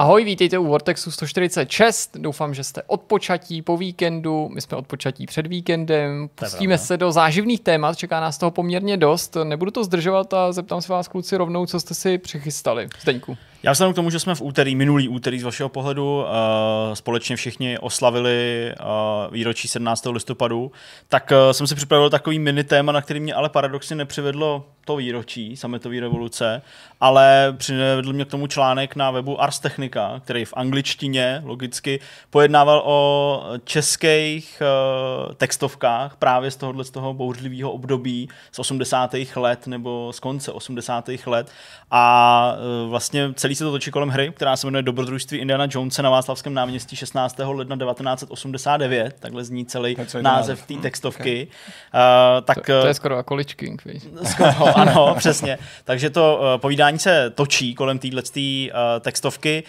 Ahoj, vítejte u Vortexu 146. Doufám, že jste odpočatí po víkendu. My jsme odpočatí před víkendem. Pustíme se do záživných témat, čeká nás toho poměrně dost. Nebudu to zdržovat a zeptám se vás, kluci, rovnou, co jste si přichystali. Zdeňku. Já vzhledem k tomu, že jsme v úterý, minulý úterý z vašeho pohledu, uh, společně všichni oslavili uh, výročí 17. listopadu, tak uh, jsem si připravil takový mini téma, na který mě ale paradoxně nepřivedlo to výročí sametové revoluce, ale přivedl mě k tomu článek na webu Ars Technica, který v angličtině logicky pojednával o českých uh, textovkách právě z tohohle z toho bouřlivého období z 80. let nebo z konce 80. let a uh, vlastně celý se to točí kolem hry, která se jmenuje Dobrodružství Indiana Jonesa na Václavském náměstí 16. ledna 1989, takhle zní celý název té textovky. Okay. Uh, tak, to, to je skoro jako Lich King, Skoro, ano, přesně. Takže to uh, povídání se točí kolem téhle uh, textovky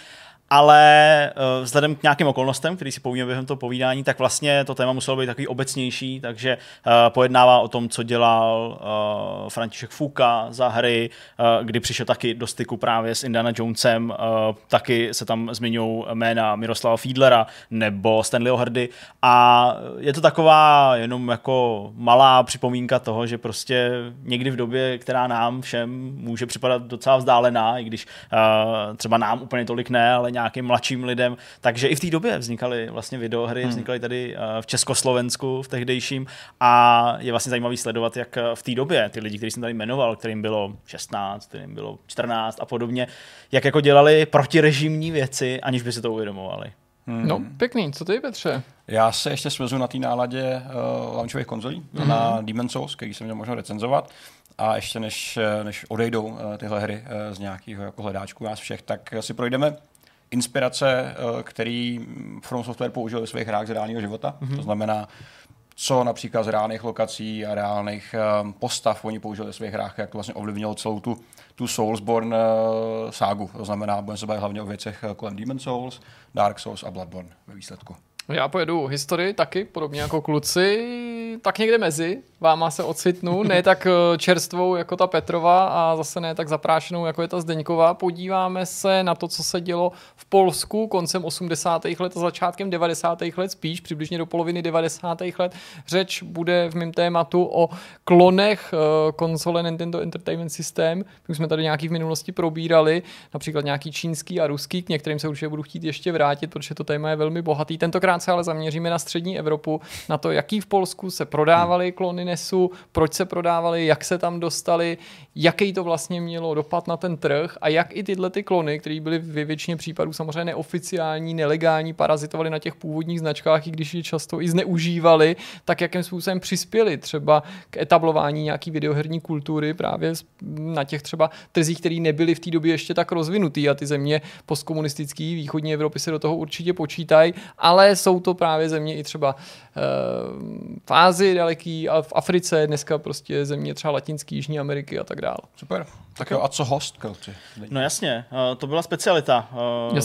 ale uh, vzhledem k nějakým okolnostem, který si povíme během toho povídání, tak vlastně to téma muselo být takový obecnější, takže uh, pojednává o tom, co dělal uh, František Fuka za hry, uh, kdy přišel taky do styku právě s Indiana Jonesem, uh, taky se tam zmiňují jména Miroslava Fiedlera nebo Stanleyho Hardy. A je to taková jenom jako malá připomínka toho, že prostě někdy v době, která nám všem může připadat docela vzdálená, i když uh, třeba nám úplně tolik ne, ale nějakým mladším lidem. Takže i v té době vznikaly vlastně videohry, hmm. vznikaly tady eh, v Československu v tehdejším a je vlastně zajímavý sledovat, jak eh, v té době ty lidi, kteří jsem tady jmenoval, kterým bylo 16, kterým bylo 14 a podobně, jak jako dělali protirežimní věci, aniž by se to uvědomovali. Hmm. No, pěkný. Co ty, Petře? Já se ještě svezu na té náladě uh, launchových konzolí, mm-hmm. na Demon's Souls, který jsem měl možno recenzovat. A ještě než, než odejdou uh, tyhle hry uh, z nějakého jako hledáčku nás všech, tak si projdeme inspirace, eh, který From Software použil ve svých hrách z reálného života. Mm-hmm. To znamená, co například z reálných lokací a reálných um, postav oni použili ve svých hrách, jak to vlastně ovlivnilo celou tu, tu Soulsborne uh, ságu. To znamená, budeme se bavit hlavně o věcech kolem Demon Souls, Dark Souls a Bloodborne ve výsledku. Já pojedu historii taky, podobně jako kluci, tak někde mezi váma se ocitnu, ne tak eh, čerstvou jako ta Petrova a zase ne tak zaprášenou jako je ta Zdeňková. Podíváme se na to, co se dělo Polsku koncem 80. let a začátkem 90. let, spíš přibližně do poloviny 90. let. Řeč bude v mém tématu o klonech eh, konzole Nintendo Entertainment System. My jsme tady nějaký v minulosti probírali, například nějaký čínský a ruský, k některým se určitě budu chtít ještě vrátit, protože to téma je velmi bohatý. Tentokrát se ale zaměříme na střední Evropu, na to, jaký v Polsku se prodávaly klony NESu, proč se prodávaly, jak se tam dostali, jaký to vlastně mělo dopad na ten trh a jak i tyhle ty klony, které byly ve většině případů samozřejmě neoficiální, nelegální, parazitovaly na těch původních značkách, i když je často i zneužívali, tak jakým způsobem přispěli třeba k etablování nějaký videoherní kultury právě na těch třeba trzích, které nebyly v té době ještě tak rozvinutý a ty země postkomunistické východní Evropy se do toho určitě počítají, ale jsou to právě země i třeba e, v Ázii daleký a v Africe, dneska prostě země třeba Latinské, Jižní Ameriky a tak dále. Super. Tak jo, a co host, Kelci? No jasně, uh, to byla specialita.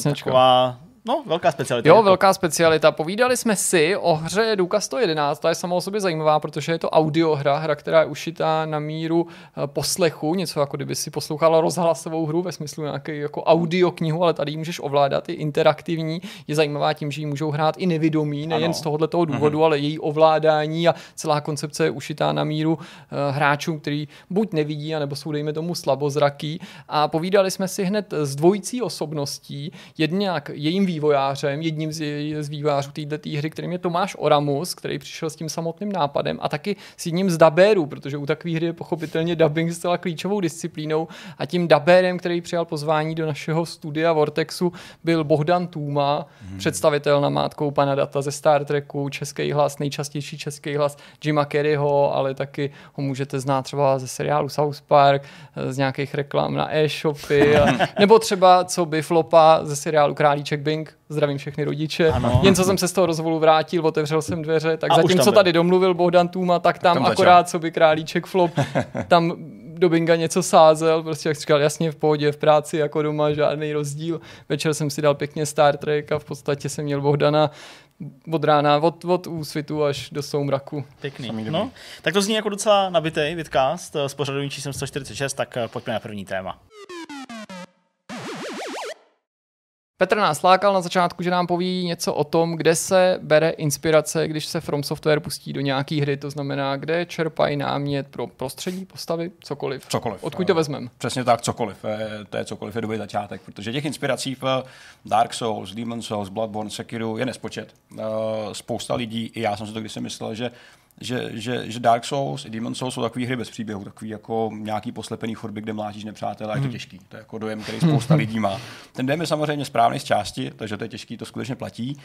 Jasněčko. Taková No, velká specialita. Jo, velká specialita. Povídali jsme si o hře Duka 111, ta je sama o sobě zajímavá, protože je to audiohra, hra, která je ušitá na míru eh, poslechu, něco jako kdyby si poslouchala rozhlasovou hru ve smyslu nějaké jako audio knihu, ale tady ji můžeš ovládat, je interaktivní, je zajímavá tím, že ji můžou hrát i nevědomí, nejen ano. z tohohle toho důvodu, mm-hmm. ale její ovládání a celá koncepce je ušitá na míru uh, hráčů, který buď nevidí, anebo jsou, dejme tomu, slabozraký. A povídali jsme si hned s dvojicí osobností, jednak jejím vývojářem, jedním z, z vývojářů této hry, kterým je Tomáš Oramus, který přišel s tím samotným nápadem a taky s jedním z dabérů, protože u takové hry je pochopitelně dubbing zcela klíčovou disciplínou a tím dabérem, který přijal pozvání do našeho studia Vortexu, byl Bohdan Tůma, hmm. představitel na mátkou pana data ze Star Treku, český hlas, nejčastější český hlas Jima Kerryho, ale taky ho můžete znát třeba ze seriálu South Park, z nějakých reklam na e-shopy, a, nebo třeba co by flopa ze seriálu Králíček Bing, Morning, zdravím všechny rodiče. Ano. Jen co jsem se z toho rozvolu vrátil, otevřel jsem dveře, tak a zatímco tady domluvil Bohdan Tuma, tak tam, tam akorát, co by králíček flop, tam do binga něco sázel, prostě jak říkal, jasně v pohodě, v práci jako doma, žádný rozdíl. Večer jsem si dal pěkně Star Trek a v podstatě jsem měl Bohdana od rána, od, od úsvitu až do soumraku. Pěkný. No, tak to zní jako docela nabitý vidcast s pořadovým číslem 146, tak pojďme na první téma. Petr nás lákal na začátku, že nám poví něco o tom, kde se bere inspirace, když se From Software pustí do nějaký hry, to znamená, kde čerpají námět pro prostředí, postavy, cokoliv. Cokoliv. Odkud to vezmeme? Přesně tak, cokoliv. To je cokoliv, je dobrý začátek, protože těch inspirací v Dark Souls, Demon Souls, Bloodborne, Sekiro je nespočet. Eh, spousta lidí, i já jsem si to kdysi myslel, že že, že, že Dark Souls i Demon Souls jsou takové hry bez příběhu, takový jako nějaký poslepený chodby, kde mlátíš nepřátelé a je to hmm. těžký. To je jako dojem, který spousta lidí má. Ten dojem je samozřejmě správný z části, takže to je těžký, to skutečně platí.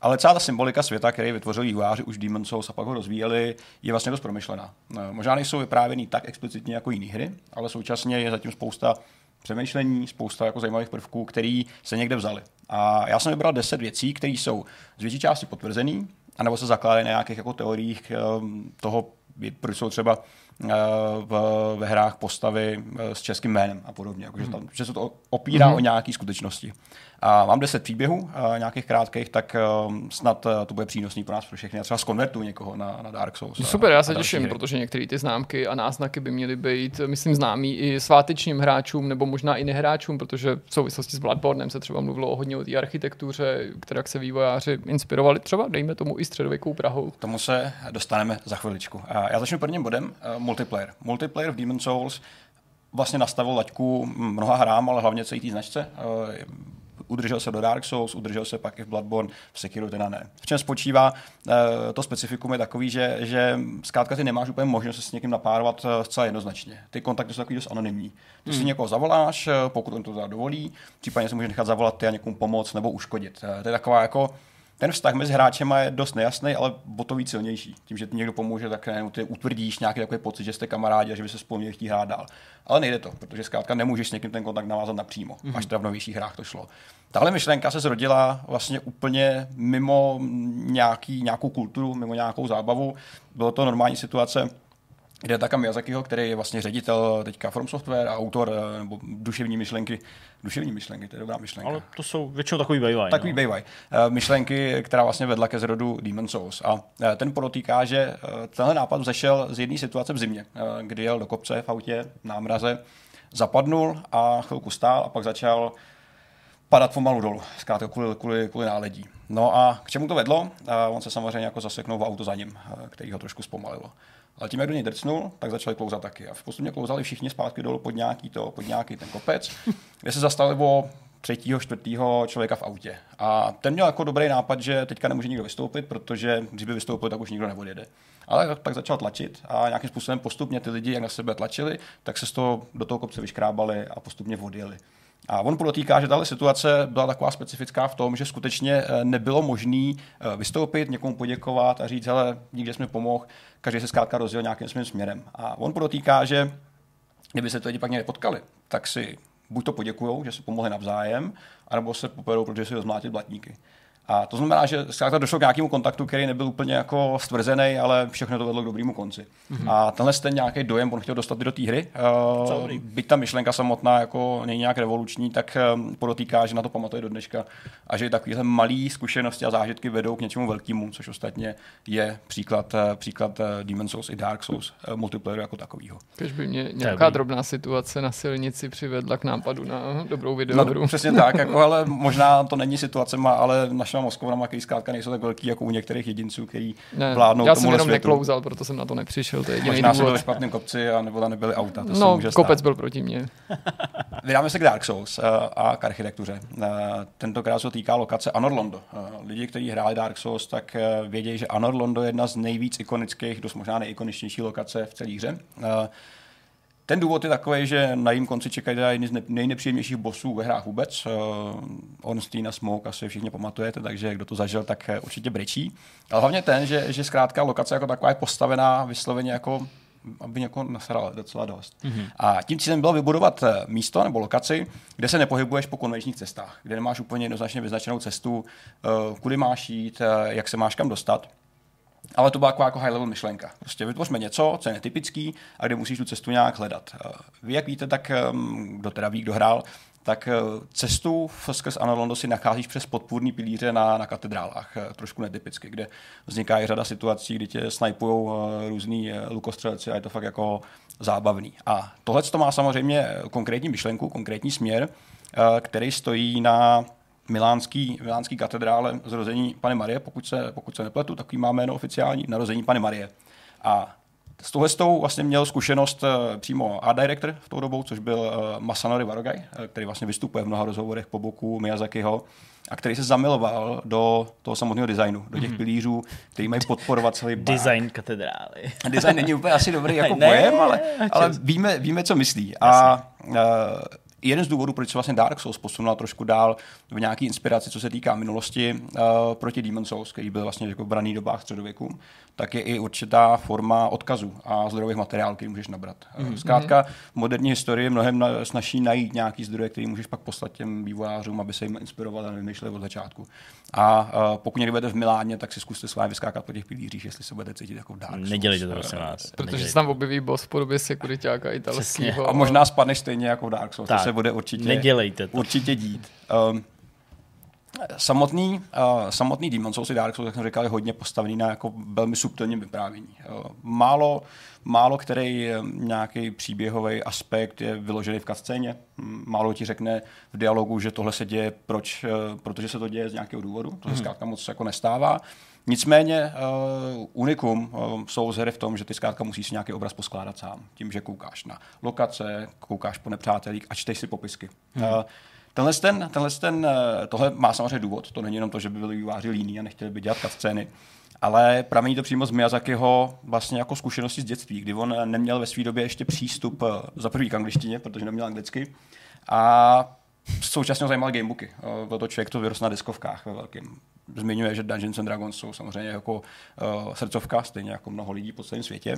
Ale celá ta symbolika světa, který vytvořili vývojáři už Demon Souls a pak ho rozvíjeli, je vlastně dost promyšlená. No, možná nejsou vyprávěný tak explicitně jako jiné hry, ale současně je zatím spousta přemýšlení, spousta jako zajímavých prvků, které se někde vzali. A já jsem vybral 10 věcí, které jsou z větší části potvrzený, anebo se zakládají na nějakých jako teoriích ehm, toho, proč jsou třeba eh, v, ve hrách postavy eh, s českým jménem a podobně. Jako, že, tam, že se to opírá mm-hmm. o nějaké skutečnosti. A mám deset příběhů, a nějakých krátkých, tak uh, snad uh, to bude přínosný pro nás pro všechny. Já třeba zkonvertu někoho na, na Dark Souls. A, Super, já se těším, hry. protože některé ty známky a náznaky by měly být, myslím, známý i svátečním hráčům nebo možná i nehráčům, protože v souvislosti s Bloodbornem se třeba mluvilo o hodně o té architektuře, která se vývojáři inspirovali třeba, dejme tomu, i středověkou Prahou. Tomu se dostaneme za chviličku. Já začnu prvním bodem, uh, multiplayer. Multiplayer v Demon Souls vlastně nastavil laťku mnoha hrám, ale hlavně celý té značce. Udržel se do Dark Souls, udržel se pak i v Bloodborne, v Sekiro teda ne. V čem spočívá eh, to specifikum je takový, že, že zkrátka ty nemáš úplně možnost se s někým napárovat eh, zcela jednoznačně. Ty kontakty jsou takový dost anonymní. Ty hmm. si někoho zavoláš, eh, pokud on to teda dovolí, případně se může nechat zavolat ty a někomu pomoct nebo uškodit. To je taková jako ten vztah mezi hráčem je dost nejasný, ale o to víc silnější. Tím, že ti někdo pomůže, tak ne, ty utvrdíš nějaký takový pocit, že jste kamarádi a že by se spolu měli chtít hrát dál. Ale nejde to, protože zkrátka nemůžeš s někým ten kontakt navázat napřímo, mm-hmm. až teda v novějších hrách to šlo. Tahle myšlenka se zrodila vlastně úplně mimo nějaký, nějakou kulturu, mimo nějakou zábavu. Bylo to normální situace, kde Taka Miyazakiho, který je vlastně ředitel teďka From Software a autor eh, nebo duševní myšlenky, duševní myšlenky, to je dobrá myšlenka. Ale to jsou většinou takový bejvaj. Takový no. bejvaj. Eh, myšlenky, která vlastně vedla ke zrodu Demon Souls. A eh, ten podotýká, že tenhle nápad zešel z jedné situace v zimě, kdy jel do kopce v autě na mraze, zapadnul a chvilku stál a pak začal padat pomalu dolů, zkrátka kvůli, kvůli, kvůli náledí. No a k čemu to vedlo? On se samozřejmě jako zaseknul v auto za ním, který ho trošku zpomalilo. Ale tím, jak do něj drcnul, tak začali klouzat taky. A postupně klouzali všichni zpátky dolů pod nějaký, to, pod nějaký ten kopec, kde se zastali o třetího, čtvrtého člověka v autě. A ten měl jako dobrý nápad, že teďka nemůže nikdo vystoupit, protože když by vystoupil, tak už nikdo neodjede. Ale tak začal tlačit a nějakým způsobem postupně ty lidi, jak na sebe tlačili, tak se z toho, do toho kopce vyškrábali a postupně odjeli. A on podotýká, že tahle situace byla taková specifická v tom, že skutečně eh, nebylo možné eh, vystoupit, někomu poděkovat a říct, hele, nikde jsme pomohl, každý se zkrátka rozjel nějakým svým směrem. A on podotýká, že kdyby se to lidi pak někde potkali, tak si buď to poděkují, že si pomohli navzájem, anebo se poperou, protože si rozmlátit blatníky. A to znamená, že zkrátka došlo k nějakému kontaktu, který nebyl úplně jako stvrzený, ale všechno to vedlo k dobrému konci. Mm-hmm. A tenhle ten nějaký dojem on chtěl dostat do té hry. Uh, byť ta myšlenka samotná jako není nějak revoluční, tak um, podotýká, že na to pamatuje do dneška a že takovéhle malé zkušenosti a zážitky vedou k něčemu velkému, což ostatně je příklad, uh, příklad uh, Demon's Souls i Dark Souls uh, multiplayer jako takového. Když by mě nějaká drobná situace na silnici přivedla k nápadu na dobrou videohru. No, přesně tak, jako, ale možná to není situace, ale naše našima mozkovnama, který zkrátka nejsou tak velký jako u některých jedinců, který ne, vládnou Já jsem jenom světu. neklouzal, proto jsem na to nepřišel. To je Možná důvod. jsem byl ve špatném kopci, a nebo tam nebyly auta. To no, kopec byl proti mně. Vydáme se k Dark Souls uh, a k architektuře. Uh, tentokrát se týká lokace Anor Londo. Uh, lidi, kteří hráli Dark Souls, tak vědějí, že Anor Londo je jedna z nejvíc ikonických, dost možná nejikoničnější lokace v celé hře. Ten důvod je takový, že na jím konci čekají jedni z nejnepříjemnějších bossů ve hrách vůbec. Uh, on Steen a Smoke asi všichni pamatujete, takže kdo to zažil, tak eh, určitě brečí. Ale hlavně ten, že, že zkrátka lokace jako taková je postavená vysloveně jako aby někoho nasral docela dost. Mm-hmm. A tím cílem bylo vybudovat eh, místo nebo lokaci, kde se nepohybuješ po konvenčních cestách, kde nemáš úplně jednoznačně vyznačenou cestu, kudy máš jít, jak se máš kam dostat. Ale to byla taková jako high level myšlenka. Prostě vytvořme něco, co je netypický a kde musíš tu cestu nějak hledat. Eh, vy, jak víte, tak ehm, kdo teda ví, kdo hrál, tak eh, cestu skrz Analondo si nacházíš přes podpůrný pilíře na, na katedrálách, eh, trošku netypicky, kde vzniká i řada situací, kdy tě snajpují různý lukostřelci a je to fakt jako zábavný. A tohle to má samozřejmě konkrétní myšlenku, konkrétní směr, který stojí na milánský, milánský katedrále zrození Pany Marie, pokud se, pokud se nepletu, takový má jméno oficiální, narození Pany Marie. A s tohle tou vlastně měl zkušenost uh, přímo art director v tou dobou, což byl uh, Masanori Warogai, uh, který vlastně vystupuje v mnoha rozhovorech po boku Miyazakiho a který se zamiloval do toho samotného designu, do těch mm-hmm. pilířů, který mají podporovat celý barák. Design katedrály. Design není úplně asi dobrý jako ne, pojem, ale, ale víme, víme, co myslí. A jeden z důvodů, proč se vlastně Dark Souls posunula trošku dál v nějaké inspiraci, co se týká minulosti uh, proti Demon Souls, který byl vlastně jako braný dobách středověku, tak je i určitá forma odkazu a zdrojových materiálů, který můžeš nabrat. Mm-hmm. Zkrátka v moderní historii je mnohem na, snaží najít nějaký zdroje, který můžeš pak poslat těm vývojářům, aby se jim inspirovali a nevymýšleli od začátku. A uh, pokud někdy budete v Miláně, tak si zkuste s vámi vyskákat po těch pilířích, jestli se budete cítit jako v Dark. Nedělejte to, prosím vás. Protože se tam objeví boss v podobě sekuritáka italského. A možná spadneš stejně jako v Dark Souls. Tak. To se bude určitě, Nedělejte to. určitě dít. Um, Samotný, uh, samotný Demon Souls i Dark Souls, jak jsem říkal, je hodně postavený na jako velmi subtilním vyprávění. Uh, málo, málo který nějaký příběhový aspekt je vyložený v kascéně. Málo ti řekne v dialogu, že tohle se děje, proč, uh, protože se to děje z nějakého důvodu. To se hmm. zkrátka moc jako nestává. Nicméně uh, unikum uh, jsou z hry v tom, že ty zkrátka musíš si nějaký obraz poskládat sám. Tím, že koukáš na lokace, koukáš po nepřátelích a čteš si popisky. Hmm. Uh, Tenhle, ten, tenhle ten, tohle má samozřejmě důvod, to není jenom to, že by byli výváři líní a nechtěli by dělat scény, ale pramení to přímo z Miyazakiho vlastně jako zkušenosti z dětství, kdy on neměl ve své době ještě přístup za první k angličtině, protože neměl anglicky a současně zajímal gamebooky. Byl to člověk, to vyrostl na diskovkách ve velkým zmiňuje, že Dungeons and Dragons jsou samozřejmě jako uh, srdcovka, stejně jako mnoho lidí po celém světě.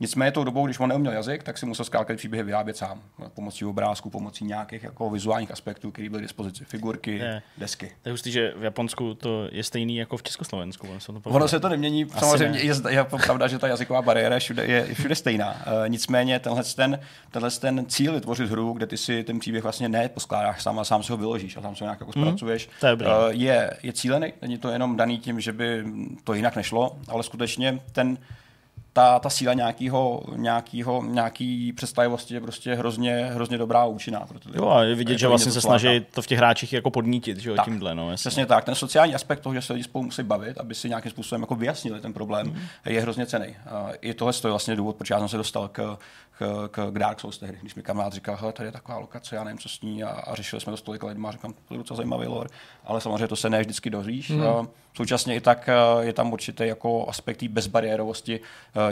Nicméně tou dobou, když on neuměl jazyk, tak si musel skákat příběhy vyrábět sám. Pomocí obrázku, pomocí nějakých jako vizuálních aspektů, které byly k dispozici. Figurky, je. desky. To je hustý, že v Japonsku to je stejný jako v Československu. Ono se to, ono se to nemění. Asi Samozřejmě ne. je, je pravda, že ta jazyková bariéra je všude, je všude stejná. Uh, nicméně tenhle ten, tenhle ten cíl vytvořit hru, kde ty si ten příběh vlastně ne poskládáš sám, a sám si ho vyložíš a tam se ho nějak jako mhm. zpracuješ, mm, to je, uh, je, je cílený. Není to jenom daný tím, že by to jinak nešlo, ale skutečně ten ta, ta síla nějakého, nějakého, nějaký představivosti je prostě hrozně, hrozně dobrá a účinná. Protože jo, a je vidět, je že vlastně se snaží to v těch hráčích jako podnítit, že jo, tak, tímhle. No, jasně. Přesně tak. Ten sociální aspekt toho, že se lidi spolu musí bavit, aby si nějakým způsobem jako vyjasnili ten problém, mm. je hrozně cený. I tohle je vlastně důvod, proč já jsem se dostal k, k, k, k Dark Souls tehdy, když mi kamarád říkal, hele, tady je taková lokace, já nevím, co s ní, a, a řešili jsme to s tolika lidma, říkám, to je docela zajímavý lore, ale samozřejmě to se ne vždycky dozvíš. Mm. Současně i tak je tam určitý jako aspekt bezbariérovosti,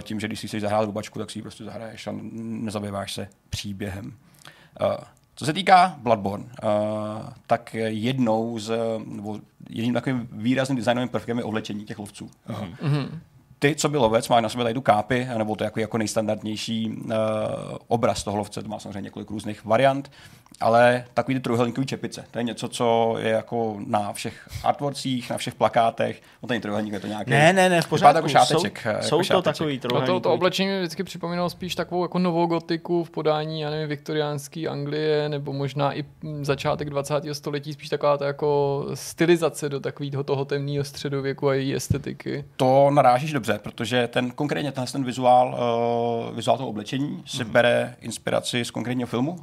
tím, že když si chceš zahrát rubačku, tak si ji prostě zahraješ a nezabýváš se příběhem. Co se týká Bloodborne, uh, tak jednou z, nebo jedním takovým výrazným designovým prvkem je oblečení těch lovců. Mm-hmm ty, co by lovec, má na sobě tady tu kápy, nebo to jako, jako nejstandardnější uh, obraz toho lovce, to má samozřejmě několik různých variant, ale takový ty trojuhelníkový čepice, to je něco, co je jako na všech artworkcích, na všech plakátech, no ten trojuhelník je to nějaký. Ne, ne, ne, v pořádku. Jako šáteček, jsou, jako jsou šáteček. to takový trojuhelník. No to, to oblečení mi vždycky připomínalo spíš takovou jako novou gotiku v podání, já nevím, viktoriánský Anglie, nebo možná i začátek 20. století, spíš taková ta jako stylizace do takového toho temného středověku a její estetiky. To narážíš dobře protože ten konkrétně tenhle ten vizuál, uh, vizuál toho oblečení si mm. bere inspiraci z konkrétního filmu uh,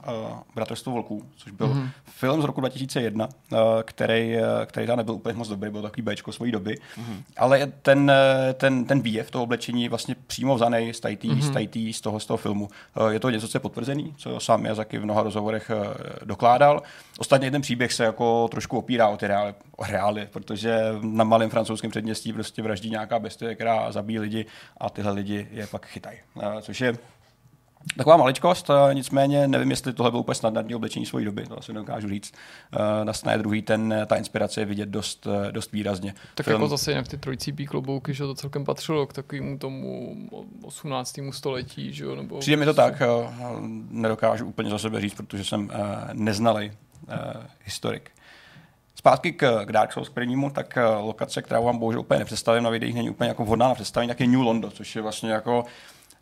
Bratrstvo volků, což byl mm. film z roku 2001, uh, který, uh, který tam nebyl úplně moc dobrý, byl takový Bčko svojí doby, mm. ale ten, ten, ten výjev toho oblečení vlastně přímo vzaný z, tajtý, mm. z, tajtý, z, toho, z toho filmu. Je to něco, co je potvrzený, co sám Miyazaki v mnoha rozhovorech dokládal. Ostatně ten příběh se jako trošku opírá o ty reály, o reály protože na malém francouzském předměstí prostě vraždí nějaká bestie, která zabíjí lidi a tyhle lidi je pak chytají. Což je Taková maličkost, nicméně nevím, jestli tohle bylo úplně snadné oblečení své doby, to asi nedokážu říct. Na straně druhý ten, ta inspirace je vidět dost, dost výrazně. Tak Film... jako zase jen v ty trojcípí klobouky, že to celkem patřilo k takovému tomu 18. století, že jo? Nebo... Přijde mi to tak, nedokážu úplně za sebe říct, protože jsem neznalý historik. Zpátky k, k Dark Souls prvnímu, tak eh, lokace, která vám bohužel úplně nepředstavím na videích, není úplně jako vhodná na představení, tak je New London, což je vlastně jako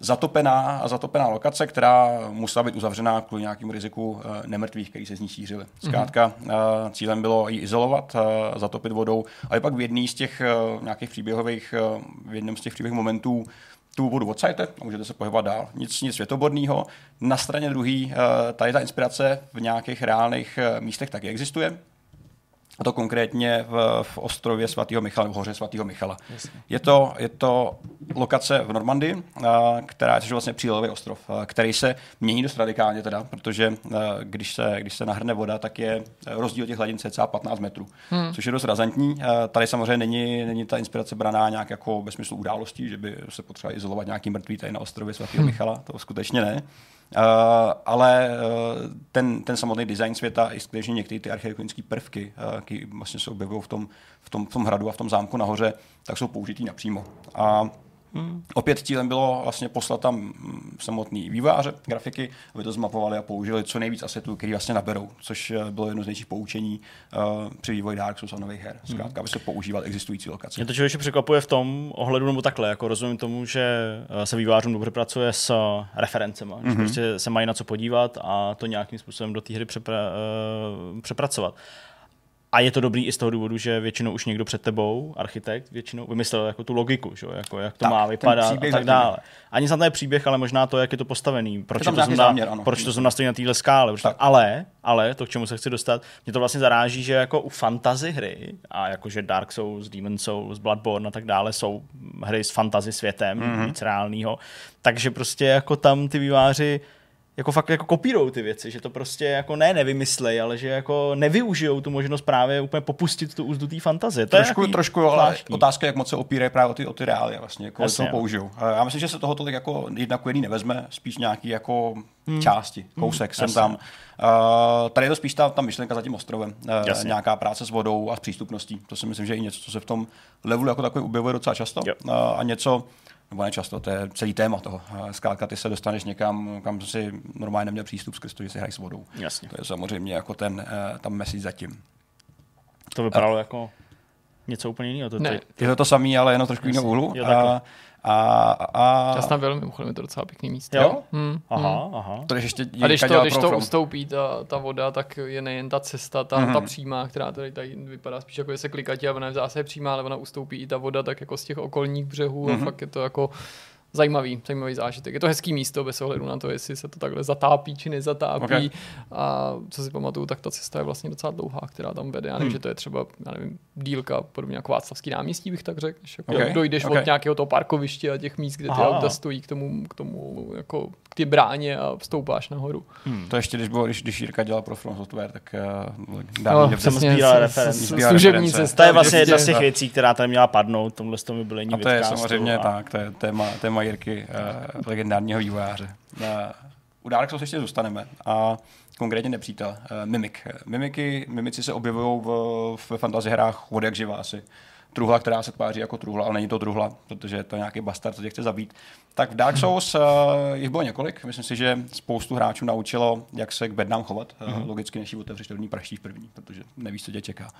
zatopená a zatopená lokace, která musela být uzavřená kvůli nějakému riziku uh, nemrtvých, kteří se z ní šířili. Mhm. Zkrátka mm-hmm. uh, cílem bylo ji izolovat, uh, zatopit vodou, ale pak v jedný z těch nějakých příběhových, v jednom z těch příběhových momentů tu vodu odsajete a můžete se pohybovat dál. Nic, nic světoborného. Na straně druhé, uh, tady ta inspirace v nějakých reálných místech taky existuje a to konkrétně v, v ostrově svatého Michala, v hoře svatého Michala. Je to, je to lokace v Normandii, která je vlastně přílelový ostrov, který se mění dost radikálně teda, protože když se, když se nahrne voda, tak je rozdíl těch hladin cca 15 metrů, hmm. což je dost razantní. Tady samozřejmě není, není ta inspirace braná nějak jako ve smyslu událostí, že by se potřeba izolovat nějaký mrtvý tady na ostrově svatého hmm. Michala, to skutečně ne. Uh, ale uh, ten, ten samotný design světa i skutečně některé ty architektonické prvky, uh, které vlastně se objevují v tom, v, tom, v tom hradu a v tom zámku nahoře, tak jsou použitý napřímo. A Hmm. Opět cílem bylo vlastně poslat tam mm, samotný vývojáře, grafiky, aby to zmapovali a použili co nejvíc asetů, který vlastně naberou, což eh, bylo jedno z největších poučení uh, při vývoji Dark Souls a nových her. Zkrátka, hmm. aby se používal existující lokace. Mě to člověče překvapuje v tom ohledu nebo takhle, jako rozumím tomu, že eh, se vývojářům dobře pracuje s referencemi, mm-hmm. že prostě se mají na co podívat a to nějakým způsobem do té hry přepra- uh, přepracovat. A je to dobrý i z toho důvodu, že většinou už někdo před tebou, architekt, většinou vymyslel jako tu logiku, že? Jako, jak to tak, má vypadat a tak dále. Ani snad je příběh, ale možná to, jak je to postavený. Proč, je to, zrovna, záměr, ano. proč to zrovna stojí na téhle skále. Tak. Ale, ale to, k čemu se chci dostat, mě to vlastně zaráží, že jako u fantasy hry, a jakože Dark Souls, Demon Souls, Bloodborne a tak dále, jsou hry s fantasy světem, mm-hmm. víc reálného, takže prostě jako tam ty výváři jako fakt jako kopírou ty věci, že to prostě jako ne nevymyslej, ale že jako nevyužijou tu možnost právě úplně popustit tu úzdu té fantazie. To trošku, je trošku, ale otázka, jak moc se opírají právě o ty, o ty reály, vlastně, jako to použijou. Já myslím, že se toho tolik jako jedna ku nevezme, spíš nějaký jako hmm. části, hmm. kousek hmm. jsem tam. Uh, tady je to spíš ta, ta myšlenka za tím ostrovem. Uh, nějaká práce s vodou a s přístupností. To si myslím, že je i něco, co se v tom levelu jako takový objevuje docela často. Uh, a něco, nebo nečasto, to je celý téma toho. Zkrátka ty se dostaneš někam, kam si normálně neměl přístup skrz to, že si hrají s vodou. Jasně. To je samozřejmě jako ten eh, tam message zatím. To vypadalo a, jako něco úplně jiného. To, ne. Je to to samé, ale jenom trošku jiného úhlu. Jo, a, a, a... Já jsem tam byl, mimochodem je to docela pěkný místo. Jo? Hmm, aha, hmm. aha. To ještě a když to, když to ustoupí ta, ta voda, tak je nejen ta cesta, ta, mm-hmm. ta přímá, která tady, tady vypadá spíš jako, že se klikatí a ona je v zásadě přímá, ale ona ustoupí i ta voda tak jako z těch okolních břehů mm-hmm. a mhm. fakt je to jako zajímavý, zajímavý zážitek. Je to hezký místo bez ohledu na to, jestli se to takhle zatápí či nezatápí. Okay. A co si pamatuju, tak ta cesta je vlastně docela dlouhá, která tam vede. Já nevím, hmm. že to je třeba, já nevím, dílka, podobně jako Václavský náměstí, bych tak řekl. Jako okay. Dojdeš okay. od nějakého toho parkoviště a těch míst, kde ty Aha. auta stojí k tomu, k tomu jako k ty bráně a vstoupáš nahoru. Hmm. To ještě, když, bylo, když, když Jirka dělal pro From Software, tak uh, dávno no, jsem sbíral reference. Služební cesta. To je vlastně jedna z těch věcí, která tady měla padnout, tomhle to mi bylo A to je samozřejmě tak, to je téma, téma Jirky, uh, legendárního vývojáře. Uh, u Dark Souls ještě zůstaneme a konkrétně nepřítel, uh, Mimik. Mimiky, mimici se objevují v, v fantasy hrách od jak živá asi truhla, která se tváří jako truhla, ale není to truhla, protože je to nějaký bastard, co tě chce zabít. Tak v Dark Souls uh, jich bylo několik. Myslím si, že spoustu hráčů naučilo, jak se k bednám chovat. Mm-hmm. Uh, logicky, než ji otevřeš první praští v první, protože nevíš, co tě čeká.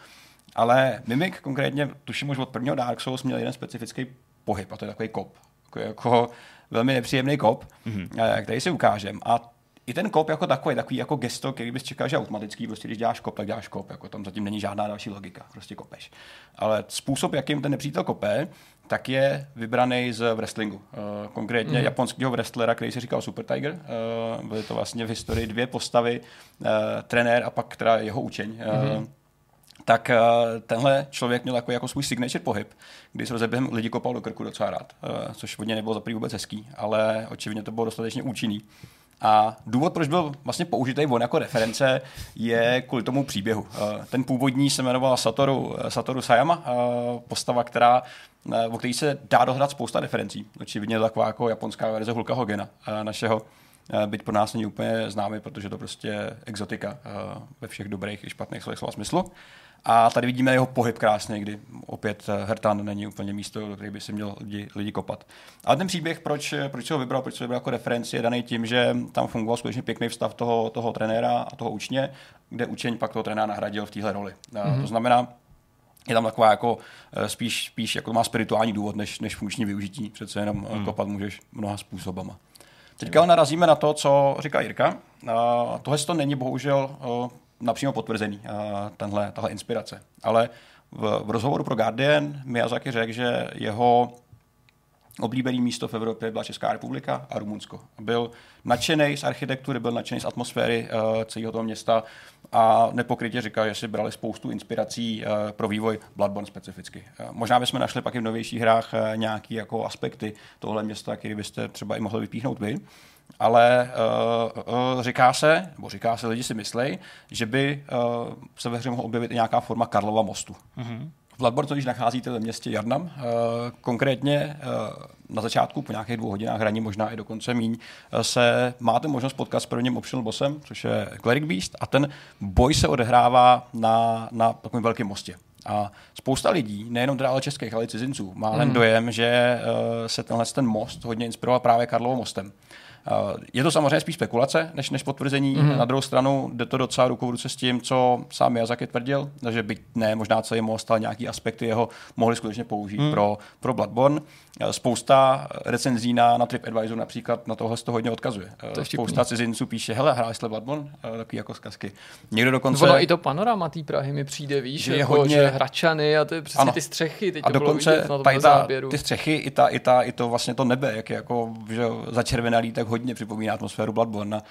Ale Mimik konkrétně, tuším už od prvního Dark Souls, měl jeden specifický pohyb, a to je takový kop. Jako, jako velmi nepříjemný kop, mm-hmm. který si ukážem. A i ten kop jako takový, takový jako gesto, který bys čekal, že automatický, prostě když děláš kop, tak děláš kop, jako tam zatím není žádná další logika, prostě kopeš. Ale způsob, jakým ten nepřítel kope, tak je vybraný z wrestlingu. Uh, konkrétně mm. japonského wrestlera, který se říkal Super Tiger. Uh, byly to vlastně v historii dvě postavy, trenér a pak teda jeho učeň. Mm. Tak uh, tenhle člověk měl jako, jako svůj signature pohyb, kdy se během lidi kopal do krku docela rád, uh, což vodně nebylo za vůbec hezký, ale očividně to bylo dostatečně účinný. A důvod, proč byl vlastně použitý on jako reference, je kvůli tomu příběhu. Eh, ten původní se jmenoval Satoru, eh, Satoru Sayama, eh, postava, která, o který se dá dohrát spousta referencí. Očividně taková jako japonská verze Hulka Hogena, našeho byť pro nás není úplně známý, protože to prostě exotika ve všech dobrých i špatných slova smyslu. A tady vidíme jeho pohyb krásně, kdy opět eh, Hertan není úplně místo, do kterého by si měl lidi, lidi kopat. A ten příběh, proč, proč ho vybral, proč ho vybral jako referenci, je daný tím, že tam fungoval skutečně pěkný vztah toho, toho trenéra a toho učně, kde učeň pak toho trenéra nahradil v téhle roli. Mm-hmm. To znamená, je tam taková jako eh, spíš, spíš jako má spirituální důvod, než, než funkční využití. Přece jenom mm. kopat můžeš mnoha způsobama. Teďka narazíme na to, co říká Jirka. Tohle to není bohužel napřímo potvrzený, uh, tenhle, tahle inspirace. Ale v, v rozhovoru pro Guardian Miyazaki řekl, že jeho oblíbený místo v Evropě byla Česká republika a Rumunsko. Byl nadšený z architektury, byl nadšený z atmosféry uh, celého toho města a nepokrytě říkal, že si brali spoustu inspirací uh, pro vývoj Bloodborne specificky. Uh, možná bychom našli pak i v novějších hrách uh, nějaký jako aspekty tohle města, který byste třeba i mohli vypíchnout vy. Ale uh, uh, říká se, nebo říká se, lidi si myslí, že by uh, se ve hře mohla objevit i nějaká forma Karlova mostu. Mm-hmm. Bloodborne totiž nacházíte ve městě Jarnam. Uh, konkrétně uh, na začátku, po nějakých dvou hodinách hraní, možná i dokonce míň, se máte možnost potkat s prvním optional bossem, což je Cleric Beast, a ten boj se odehrává na, na takovém velkém mostě. A spousta lidí, nejenom teda ale českých, ale i cizinců, má ten mm. dojem, že uh, se tenhle ten most hodně inspiroval právě Karlovou mostem. Eh, je to samozřejmě spíš spekulace, než, než potvrzení. Mm-hmm. Na druhou stranu jde to docela ruku v ruce s tím, co sám Miyazaki tvrdil, že byť ne možná celý most, ale nějaký aspekty jeho mohli skutečně použít mm. pro, pro Bloodborne. Eh, spousta recenzí na, na TripAdvisor například na tohle to hodně odkazuje. Eh, to Spousta cizinců píše, hele, hráli jste Bloodborne? Takový jako zkazky. Někdo dokonce... Ono i to panorama té Prahy mi přijde, víš, že, jako, hodně... že Hračany a ty, přesně ano. ty střechy, teď a to dokonce bylo vidět na tom záběru. ty střechy, i, ta, i, ta, i to vlastně to nebe, jak je jako že začervenalý, tak hodně připomíná atmosféru Bloodborne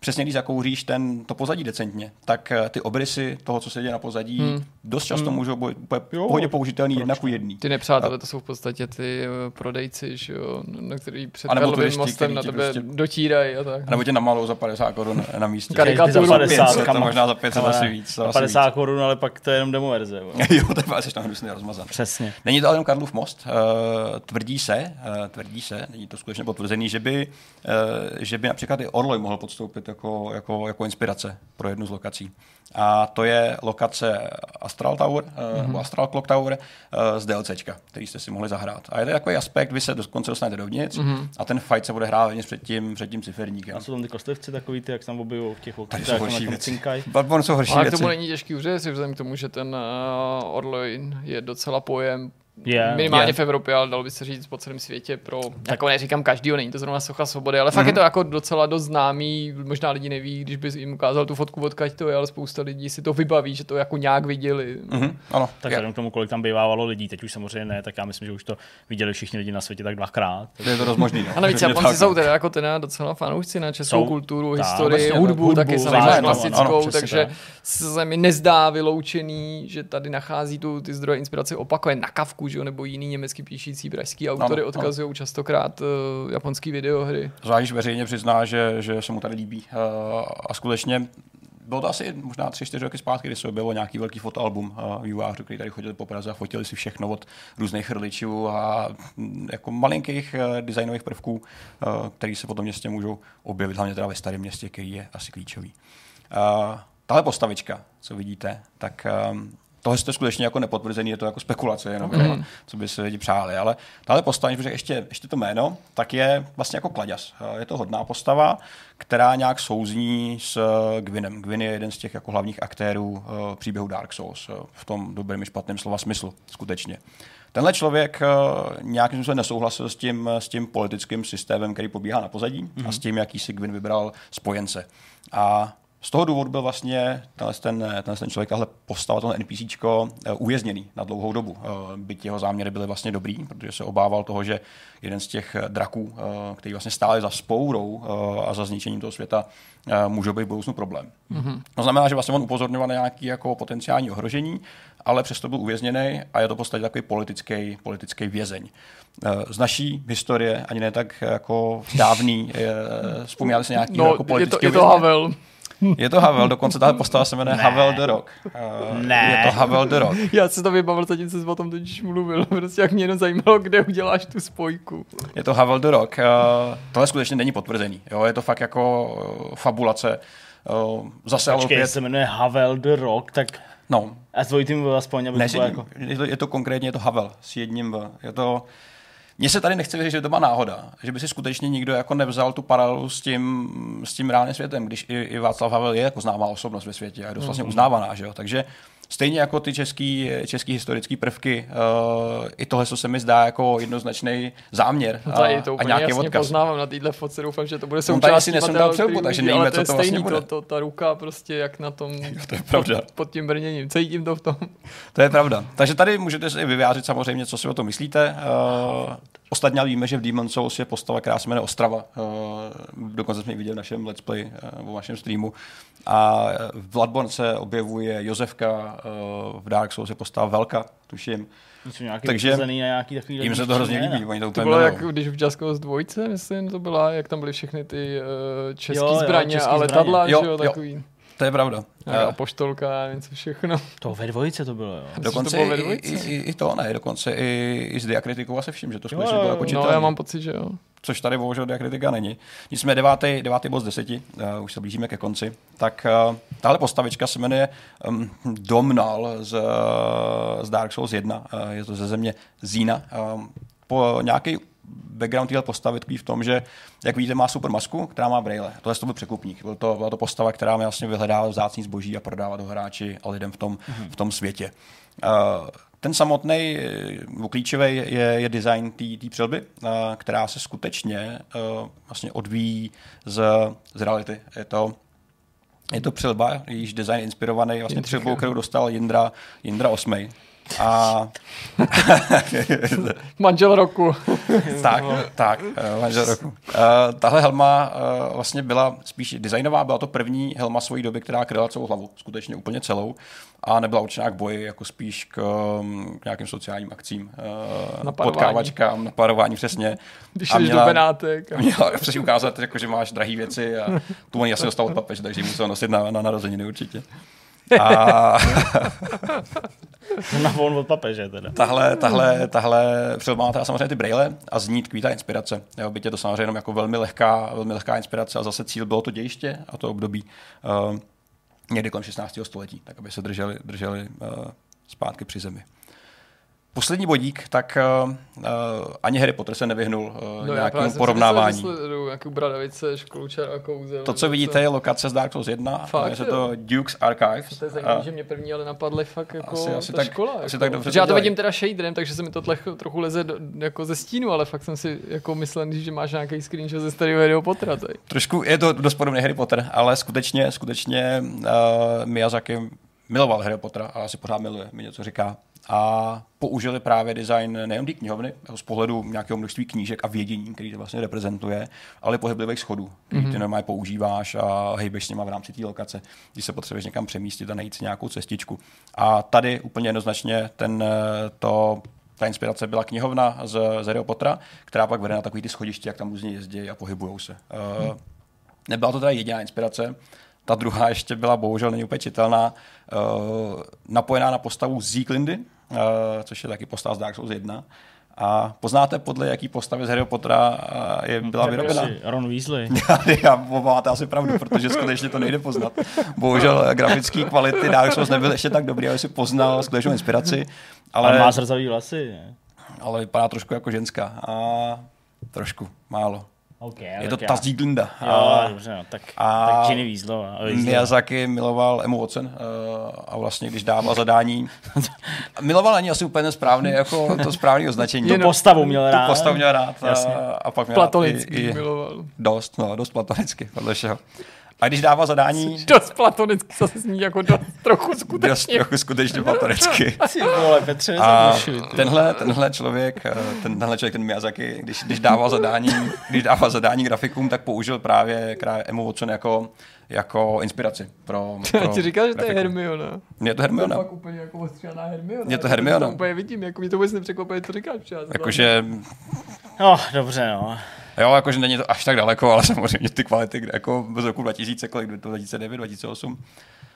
přesně když zakouříš ten, to pozadí decentně, tak eh, ty obrysy toho, co se děje na pozadí, hmm. dost často hmm. můžou být pohodě použitelný jedna ku jedný. Ty nepřátelé, to jsou v podstatě ty eh, prodejci, že jo, na který před Karlovým mostem na tebe prostě... dotírají a tak. A nebo tě namalou za 50 korun na místě. Karikaturu. Za 50, kam možná za 500 asi víc. Za 50 korun, ale pak to je jenom demo verze. jo, to je asi tam hrozně rozmazan. Přesně. Není to ale jenom Karlův most. Uh, tvrdí se, uh, tvrdí se, není to skutečně potvrzený, že by, uh, že by například i Orloj mohl podstoupit jako, jako, jako inspirace pro jednu z lokací. A to je lokace Astral Tower, mm-hmm. nebo Astral Clock Tower uh, z DLCčka, který jste si mohli zahrát. A je to takový aspekt, vy se dokonce dostanete dovnitř mm-hmm. a ten fight se bude hrát před tím, před tím ciferníkem. A jsou tam ty kostlivci takový, ty, jak se tam objevují v těch Tady jsou horší věci. Bloodborne jsou horší Ale věci. k tomu není těžký uříct, vzhledem k tomu, že ten uh, Orloin je docela pojem Yeah, minimálně yeah. v Evropě, ale dalo by se říct po celém světě pro, jako neříkám každýho, není to zrovna socha svobody, ale mm-hmm. fakt je to jako docela dost známý, možná lidi neví, když by jim ukázal tu fotku, odkaď to je, ale spousta lidí si to vybaví, že to jako nějak viděli. Mm-hmm. Ano. Tak vzhledem k tomu, kolik tam bývávalo lidí, teď už samozřejmě ne, tak já myslím, že už to viděli všichni lidi na světě tak dvakrát. To je to dost možný. No. A navíc Japonci jsou teda jako teda docela fanoušci na českou jsou, kulturu, tá, historii, vlastně, hudbu, hudbu, taky samozřejmě klasickou, takže se mi nezdá vyloučený, že tady nachází tu ty zdroje inspirace opakuje na kavku, že, nebo jiný německy píšící pražský autory odkazují častokrát uh, japonský videohry. Zvlášť veřejně přizná, že, že se mu tady líbí. Uh, a skutečně bylo to asi možná tři, čtyři roky zpátky, kdy se objevilo nějaký velký fotoalbum uh, vývojářů, který tady chodili po Praze a fotili si všechno od různých chrličů a mm, jako malinkých uh, designových prvků, uh, které se potom městě můžou objevit, hlavně teda ve starém městě, který je asi klíčový. Uh, tahle postavička, co vidíte, tak um, tohle je skutečně jako nepotvrzený, je to jako spekulace, jenom, mm. co by se lidi přáli. Ale tahle postava, když ještě, ještě to jméno, tak je vlastně jako kladěs. Je to hodná postava, která nějak souzní s eh, Gwinem. Gwyn je jeden z těch jako hlavních aktérů uh, příběhu Dark Souls, v tom dobrém i špatném slova smyslu, skutečně. Tenhle člověk nějakým způsobem nesouhlasil s tím, s tím politickým systémem, který pobíhá na pozadí mm-hmm. a mhm. s tím, jaký si Gwyn vybral spojence. A z toho důvodu byl vlastně tenhle ten, tenhle ten člověk, tahle postava, tohle NPCčko, eh, uvězněný na dlouhou dobu. Eh, byť jeho záměry byly vlastně dobrý, protože se obával toho, že jeden z těch eh, draků, který vlastně stáli za spourou a za zničením toho světa, může být v budoucnu problém. Mm-hmm. To znamená, že vlastně on upozorňoval na nějaké jako potenciální ohrožení, ale přesto byl uvězněný a je to v podstatě takový politický, politický vězeň. Z naší historie, ani ne tak jako dávný, vzpomínáte se nějaký no, jako politický je to, je to Havel. Je to Havel, dokonce ta postava se jmenuje ne. Havel the Rock. Uh, ne. Je to Havel the Rock. Já si to vybavil, zatím se o tom totiž mluvil. Prostě jak mě jenom zajímalo, kde uděláš tu spojku. Je to Havel the Rock. Uh, tohle skutečně není potvrzený. Jo? Je to fakt jako uh, fabulace. Uh, zase Počkej, opět... se jmenuje Havel the Rock, tak... No. A s dvojitým aspoň, aby ne, to jako... je, to, je to konkrétně je to Havel s jedním V. Je to... Mně se tady nechce věřit, že to má náhoda, že by si skutečně nikdo jako nevzal tu paralelu s tím, s tím reálným světem, když i, i Václav Havel je jako známá osobnost ve světě a je dost vlastně mhm. uznávaná, že jo? Takže Stejně jako ty český, český historické prvky, uh, i tohle se mi zdá jako jednoznačný záměr no tady to a, a nějaký jasně odkaz. poznávám na téhle fotce, doufám, že to bude součástí no, tady přilbu, takže nevíme, co to, to vlastně bude. To, to, ta ruka prostě jak na tom jo, to je pravda. Pod, pod tím brněním, cítím to v tom. To je pravda. Takže tady můžete si vyjádřit samozřejmě, co si o tom myslíte. Uh, Ostatně ale víme, že v Demon Souls je postava, která se jmenuje Ostrava. Uh, dokonce jsme ji viděli v našem let's play, uh, v našem streamu. A v Bloodborne se objevuje Josefka, v Dark Souls je postava Velka, tuším. Takže na nějaký takový jim se to hrozně líbí. Oni to, to bylo jak když v Just Cause 2, myslím, to byla, jak tam byly všechny ty uh, české zbraně a letadla, jo, že jo, takový. Jo. To je pravda. A poštolka a něco všechno. To ve dvojice to bylo, jo. Dokonce to bylo ve dvojice? I, i, i, to ne, dokonce i, i s diakritikou se všim, že to skutečně bylo jako No, já mám pocit, že jo. Což tady bohužel diakritika není. Nicméně devátý, devátý bod z deseti, uh, už se blížíme ke konci, tak uh, tahle postavička se jmenuje um, Domnal z, uh, z Dark Souls 1, uh, je to ze země Zína. Um, po nějaký background téhle postavy tkví v tom, že, jak vidíte, má super masku, která má braille. Tohle to byl překupník. Byl to, byla to postava, která mi vlastně vyhledává vzácný zboží a prodává do hráči a lidem v tom, mm-hmm. v tom světě. Uh, ten samotný klíčový je, je design té přilby, uh, která se skutečně uh, vlastně odvíjí z, z reality. Je to je to přilba, jejíž design inspirovaný vlastně přilbou, kterou dostal Jindra, Jindra 8. A... manžel roku. tak, tak, eh, manžel roku. Uh, tahle helma uh, vlastně byla spíš designová, byla to první helma svojí doby, která kryla celou hlavu, skutečně úplně celou a nebyla určená k boji, jako spíš k, um, k nějakým sociálním akcím, uh, potkávačkám, naparování přesně. Když jdeš do Benátek. A... Měla přesně ukázat, jako, že máš drahé věci a tu oni asi dostal od papeže, takže musel nosit na, na narozeniny určitě. A... na von od papeže teda. Tahle, tahle, tahle přilba má teda samozřejmě ty braille a zní tkví ta inspirace. Jo, byť je to samozřejmě jenom jako velmi lehká, velmi lehká inspirace a zase cíl bylo to dějiště a to období uh, někdy kolem 16. století, tak aby se drželi, drželi uh, zpátky při zemi. Poslední bodík, tak uh, ani Harry Potter se nevyhnul uh, no, nějakému porovnávání. Nějakou bradavice, a kouzel. To, co vidíte, je lokace z Dark Souls 1, fakt, je to Duke's Archives. To je zajímavé, že mě první ale napadly fakt jako asi, asi ta tak, škola. Asi jako. tak dobře já to vidím teda shaderem, takže se mi to tlech, trochu leze do, jako ze stínu, ale fakt jsem si jako myslel, že máš nějaký screenshot ze starého Harryho Pottera. Tady. Trošku je to dost podobný Harry Potter, ale skutečně, skutečně uh, Miyazaki miloval Harry Pottera a asi pořád miluje, mi něco říká a použili právě design nejen té knihovny, jako z pohledu nějakého množství knížek a vědění, který to vlastně reprezentuje, ale pohyblivých schodů, který mm-hmm. ty normálně používáš a hejbeš s nima v rámci té lokace, když se potřebuješ někam přemístit a najít si nějakou cestičku. A tady úplně jednoznačně ten, to, ta inspirace byla knihovna z, z Harry Pottera, která pak vede na takový ty schodiště, jak tam různě jezdí a pohybují se. Mm. Uh, nebyla to teda jediná inspirace, ta druhá ještě byla bohužel není úplně čitelná, uh, napojená na postavu Zíklindy, uh, což je taky postava z Dark Souls 1. A poznáte, podle jaký postavy z Harry Pottera uh, je, byla vyrobena? Ron Weasley. já, máte asi pravdu, protože skutečně to nejde poznat. Bohužel grafické kvality Dark Souls nebyly ještě tak dobrý, aby si poznal skutečnou inspiraci. Ale, ale má zrzavý vlasy. Ne? Ale vypadá trošku jako ženská. A trošku, málo. Okay, je to ta Zíglinda. Jo, dobře, no, tak, a tak Ginny Weaslov. Miyazaki miloval Emu Watson uh, a vlastně, když dával zadání, miloval ani asi úplně správný, jako to správné označení. Tu postavu měl rád. Tu postavu měl rád a, a pak měl platonicky rád i, i, miloval. Dost, no, dost platonicky, podle všeho. A když dává zadání... Dost platonicky, co se zní jako dost, trochu skutečně. Dost trochu skutečně platonicky. Asi vole, Petře, a tenhle, tenhle člověk, eh, ten, tenhle člověk, ten Miyazaki, když, když dával zadání, když dával zadání grafikům, tak použil právě Emu Watson jako, jako inspiraci pro, pro Já ti říkal, že to je Hermiona. Je to Hermiona. To je úplně jako ostřelená Hermiona. Je to Hermiona. To úplně vidím, jako mi to vůbec nepřekvapuje, co říkáš. Jakože... No, dobře, no. Jo, jakože není to až tak daleko, ale samozřejmě ty kvality, kde jako z roku 2000, kolik, 2009, 2008,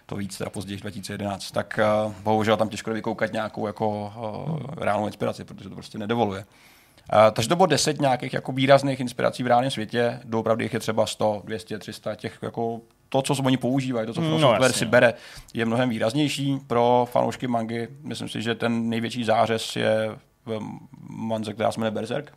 to víc, teda později 2011, tak uh, bohužel tam těžko vykoukat nějakou jako uh, reálnou inspiraci, protože to prostě nedovoluje. Uh, takže to bylo 10 nějakých jako výrazných inspirací v reálném světě, doopravdy jich je třeba 100, 200, 300, těch jako to, co oni používají, to, co no, software si bere, je mnohem výraznější pro fanoušky mangy. Myslím si, že ten největší zářez je v manze, která se jmenuje Berserk,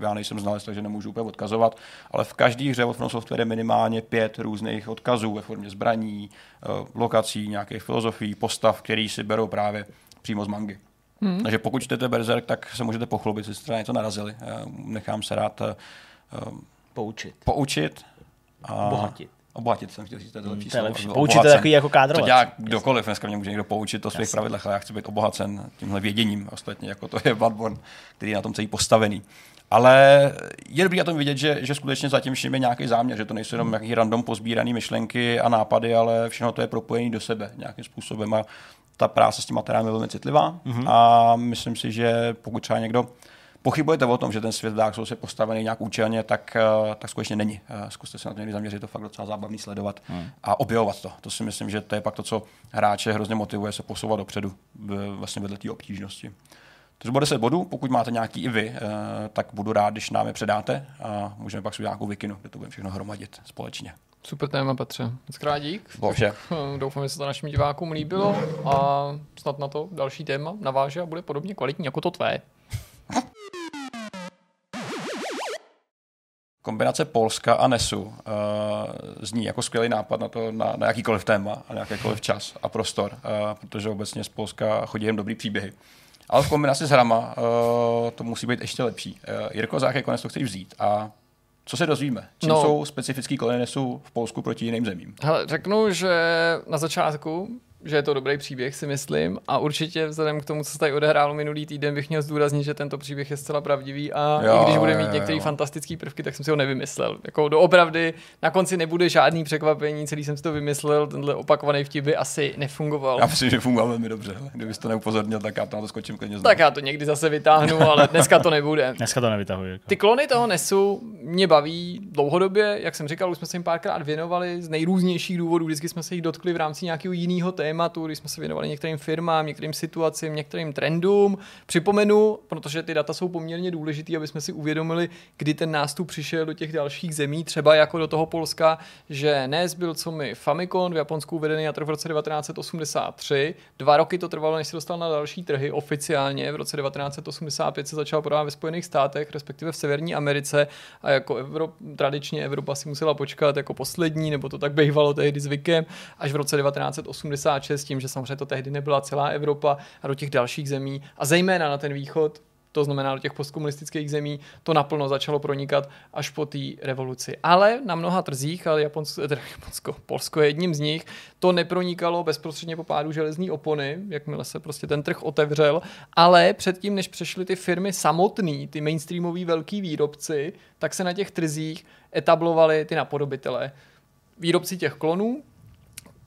já nejsem znalec, takže nemůžu úplně odkazovat, ale v každé hře od From Software je minimálně pět různých odkazů ve formě zbraní, eh, lokací, nějakých filozofií, postav, který si berou právě přímo z mangy. Hmm. Takže pokud čtete Berserk, tak se můžete pochlubit, jestli jste něco narazili. Nechám se rád uh, poučit. poučit a obohatit. Obohatit jsem chtěl říct, to je lepší, to je lepší. Poučit je takový jako kádrovat. To dělá kdokoliv, dneska mě může někdo poučit o svých pravidlech, ale já chci být obohacen tímhle věděním, ostatně jako to je Bloodborne, který je na tom celý postavený. Ale je dobrý na tom vidět, že, že skutečně zatím všim je nějaký záměr, že to nejsou jenom nějaký random pozbírané myšlenky a nápady, ale všechno to je propojené do sebe nějakým způsobem a ta práce s tím materiálem je velmi citlivá mm-hmm. a myslím si, že pokud třeba někdo pochybujete o tom, že ten svět Dark Souls je postavený nějak účelně, tak, eh, tak skutečně není. Eh, zkuste se na to někdy zaměřit, to fakt docela zábavný sledovat hmm. a objevovat to. To si myslím, že to je pak to, co hráče hrozně motivuje se posouvat dopředu vlastně vedle té obtížnosti. To bude 10 bodů, pokud máte nějaký i vy, eh, tak budu rád, když nám je předáte a můžeme pak si nějakou vikinu, kde to budeme všechno hromadit společně. Super téma, Petře. Moc krát dík. Bože. Doufám, že se to našim divákům líbilo a snad na to další téma naváže a bude podobně kvalitní jako to tvé. Kombinace Polska a NESu uh, zní jako skvělý nápad na to, na, na jakýkoliv téma a na jakýkoliv čas a prostor, uh, protože obecně z Polska chodí jen dobrý příběhy. Ale v kombinaci s hrama uh, to musí být ještě lepší. Uh, Jirko, za jaký konec to chceš vzít a co se dozvíme? Čím no, jsou specifický koleny NESu v Polsku proti jiným zemím? Hele, řeknu, že na začátku že je to dobrý příběh, si myslím. A určitě vzhledem k tomu, co se tady odehrálo minulý týden, bych měl zdůraznit, že tento příběh je zcela pravdivý a jo, i když bude mít některé fantastické prvky, tak jsem si ho nevymyslel. Jako doopravdy na konci nebude žádný překvapení, celý jsem si to vymyslel, tenhle opakovaný vtip by asi nefungoval. Já myslím, že fungoval velmi dobře. Kdybyste to neupozornil, tak já to na to skočím klidně Tak já to někdy zase vytáhnu, ale dneska to nebude. dneska to nevytahuji. Jako. Ty klony toho nesu mě baví dlouhodobě, jak jsem říkal, už jsme se jim párkrát věnovali z nejrůznějších důvodů, vždycky jsme se jich dotkli v rámci nějakého jiného tématu, když jsme se věnovali některým firmám, některým situacím, některým trendům. Připomenu, protože ty data jsou poměrně důležité, aby jsme si uvědomili, kdy ten nástup přišel do těch dalších zemí, třeba jako do toho Polska, že NES byl co mi Famicom v Japonsku uvedený na trh v roce 1983. Dva roky to trvalo, než se dostal na další trhy oficiálně. V roce 1985 se začal prodávat ve Spojených státech, respektive v Severní Americe a jako Evrop, tradičně Evropa si musela počkat jako poslední, nebo to tak bývalo tehdy zvykem, až v roce 1986 tím, že samozřejmě to tehdy nebyla celá Evropa a do těch dalších zemí a zejména na ten východ, to znamená do těch postkomunistických zemí, to naplno začalo pronikat až po té revoluci. Ale na mnoha trzích, ale Japonsko, teda Japonsko, Polsko je jedním z nich, to nepronikalo bezprostředně po pádu železní opony, jakmile se prostě ten trh otevřel, ale předtím, než přešly ty firmy samotný, ty mainstreamoví velký výrobci, tak se na těch trzích etablovali ty napodobitele. Výrobci těch klonů,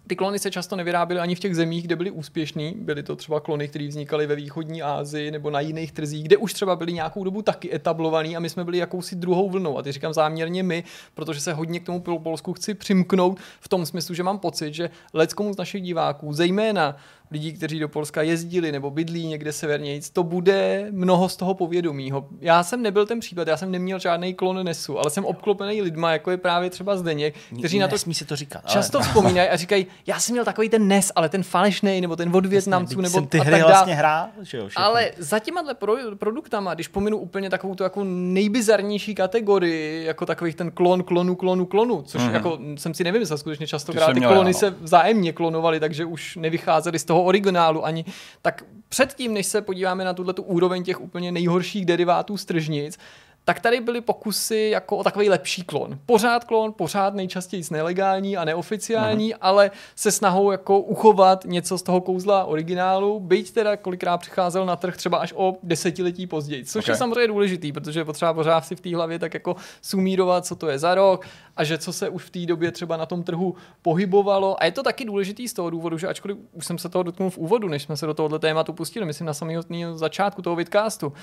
ty klony se často nevyráběly ani v těch zemích, kde byly úspěšní. Byly to třeba klony, které vznikaly ve východní Asii nebo na jiných trzích, kde už třeba byly nějakou dobu taky etablovaný a my jsme byli jakousi druhou vlnou. A ty říkám záměrně my, protože se hodně k tomu Polsku chci přimknout v tom smyslu, že mám pocit, že leckomu z našich diváků, zejména lidí, kteří do Polska jezdili nebo bydlí někde severněji, to bude mnoho z toho povědomího. Já jsem nebyl ten případ, já jsem neměl žádný klon nesu, ale jsem obklopený lidma, jako je právě třeba Zdeněk, kteří na to si to říkat, často ale... vzpomínají a říkají, já jsem měl takový ten nes, ale ten falešný, nebo ten od Větnamců, nebo jsem ty hry vlastně hrál, že jo, Ale za těma pro, produktama, když pominu úplně takovou tu jako nejbizarnější kategorii, jako takových ten klon, klonu, klonu, klonu, což mm-hmm. jako jsem si nevymyslel, skutečně častokrát ty, klony já, no. se vzájemně klonovaly, takže už nevycházely z toho toho originálu ani, tak předtím, než se podíváme na tuhle úroveň těch úplně nejhorších derivátů z tržnic, tak tady byly pokusy jako o takový lepší klon. Pořád klon, pořád nejčastěji nelegální a neoficiální, uh-huh. ale se snahou jako uchovat něco z toho kouzla originálu, byť teda kolikrát přicházel na trh třeba až o desetiletí později, což okay. je samozřejmě důležitý, protože je potřeba pořád si v té hlavě tak jako sumírovat, co to je za rok a že co se už v té době třeba na tom trhu pohybovalo. A je to taky důležitý z toho důvodu, že ačkoliv už jsem se toho dotknul v úvodu, než jsme se do tohoto tématu pustili, myslím na samého začátku toho vidcastu,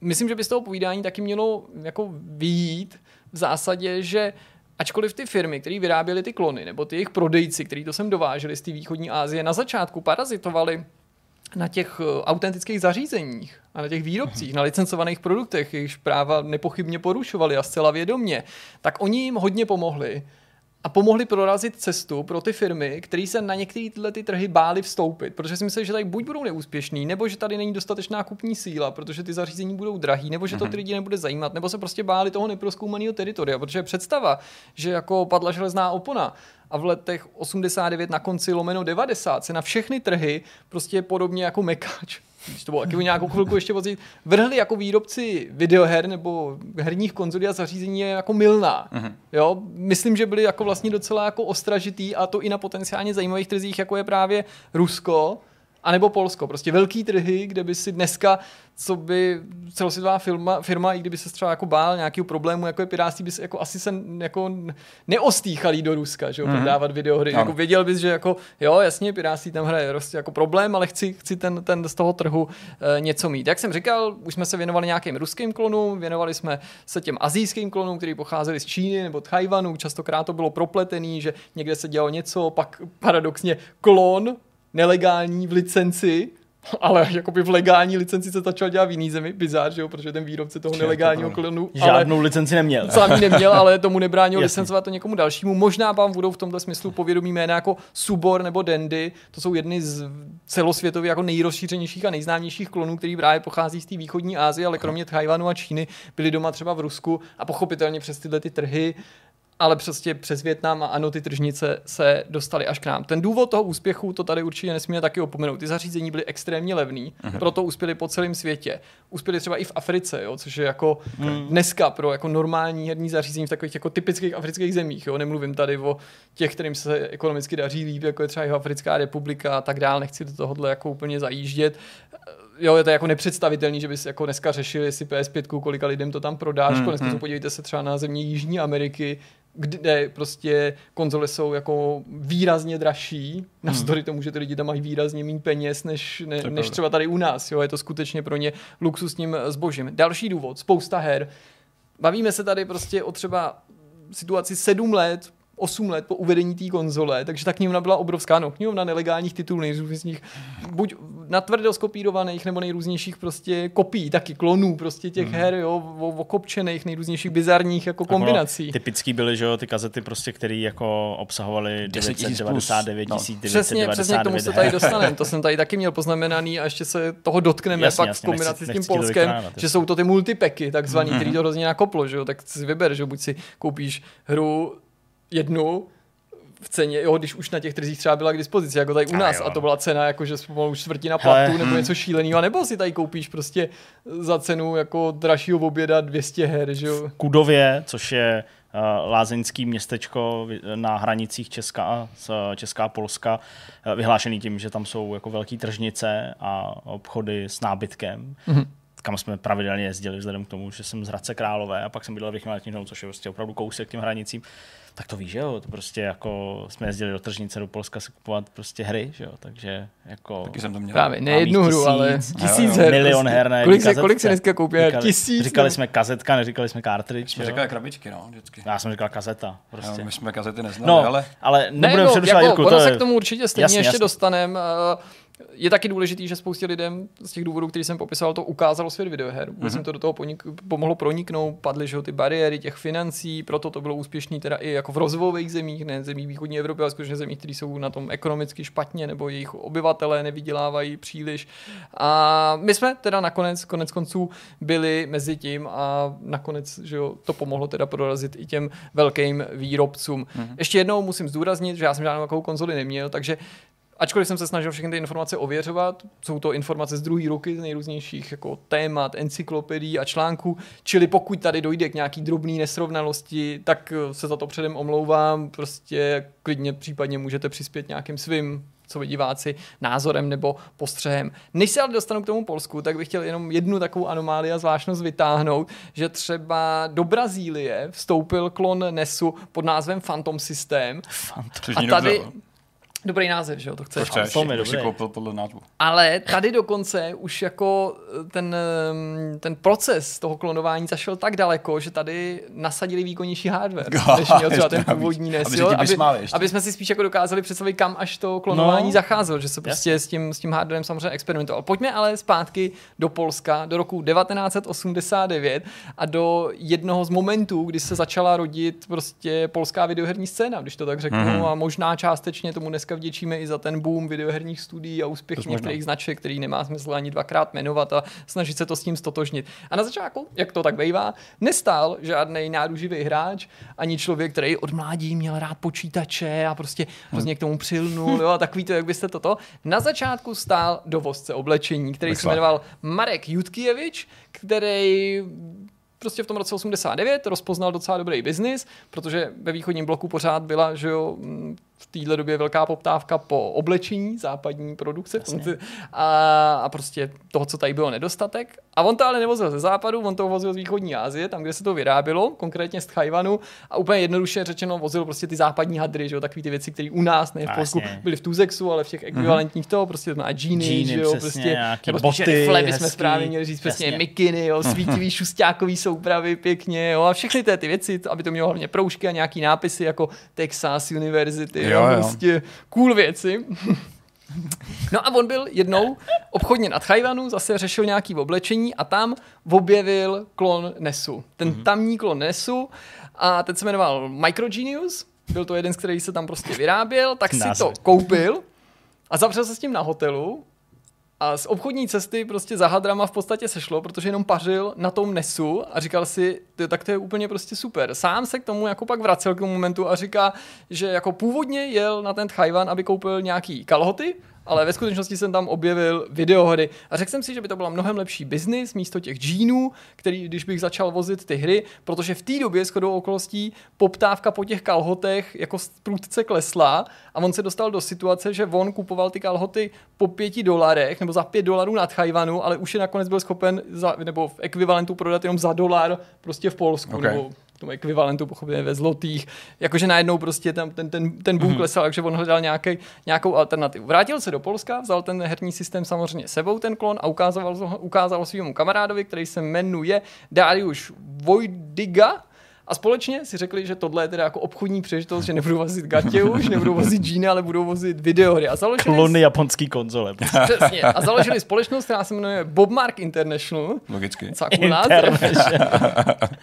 myslím, že by z toho povídání taky mělo jako vyjít v zásadě, že Ačkoliv ty firmy, které vyráběly ty klony, nebo ty jejich prodejci, kteří to sem dováželi z té východní Asie, na začátku parazitovali na těch eh, autentických zařízeních a na těch výrobcích, na licencovaných produktech, jejichž práva nepochybně porušovali a zcela vědomě, tak oni jim hodně pomohli a pomohli prorazit cestu pro ty firmy, které se na některé tyhle ty trhy bály vstoupit, protože si mysleli, že tady buď budou neúspěšní, nebo že tady není dostatečná kupní síla, protože ty zařízení budou drahý, nebo že to ty mhm. lidi nebude zajímat, nebo se prostě báli toho neproskoumaného teritoria, protože představa, že jako padla železná opona a v letech 89 na konci lomeno 90 se na všechny trhy prostě podobně jako mekáč když to bylo taky nějakou chvilku ještě později, vrhli jako výrobci videoher nebo herních konzolí a zařízení je jako milná. Uh-huh. Jo? Myslím, že byli jako vlastně docela jako ostražitý a to i na potenciálně zajímavých trzích, jako je právě Rusko, A nebo Polsko, prostě velký trhy, kde by si dneska, co by celosvětová firma, firma i kdyby se třeba jako bál nějakého problému, jako je piráctví, bys jako asi se jako neostýchalý do Ruska, že jo, mm-hmm. prodávat videohry. No. Jako věděl bys, že jako jo, jasně, piráctví tam hraje prostě jako problém, ale chci, chci ten, ten z toho trhu e, něco mít. Jak jsem říkal, už jsme se věnovali nějakým ruským klonům, věnovali jsme se těm azijským klonům, který pocházeli z Číny nebo Tchajvanu, častokrát to bylo propletený, že někde se dělalo něco, pak paradoxně klon nelegální v licenci, ale jakoby v legální licenci se začal dělat v jiný zemi, bizár, že jo, protože ten výrobce toho nelegálního klonu žádnou ale, licenci neměl. Sám neměl, ale tomu nebránil licencovat to někomu dalšímu. Možná vám budou v tomto smyslu povědomí jména jako Subor nebo Dandy. To jsou jedny z celosvětově jako nejrozšířenějších a nejznámějších klonů, který právě pochází z té východní Asie, ale kromě Tchajvanu a Číny byli doma třeba v Rusku a pochopitelně přes tyhle ty trhy ale přesně přes Větnam a ano, ty tržnice se dostaly až k nám. Ten důvod toho úspěchu, to tady určitě nesmíme taky opomenout. Ty zařízení byly extrémně levný, uh-huh. proto uspěli po celém světě. Uspěli třeba i v Africe, jo, což je jako uh-huh. dneska pro jako normální herní zařízení v takových jako typických afrických zemích. Jo. Nemluvím tady o těch, kterým se ekonomicky daří líp, jako je třeba jeho Africká republika a tak dál. Nechci do tohohle jako úplně zajíždět jo, je to jako nepředstavitelný, že bys jako dneska řešili si PS5, kolika lidem to tam prodáš. Hmm, Konec hmm. podívejte se třeba na země Jižní Ameriky, kde prostě konzole jsou jako výrazně dražší, navzdory hmm. tomu, že ty lidi tam mají výrazně méně peněz, než, ne, než třeba tady u nás. Jo, je to skutečně pro ně luxusním zbožím. Další důvod, spousta her. Bavíme se tady prostě o třeba situaci sedm let 8 let po uvedení té konzole, takže ta knihovna byla obrovská, no, knihovna nelegálních titulů, nejrůznějších, buď na tvrdo skopírovaných, nebo nejrůznějších prostě kopií, taky klonů prostě těch hmm. her, jo, okopčených, nejrůznějších bizarních jako kombinací. Jako, typický byly, že jo, ty kazety prostě, které jako obsahovaly 999 no. 999 Přesně, přesně k tomu se tady dostaneme, to jsem tady taky měl poznamenaný a ještě se toho dotkneme jasně, pak jasně, v kombinaci nechci, s tím Polskem, že jsou to ty multipeky takzvaný, hmm. který to hrozně nakoplo, že jo, tak si vyber, že buď si koupíš hru jednu v ceně, jo, když už na těch trzích třeba byla k dispozici, jako tady u nás, a, a to byla cena jako, že pomalu čtvrtina platu nebo hm. něco šíleného, nebo si tady koupíš prostě za cenu jako dražšího oběda 200 her, že jo. Kudově, což je uh, lázeňský městečko na hranicích Česka a Česká Polska, uh, vyhlášený tím, že tam jsou jako velké tržnice a obchody s nábytkem. Mm-hmm kam jsme pravidelně jezdili, vzhledem k tomu, že jsem z Hradce Králové a pak jsem bydlel v Rychném což je vlastně opravdu kousek k těm hranicím tak to víš, že jo, to prostě jako jsme jezdili do tržnice do Polska si kupovat prostě hry, že jo, takže jako... Taky jsem to měl. Právě, ne jednu hru, ale tisíc her. Milion prostě. her na kolik, se, kolik se dneska koupí říkali, Tisíc. Říkali jsme kazetka, neříkali jsme cartridge. Jsme říkali krabičky, no, vždycky. Já jsem říkal kazeta, prostě. No, my jsme kazety neznali, no, ale... ale nebudeme ne, no, jako, Jirku, to je... se k tomu určitě stejně ještě dostaneme. Uh, je taky důležitý, že spoustě lidem z těch důvodů, který jsem popisoval, to ukázalo svět videoher. Vůbec mm-hmm. jim to do toho ponik- pomohlo proniknout, padly že ty bariéry těch financí, proto to bylo úspěšné teda i jako v rozvojových zemích, ne zemích východní Evropy, ale skutečně zemích, které jsou na tom ekonomicky špatně, nebo jejich obyvatelé nevydělávají příliš. A my jsme teda nakonec, konec konců, byli mezi tím a nakonec že jo, to pomohlo teda prorazit i těm velkým výrobcům. Mm-hmm. Ještě jednou musím zdůraznit, že já jsem žádnou takovou konzoli neměl, takže Ačkoliv jsem se snažil všechny ty informace ověřovat, jsou to informace z druhé ruky, z nejrůznějších jako témat, encyklopedií a článků, čili pokud tady dojde k nějaký drobný nesrovnalosti, tak eh, se za to předem omlouvám, prostě klidně případně můžete přispět nějakým svým co vy diváci, názorem nebo postřehem. Než se ale dostanu k tomu Polsku, tak bych chtěl jenom jednu takovou anomálii a zvláštnost vytáhnout, že třeba do Brazílie vstoupil klon NESu pod názvem Phantom System. Phantom. A tady, dobře, no. Dobrý název, že jo, to chceš. To chceš, to si koupil podle názvu. Ale tady dokonce už jako eh, ten, eh, ten proces toho klonování zašel tak daleko, že tady nasadili výkonnější hardware, God, než měl třeba ten původní NES, aby, jo, aby, aby, jsme si spíš jako dokázali představit, kam až to klonování no, zacházelo, že se prostě s tím, s tím hardwarem samozřejmě experimentoval. Pojďme ale zpátky do Polska, do roku 1989 a do jednoho z momentů, kdy se začala rodit prostě polská videoherní scéna, když to tak řeknu, mm-hmm. a možná částečně tomu dneska dneska vděčíme i za ten boom videoherních studií a úspěch některých možná. značek, který nemá smysl ani dvakrát jmenovat a snažit se to s tím stotožnit. A na začátku, jak to tak bývá, nestál žádný náduživý hráč, ani člověk, který od mládí měl rád počítače a prostě hrozně k tomu přilnul, jo, a takový to, jak byste toto. Na začátku stál dovozce oblečení, který se jmenoval Marek Jutkievič, který prostě v tom roce 89 rozpoznal docela dobrý biznis, protože ve východním bloku pořád byla, že jo, v téhle době velká poptávka po oblečení západní produkce a, a prostě toho, co tady bylo nedostatek. A on to ale nevozil ze západu, on to vozil z východní Asie, tam, kde se to vyrábělo, konkrétně z Tchajvanu. A úplně jednoduše řečeno vozil prostě ty západní hadry, že jo, takové ty věci, které u nás, ne v Polsku, byly v Tuzexu, ale v těch ekvivalentních toho, prostě na džíny, džíny že jo, prostě, nebo boty, fleby jsme správně měli říct, přesně mikiny, jo, svítivý šustákový soupravy pěkně, jo, a všechny ty, ty věci, aby to mělo hlavně proužky a nějaký nápisy jako Texas University, jo, jo. prostě cool věci. No a on byl jednou obchodně nad Chajvanu, zase řešil nějaký oblečení a tam objevil klon Nesu. Ten mm-hmm. tamní klon Nesu a ten se jmenoval Microgenius, byl to jeden, z který se tam prostě vyráběl, tak si to koupil a zavřel se s tím na hotelu a z obchodní cesty prostě za hadrama v podstatě sešlo, protože jenom pařil na tom nesu a říkal si, tak to je úplně prostě super. Sám se k tomu jako pak vracel k tomu momentu a říká, že jako původně jel na ten Tchajvan, aby koupil nějaký kalhoty, ale ve skutečnosti jsem tam objevil videohry a řekl jsem si, že by to byla mnohem lepší biznis místo těch džínů, který, když bych začal vozit ty hry, protože v té době shodou okolností poptávka po těch kalhotech jako prudce klesla a on se dostal do situace, že on kupoval ty kalhoty po pěti dolarech nebo za pět dolarů nad Chajvanu, ale už je nakonec byl schopen za, nebo v ekvivalentu prodat jenom za dolar prostě v Polsku okay. nebo tom ekvivalentu pochopitelně ve zlotých, jakože najednou prostě tam ten, ten, ten boom mm-hmm. klesal, takže on hledal nějaký, nějakou alternativu. Vrátil se do Polska, vzal ten herní systém samozřejmě sebou, ten klon, a ukázal, ukázal svým kamarádovi, který se jmenuje Darius Vojdiga, a společně si řekli, že tohle je teda jako obchodní příležitost, že nebudou vozit gatě už, nebudou vozit džíny, ale budou vozit videohry. A založili... Klony japonský konzole. Přesně. A založili společnost, která se jmenuje Bobmark International. Logicky.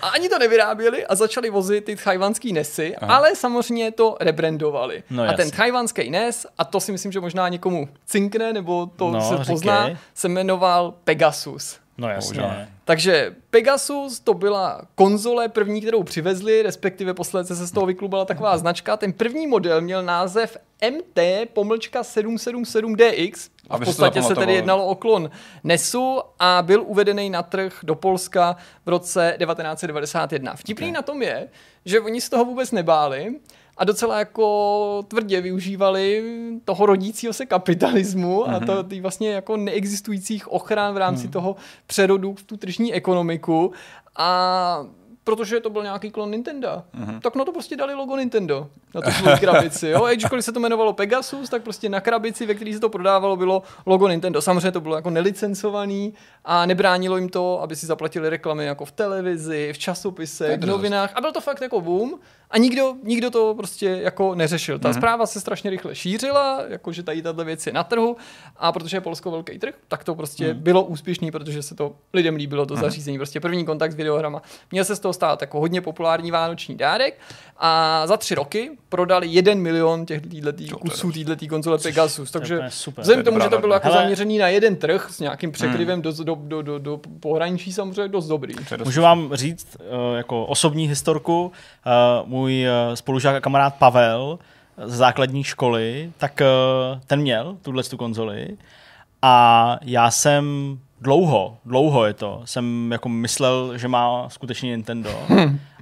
A ani to nevyráběli a začali vozit ty tchajvanský Nesy, Aha. ale samozřejmě to rebrandovali. No, a ten tchajvanský Nes, a to si myslím, že možná někomu cinkne, nebo to no, se pozná, říkej. se jmenoval Pegasus. No jasně. Takže Pegasus to byla konzole první, kterou přivezli, respektive posledně se z toho vyklubala taková značka. Ten první model měl název MT pomlčka 777DX. A v podstatě se tedy jednalo o klon NESu a byl uvedený na trh do Polska v roce 1991. Vtipný okay. na tom je, že oni z toho vůbec nebáli a docela jako tvrdě využívali toho rodícího se kapitalismu mm-hmm. a to mhm. tý vlastně jako neexistujících ochran v rámci mm. toho přerodu v tu tržní ekonomiku a protože to byl nějaký klon Nintendo. Mm-hmm. Tak na to prostě dali logo Nintendo na tu svou krabici. Jo? A když se to jmenovalo Pegasus, tak prostě na krabici, ve které se to prodávalo, bylo logo Nintendo. Samozřejmě to bylo jako nelicencovaný a nebránilo jim to, aby si zaplatili reklamy jako v televizi, v časopisech, v novinách. A byl to fakt jako boom. A nikdo, nikdo to prostě jako neřešil. Ta mm-hmm. zpráva se strašně rychle šířila, jakože tady tato věc je na trhu a protože je Polsko velký trh, tak to prostě mm. bylo úspěšný, protože se to lidem líbilo, to mm. zařízení. Prostě první kontakt s videohrama. Měl se z toho stát jako hodně populární vánoční dárek a za tři roky prodali jeden milion těch kusů této konzole Pegasus. Takže vzhledem k tomu, že to bylo jako Hele. zaměřený na jeden trh s nějakým překryvem mm. do, do, do, do, do pohraničí, samozřejmě dost dobrý. Můžu vám říct uh, jako osobní historku. Uh, můj uh, spolužák a kamarád Pavel z základní školy, tak uh, ten měl tuhle tu konzoli a já jsem dlouho, dlouho je to, jsem jako myslel, že má skutečně Nintendo.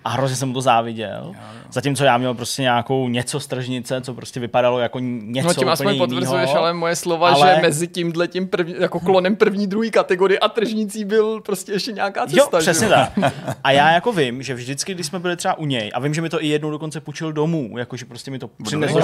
A hrozně jsem mu to záviděl. Zatímco já měl prostě nějakou něco z tržnice, co prostě vypadalo jako něco No tím aspoň potvrzuješ ale moje slova, ale... že mezi tímhle tím první, jako klonem první, druhý kategorie a tržnicí byl prostě ještě nějaká cesta. Jo, přesně tak. A já jako vím, že vždycky, když jsme byli třeba u něj, a vím, že mi to i jednou dokonce půjčil domů, jakože prostě mi to přinesl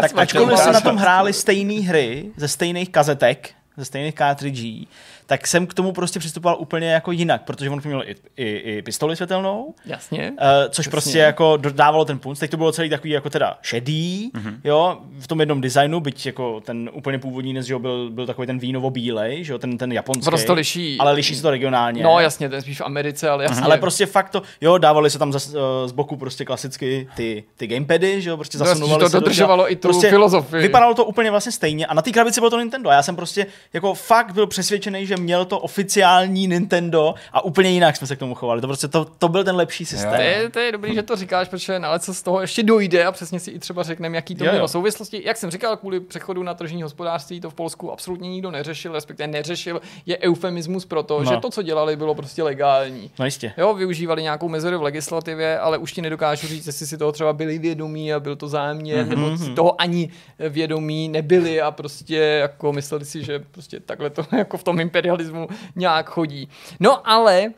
Tak ačkoliv se na tom hráli stejné hry ze stejných kazetek, ze stejných cartridží, tak jsem k tomu prostě přistupoval úplně jako jinak, protože on měl i, i, i pistoli světelnou. Jasně. Uh, což jasně. prostě jako dodávalo ten punc. Teď to bylo celý takový jako teda šedý, mm-hmm. jo, v tom jednom designu, byť jako ten úplně původní dnes, že jo, byl, byl takový ten vínovo bílej, že jo, ten, ten japonský. Prostě liší. Ale liší se to regionálně. No jasně, ten spíš v Americe, ale jasně. Ale prostě fakt to, jo, dávali se tam z, uh, z boku prostě klasicky ty, ty gamepady, že jo, prostě zasunovali to se dodržovalo do, i tu prostě filozofii. Vypadalo to úplně vlastně stejně a na té krabici bylo to Nintendo a já jsem prostě jako fakt byl přesvědčený, že měl to oficiální Nintendo a úplně jinak jsme se k tomu chovali. To prostě to, to byl ten lepší systém. To je, to je dobrý, že to říkáš, protože ale co z toho ještě dojde a přesně si i třeba řekneme, jaký to Jo, mělo jo. souvislosti. Jak jsem říkal, kvůli přechodu na tržní hospodářství to v Polsku absolutně nikdo neřešil, respektive neřešil, je eufemismus pro to, No. že to, co dělali, bylo prostě legální. No jistě. Jo, využívali nějakou mezeru v legislativě, ale už ti nedokážu říct, jestli si toho třeba byli vědomí a byl to záměr, mm-hmm. nebo si toho ani vědomí nebyli a prostě jako mysleli si, že prostě takhle to jako v tom imperialismu nějak chodí. No ale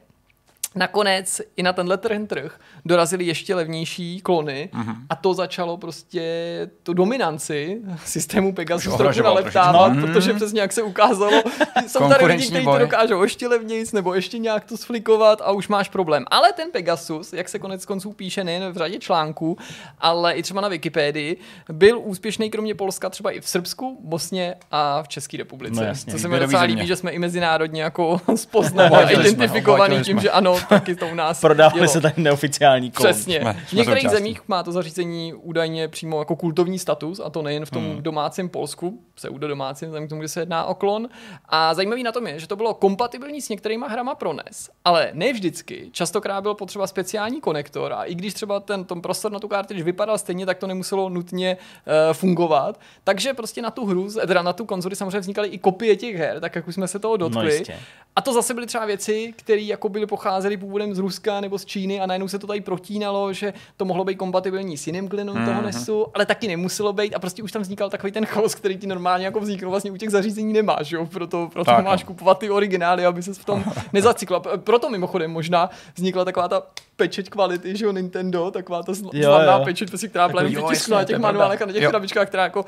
Nakonec i na tenhle trh, trh dorazily ještě levnější klony Mhm. mm-hmm. a to začalo prostě tu dominanci systému Pegasus trochu naleptávat, trošičku. protože přesně jak se ukázalo, jsou tady lidi, kteří to dokážou ještě levnějc nebo ještě nějak to sflikovat a už máš problém. Ale ten Pegasus, jak se konec konců píše nejen v řadě článků, ale i třeba na Wikipedii, byl úspěšný kromě Polska třeba i v Srbsku, Bosně a v České republice. No jasně, Co se mi docela líbí, že jsme i mezinárodně jako spoznali identifikovaný oplatili tím, že ano, taky to u nás Prodávali se tady neoficiální klon. Přesně. Jsme- v některých součástí. zemích má to zařízení údajně přímo jako kultovní status, a to nejen v tom hmm. domácím Polsku, pseudo domácím, vzhledem k tomu, kde se jedná o klon. A zajímavý na tom je, že to bylo kompatibilní s některýma hrama pro NES, ale ne vždycky. Častokrát byl potřeba speciální konektor a i když třeba ten tom prostor na tu kartridž vypadal stejně, tak to nemuselo nutně uh, fungovat. Takže prostě na tu hru, teda na tu konzoli samozřejmě vznikaly i kopie těch her, tak jak už jsme se toho dotkli. jistě. A to zase byly třeba věci, které jako byly pocházely původem z Ruska nebo z Číny a najednou se to tady protínalo, že to mohlo být kompatibilní s jiným klinem mm-hmm. toho NESu, ale taky nemuselo být a prostě už tam vznikal takový ten chaos, který ti normálně jako vzniknul vlastně u těch zařízení nemáš, jo? proto, proto Tak, máš no. kupovat ty originály, aby se v tom nezacykla. Proto mimochodem možná vznikla taková ta pečeť kvality, že jo, Nintendo, taková ta zl- Jo, slavná jo. pečeť, prostě, která byla vytiskla na těch manuálech a na těch krabičkách, která jako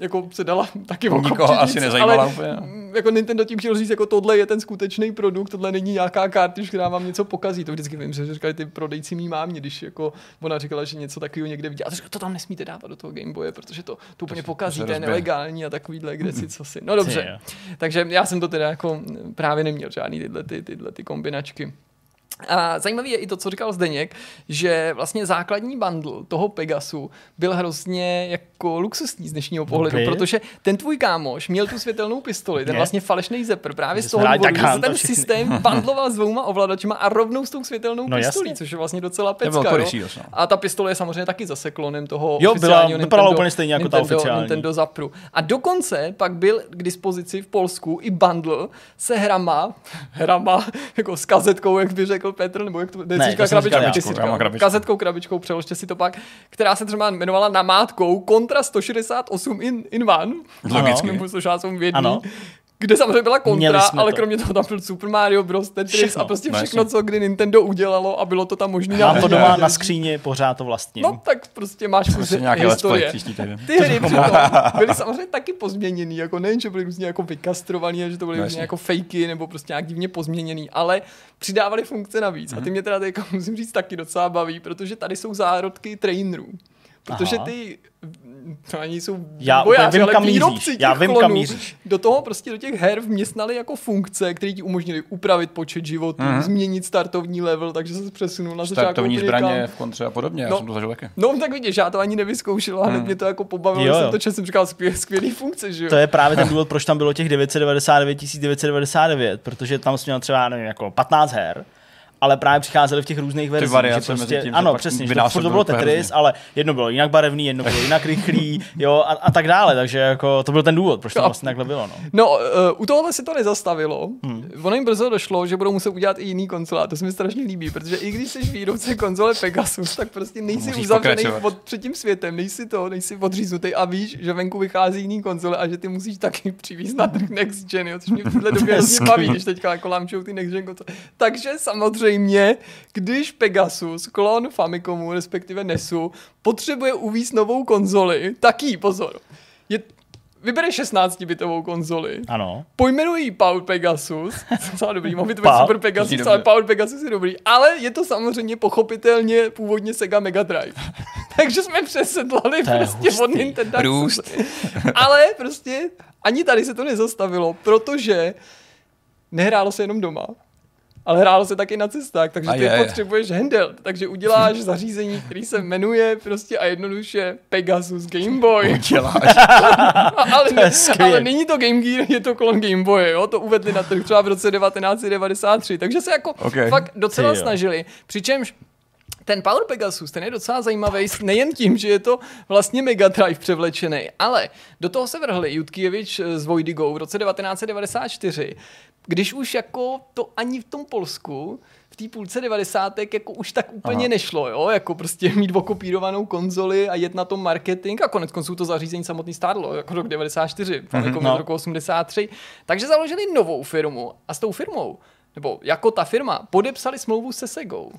jako se dala taky Nikoho okopčit asi víc, nezajímala ale úplně, no. mm, jako Nintendo tím chtěl říct, jako tohle je ten skutečný produkt, tohle není nějaká kartiž, která vám něco pokazí. To vždycky vím, že říkali ty prodejci mý mámě, když jako ona říkala, že něco takového někde viděla. A to, říkala, to tam nesmíte dávat do toho Gameboye, protože to, to úplně pokazí, to je nelegální a takovýhle, kde si co si. No dobře. Takže já jsem to teda jako právě neměl žádný tyhle, ty, tyhle ty kombinačky. A zajímavý je i to, co říkal Zdeněk, že vlastně základní bundle toho Pegasu byl hrozně jako luxusní z dnešního pohledu, Byl? protože ten tvůj kámoš měl tu světelnou pistoli, ten vlastně falešný zepr, právě Že z toho důvodu, tak že se ten všechny. systém bundloval s dvouma ovladačima a rovnou s tou světelnou No pistolí, jasně. což je vlastně docela pecka. dost, no. A ta pistole je samozřejmě taky zase klonem toho Jo, byla- oficiálního vypadala Nintendo- úplně stejně jako ta Nintendo, oficiální. Nintendo Zapru. A dokonce pak byl k dispozici v Polsku i bundle se hrama, hrama, jako s kazetkou, jak by řekl Petr, nebo jak to Ne, ne, to říkal já. ty jsi Já mám říkal. krabičku. kazetkou, krabičkou, přeložte si to pak, která se třeba jmenovala namátkou Contra 168 in, in one. Logicky. Nebo 168 v jedný. Ano. Kde samozřejmě byla kontra, ale to. kromě toho tam byl Super Mario Bros. Tetris Všechno. a prostě No, všechno, co kdy Nintendo udělalo a bylo to tam možné. Mám to doma na skříni, pořád to vlastním. No tak prostě máš kus Prostě play historie. Ty hry přitom byly samozřejmě taky pozměněný, jako nejen, že byly různě jako vykastrovaný, a že to byly No, různě jako fakey nebo prostě nějak divně pozměněný, ale přidávali funkce navíc. Mhm. A ty mě teda teďka musím říct taky docela baví, protože tady jsou zárodky trainerů. Protože Aha. ty to ani jsou Já úplně vím, ale kam výrobci Já vím, kam klonů míříš. do toho prostě do těch her vměstnali jako funkce, které ti umožnili upravit počet životů, Mhm. změnit startovní level, takže se přesunul na začátku Startovní zbraně v kontře a podobně, já No. jsem to zažil taky. No tak vidíš, já to ani nevyzkoušel a hned Hmm. mě to jako pobavilo, Jo, jo, jsem to četl, jsem říkal skvělý, skvělý funkce, že jo. To je právě ten důvod, proč tam bylo těch 999 999, protože tam jsi měl třeba nevím, jako 15 her, ale právě přicházely v těch různých verzích. variace že prostě, mezi tím ano, přesně, že to, to bylo Tetris, ale jedno bylo jinak barevný, jedno bylo jinak rychlý, jo, a, a tak dále, takže jako to byl ten důvod, proč to vlastně takhle bylo, no. No, uh, u tohohle se to nezastavilo. Hmm. Ono jim brzo došlo, že budou muset udělat i jiný konzole. A to se mi strašně líbí, protože i když jsi výrobce konzole Pegasus, tak prostě nejsi Musíš uzavřený pokračovat. od, před tím světem, nejsi to, nejsi odříznutý a víš, že venku vychází jiný konzole a že ty musíš taky přivízt na trh Next Gen, jo, což mě v této době baví, když teďka jako ty Next Gen konzole. Takže samozřejmě, když Pegasus, klon Famicomu, respektive NESu, potřebuje uvíct novou konzoli, tak jí pozor. Je, vybere 16-bitovou konzoli, Ano. pojmenují ji Power Pegasus, docela dobrý, by to Super Pegasus, ale. Power Pegasus je dobrý, ale je to samozřejmě pochopitelně původně Sega Mega Drive. Takže jsme přesedlali prostě od. Nintendo. Růst. ale prostě ani tady se to nezastavilo, protože nehrálo se jenom doma, ale hrálo se taky na cestách, takže A ty je, je. potřebuješ handheld, takže uděláš zařízení, který se jmenuje prostě a jednoduše Pegasus Game Boy. Děláš. ale, ne, ale není to Game Gear, je to klon Game Boy, jo? to uvedli na trh třeba v roce 1993, takže se jako Ok. fakt docela Ty snažili, přičemž ten Power Pegasus, ten je docela zajímavý nejen tím, že je to vlastně Mega Drive převlečený, ale do toho se vrhli Jutkievič s Vojdigou v roce 1994, když už jako to ani v tom Polsku v té půlce 90. jako už tak úplně Aha. Nešlo, jo, jako prostě mít okopírovanou konzoli a jet na tom marketing a konec konců to zařízení samotný stárlo, jako rok 94, Famicom no. no. roku 83, takže založili novou firmu a s tou firmou nebo jako ta firma, podepsali smlouvu se Segou.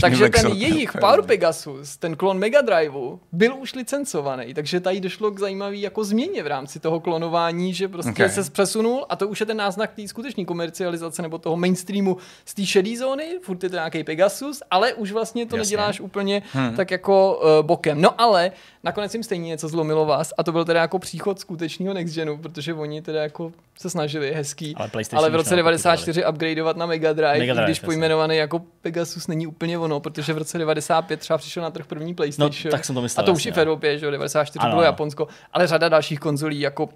Takže ten vexel. jejich Power Pegasus, ten klon Mega Driveu, byl už licencovaný, takže tady došlo k zajímavý jako změně v rámci toho klonování, že prostě Okay. se přesunul a to už je ten náznak té skutečné komercializace nebo toho mainstreamu z té šedé zóny, furt je to nějaký Pegasus, ale už vlastně to Jasně. Neděláš úplně hmm. tak jako uh, bokem. No ale nakonec jim stejně něco zlomilo vás a to byl teda jako příchod skutečného Next Genu, protože oni teda jako se snažili hezký, Ale ale v roce neopakovali. 94 upgradeovat na Mega Drive, Mega Drive, když jasně. pojmenovaný jako Pegasus není úplně ono, protože v roce 95 třeba přišel na trh první PlayStation. No, tak jsem to myslel, A to už i v no. Evropě, že jo, 94 Ano, bylo. Japonsko, ale řada dalších konzolí jako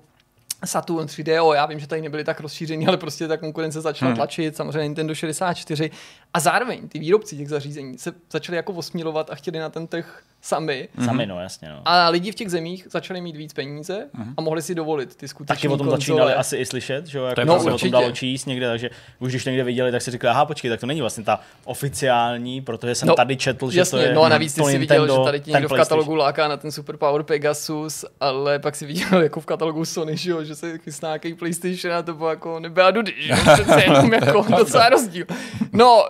Saturn 3DO, já vím, že tady nebyly tak rozšířený, ale prostě ta konkurence začala hmm. tlačit, samozřejmě Nintendo 64 a zároveň ty výrobci těch zařízení se začali jako osmílovat a chtěli na ten trh sami. Sami, no, jasně. No. A lidi v těch zemích začali mít víc peníze a mohli si dovolit ty skutečné Taky o tom konzole. začínali asi i slyšet, že jo, jako no, se o tom dalo číst někde, takže už když někde viděli, tak si říkali, aha, počkej, tak to není vlastně ta oficiální, protože jsem No, tady četl, že Jasně, to je no a navíc ty to si viděl, že tady ti někdo v katalogu láká na ten Super Power Pegasus, ale pak si viděl jako v katalogu Sony, že, jo, že se chystá nějaký PlayStation a to bylo jako nebyla dudy, že jo, přece jenom jako docela rozdíl. No,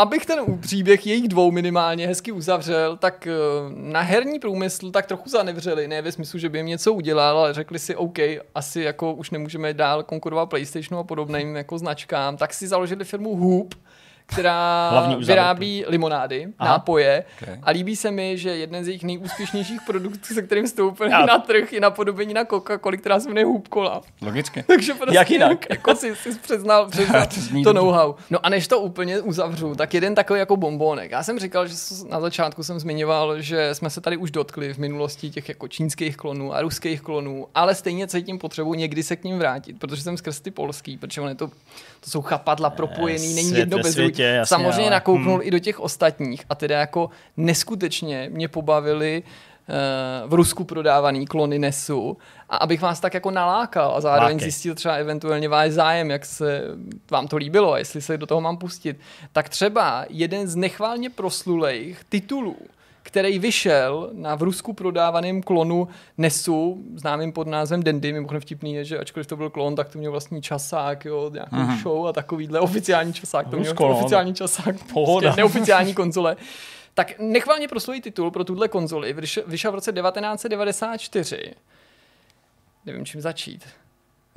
abych ten příběh jejich dvou minimálně hezky uzavřel, tak eh, na herní průmysl tak trochu zanevřeli, ne ve smyslu, že by jim něco udělal, ale řekli si, OK, asi jako už nemůžeme dál konkurovat PlayStationu a podobným jako značkám, tak si založili firmu Hoop, která vyrábí limonády, Aha. nápoje Okay. a líbí se mi, že jeden z jejich nejúspěšnějších produktů, se kterým vstoupili A- na trh, je napodobení na Coca-Coli, která se jmenuje Hoop Cola. Logicky. Takže prostě Jak jinak? jako si, si přiznal, přiznal To to know-how. No a než to úplně uzavřu, tak jeden takový jako bombonek. Já jsem říkal, že na začátku jsem zmiňoval, že jsme se tady už dotkli v minulosti těch jako čínských klonů a ruských klonů, ale stejně cítím potřebu někdy se k ním vrátit, protože jsem skrz ty polský, protože on je to, to jsou chapadla propojený, není svět jedno ve bez světě, jasně, Samozřejmě ale- nakouknul i do těch ostatních. A teda jako neskutečně mě pobavili eh, v Rusku prodávaný klony NESu a abych vás tak jako nalákal a zároveň Lákej. zjistil třeba eventuálně váš zájem, jak se vám to líbilo a jestli se do toho mám pustit, tak třeba jeden z nechválně proslulejch titulů, který vyšel na v Rusku prodávaném klonu NESu, známým pod názvem Dendy, mimochodem vtipný je, že ačkoliv to byl klon, tak to měl vlastní časák, jo, nějakou uh-huh. show a takovýhle oficiální časák, to měl Rusko, no. oficiální časák, Pohoda. prostě neoficiální konzole. Tak nechválně proslulý titul pro tuhle konzoli vyšel, vyšel v roce 1994. Nevím, čím začít.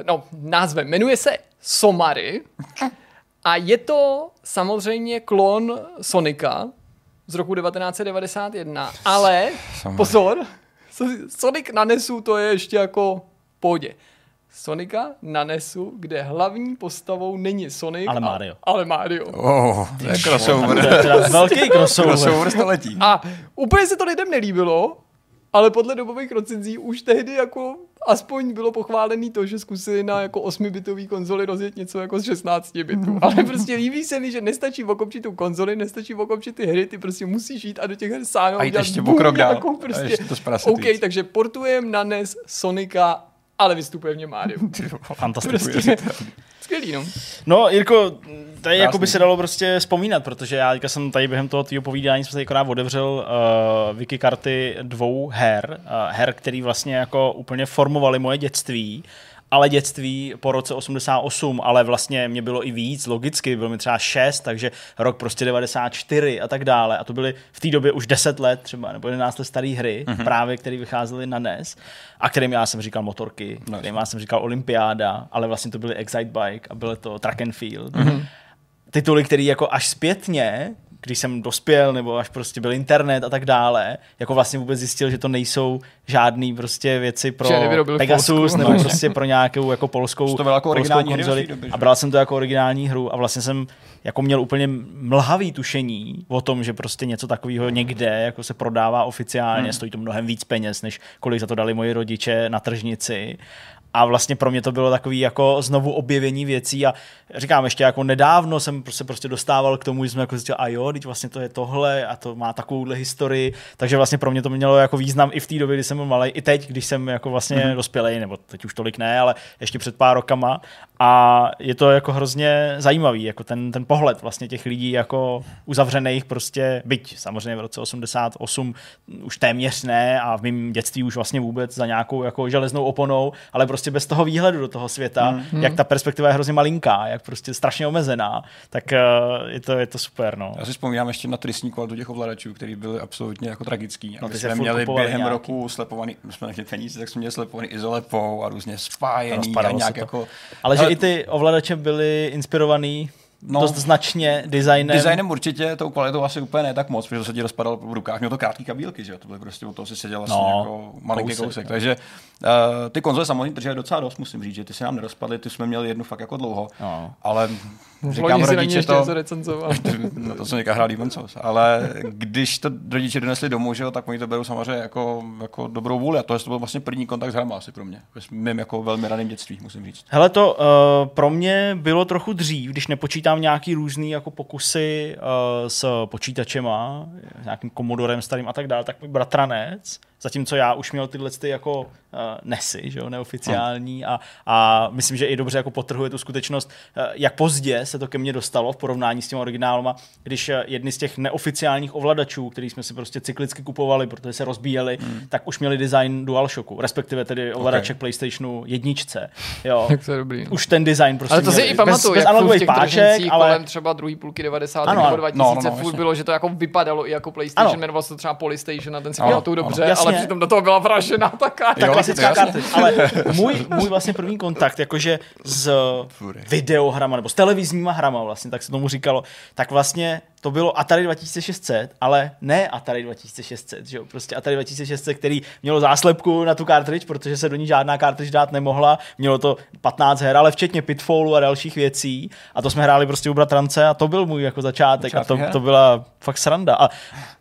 No, názvem. Jmenuje se Somary a je to samozřejmě klon Sonika z roku 1991, ale Somary. pozor, So- Sonic na NESu to je ještě jako v pohodě. Sonika na NESu, kde hlavní postavou není Sonic, Ale a- Mario. ale Mario. Oh, to je To je crossover. teda velký crossover. crossover století. A úplně se to lidem nelíbilo, ale podle dobových recenzí už tehdy jako aspoň bylo pochválený to, že zkusili na jako 8-bitový konzoli rozjet něco jako z 16 bitů. Ale prostě líbí se mi, že nestačí okopčit tu konzoli, nestačí okopčit ty hry, ty prostě musíš jít a do těch her sáhnout. A jít ještě bum, o krok dál. nějakou A Prostě, ještě to OK, víc. takže portujem na NES Sonika, ale vystupuje v něm Mario. Fantastické. Prostě skvělý, no. No, Jirko, tady jako by se dalo prostě vzpomínat, protože já teďka jsem tady během toho tvýho povídání jsem se akorát otevřel uh, wiki karty dvou her, uh, her, který vlastně jako úplně formovaly moje dětství, ale dětství po roce 88, ale vlastně mě bylo i víc, logicky, bylo mi třeba 6, takže rok prostě 94 a tak dále. A to byly v té době už 10 let třeba, nebo 11 let staré hry, mm-hmm. právě, které vycházely na NES a kterým já jsem říkal motorky, No, kterým já jsem říkal Olympiáda, ale vlastně to byly Excite Bike a bylo to Track and Field. Mm-hmm. Tituly, které jako až zpětně když jsem dospěl, nebo až prostě byl internet a tak dále, jako vlastně vůbec zjistil, že to nejsou žádný prostě věci pro Pegasus, nebo prostě pro nějakou jako polskou, to jako originální konzoli. Doby, a bral jsem to jako originální hru a vlastně jsem jako měl úplně mlhavý tušení o tom, že prostě něco takového někde jako se prodává oficiálně, hmm. stojí to mnohem víc peněz, než kolik za to dali moji rodiče na tržnici a vlastně pro mě to bylo takový jako znovu objevení věcí a říkám ještě jako nedávno jsem se prostě dostával k tomu, že jsem jako zjistil, a jo, teď vlastně to je tohle a to má takovouhle historii, takže vlastně pro mě to mělo jako význam i v té době, kdy jsem byl malý, i teď, když jsem jako vlastně mm-hmm. dospělý, nebo teď už tolik ne, ale ještě před pár rokama a je to jako hrozně zajímavý, jako ten, ten pohled vlastně těch lidí jako uzavřených prostě, byť samozřejmě v roce 88 už téměř ne a v mém dětství už vlastně vůbec za nějakou jako železnou oponou, ale prostě bez toho výhledu do toho světa, mm. jak ta perspektiva je hrozně malinká, jak prostě strašně omezená, tak uh, je, to, je to super. No. Já si vzpomínám ještě na tristní kvalitu těch ovladačů, který byly absolutně jako tragický. No, ty jsme měli během nějaký. roku slepovaný, my jsme nechtěli peníze, tak jsme měli slepovaný izolepou a různě spájený a nějak jako... Ale že i ty ovladače byly inspirovaný no, dost značně designem. Designem určitě, tou kvalitou asi úplně ne tak moc, protože to se ti rozpadalo v rukách. Měl to krátký kabílky, že jo? To byly prostě od toho si seděl vlastně no, jako malinký kousek. kousek. Takže uh, ty konzole samozřejmě držely docela dost, musím říct, že ty se nám nerozpadly, ty jsme měli jednu fakt jako dlouho. No. Ale Říkám Loni rodiče to, recenzoval. no to jsem někdy hrál Demon's Souls, ale když to rodiče donesli domů, že tak oni to berou samozřejmě jako, jako dobrou vůli a to, to byl vlastně první kontakt s hrama asi pro mě. V mým jako velmi raném dětství, musím říct. Hele, to uh, pro mě bylo trochu dřív, když nepočítám nějaký různý jako pokusy uh, s počítačema, nějakým komodorem starým a tak dále, tak můj bratranec, Zatímco já už měl tyhle ty jako uh, nesy, že jo, neoficiální a, a myslím, že i dobře jako potrhuje tu skutečnost, uh, jak pozdě se to ke mně dostalo v porovnání s těmi originálama, když uh, jedny z těch neoficiálních ovladačů, který jsme si prostě cyklicky kupovali, protože se rozbíjeli, hmm. tak už měli design DualShocku, respektive tedy ovladaček okay. PlayStationu jedničce. Jo. Tak to je dobrý. Už ten design prostě Ale to si i pamatuju, bez, jak bez páček, ale... kolem třeba druhý půlky 90. ano, nebo 2000 no, no, no, bylo, že to jako vypadalo i jako PlayStation, jmenovalo se to třeba Polystation a ten si pamatuju dobře, ale ale přitom do toho byla vražena ta karta. Ta klasická karta. Ale můj, můj vlastně první kontakt, jakože s videohrama, nebo s televizníma hrama vlastně, tak se tomu říkalo, tak vlastně to bylo Atari 2600, ale ne Atari 2600, že jo? Prostě Atari 2600, který mělo záslepku na tu cartridge, protože se do ní žádná cartridge dát nemohla. Mělo to 15 her, ale včetně Pitfallu a dalších věcí. A to jsme hráli prostě u bratrance a to byl můj jako začátek. a to, to byla fakt sranda. A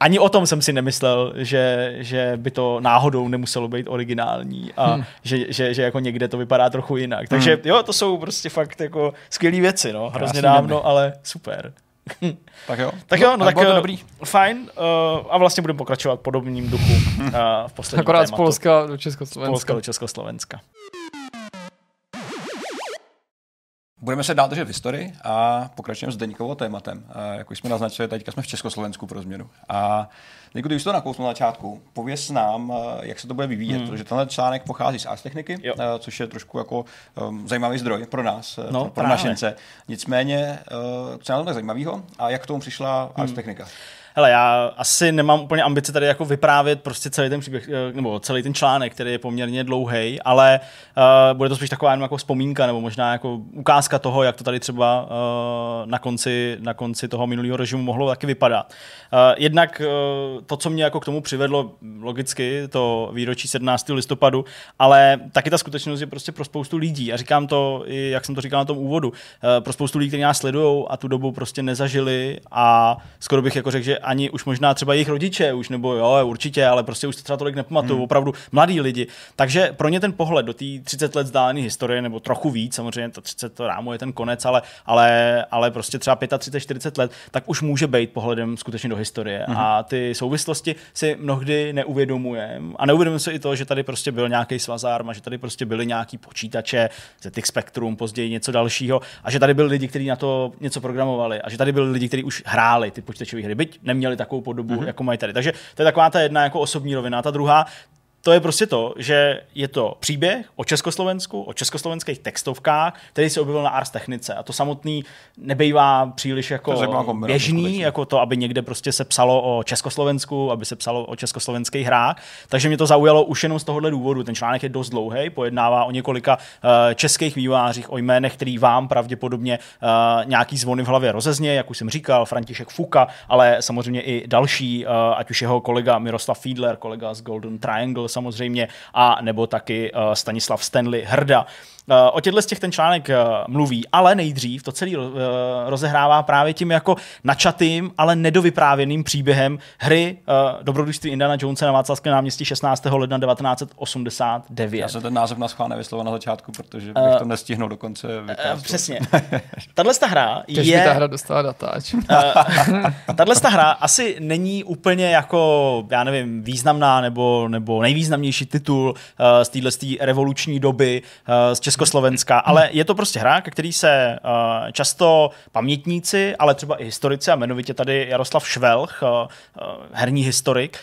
ani o tom jsem si nemyslel, že, že by to náhodou nemuselo být originální a hmm. že, že, že, jako někde to vypadá trochu jinak. Takže hmm. jo, to jsou prostě fakt jako skvělé věci, no. Hrozně dávno, ale super. tak jo. Tak jo, no, no tak to eh, dobrý. fajn. Uh, a vlastně budeme pokračovat podobným duchu uh, v posledním Akorát tématu. z Polska do Československa. Z Polska do Československa. Budeme se dál držet v historii a pokračujeme s Deníkovou tématem. A jak už jsme naznačili, teďka jsme v Československu pro změnu. A Děkuji, když to nakousnu na začátku, pověs nám, jak se to bude vyvíjet, hmm. protože tenhle článek pochází z Ars Techniky, jo. což je trošku jako um, zajímavý zdroj pro nás, no, pro, pro našence. Nicméně, uh, co je na tom tak zajímavého a jak k tomu přišla Ars hmm. Technika? Hele, já asi nemám úplně ambice tady jako vyprávět prostě celý ten příběh, eh, nebo celý ten článek, který je poměrně dlouhý, ale uh, bude to spíš taková jenom jako vzpomínka, nebo možná jako ukázka toho, jak to tady třeba uh, na, konci, na konci toho minulého režimu mohlo taky vypadat. Uh, jednak uh, to, co mě jako k tomu přivedlo, logicky, to výročí 17. listopadu, ale taky ta skutečnost je prostě pro spoustu lidí. A říkám to, i jak jsem to říkal na tom úvodu, uh, pro spoustu lidí, kteří nás sledují a tu dobu prostě nezažili a skoro bych jako řekl, že ani už možná třeba jejich rodiče už, nebo jo, určitě, ale prostě už to třeba tolik nepamatuju, hmm. opravdu mladí lidi. Takže pro ně ten pohled do té 30 let vzdálené historie, nebo trochu víc, samozřejmě to 30 to rámo je ten konec, ale, ale, ale prostě třeba 35, 40 let, tak už může být pohledem skutečně do historie. Hmm. A ty souvislosti si mnohdy neuvědomujeme. A neuvědomujeme si i to, že tady prostě byl nějaký svazárm a že tady prostě byly nějaký počítače, ZX Spectrum, později něco dalšího, a že tady byli lidi, kteří na to něco programovali, a že tady byli lidi, kteří už hráli ty počítačové hry, byť neměli takovou podobu, mm-hmm. jako mají tady. Takže to je taková ta jedna jako osobní rovina. A ta druhá, to je prostě to, že je to příběh o Československu, o československých textovkách, který se objevil na Ars Technice. A to samotný nebejvá příliš jako běžný, jako to, aby někde prostě se psalo o Československu, aby se psalo o československých hrách. Takže mě to zaujalo už jenom z tohohle důvodu. Ten článek je dost dlouhý, pojednává o několika uh, českých vývářích, o jménech, který vám pravděpodobně uh, nějaký zvony v hlavě rozezně, jak už jsem říkal, František Fuka, ale samozřejmě i další, uh, ať už jeho kolega Miroslav Fiedler, kolega z Golden Triangle samozřejmě, a nebo taky uh, Stanislav Stanley Hrda. Eh, o těchto z těch ten článek eh, mluví, ale nejdřív to celý eh, rozehrává právě tím jako načatým, ale nedovyprávěným příběhem hry Dobrodružství Indiana Jonesa na Václavském náměstí 16. ledna 1989. Já jsem ten název na schvál nevyslovil na začátku, protože bych to nestihnul dokonce vykrástit. Přesně. Tahle hra Kež je... by ta hra dostala datáč. Tahle hra asi není úplně jako, já nevím, významná nebo, nebo nejvýznamnější titul z téhle revoluční doby z Československa, ale je to prostě hra, který se uh, často pamětníci, ale třeba i historici, a jmenovitě tady Jaroslav Švelch, herní historik,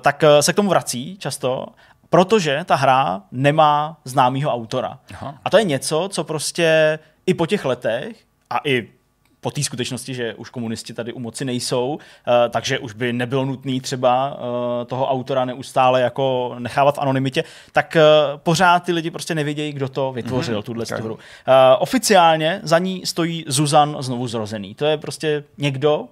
tak se k tomu vrací často protože ta hra nemá známýho autora. Aha. A to je něco, co prostě i po těch letech a i po té skutečnosti, že už komunisti tady u moci nejsou, eh, takže už by nebylo nutný třeba eh, toho autora neustále jako nechávat v anonymitě, tak eh, pořád ty lidi prostě nevědějí, kdo to vytvořil, mm-hmm. tuhle okay. hru. Oficiálně za ní stojí Zuzan znovu zrozený. To je prostě někdo,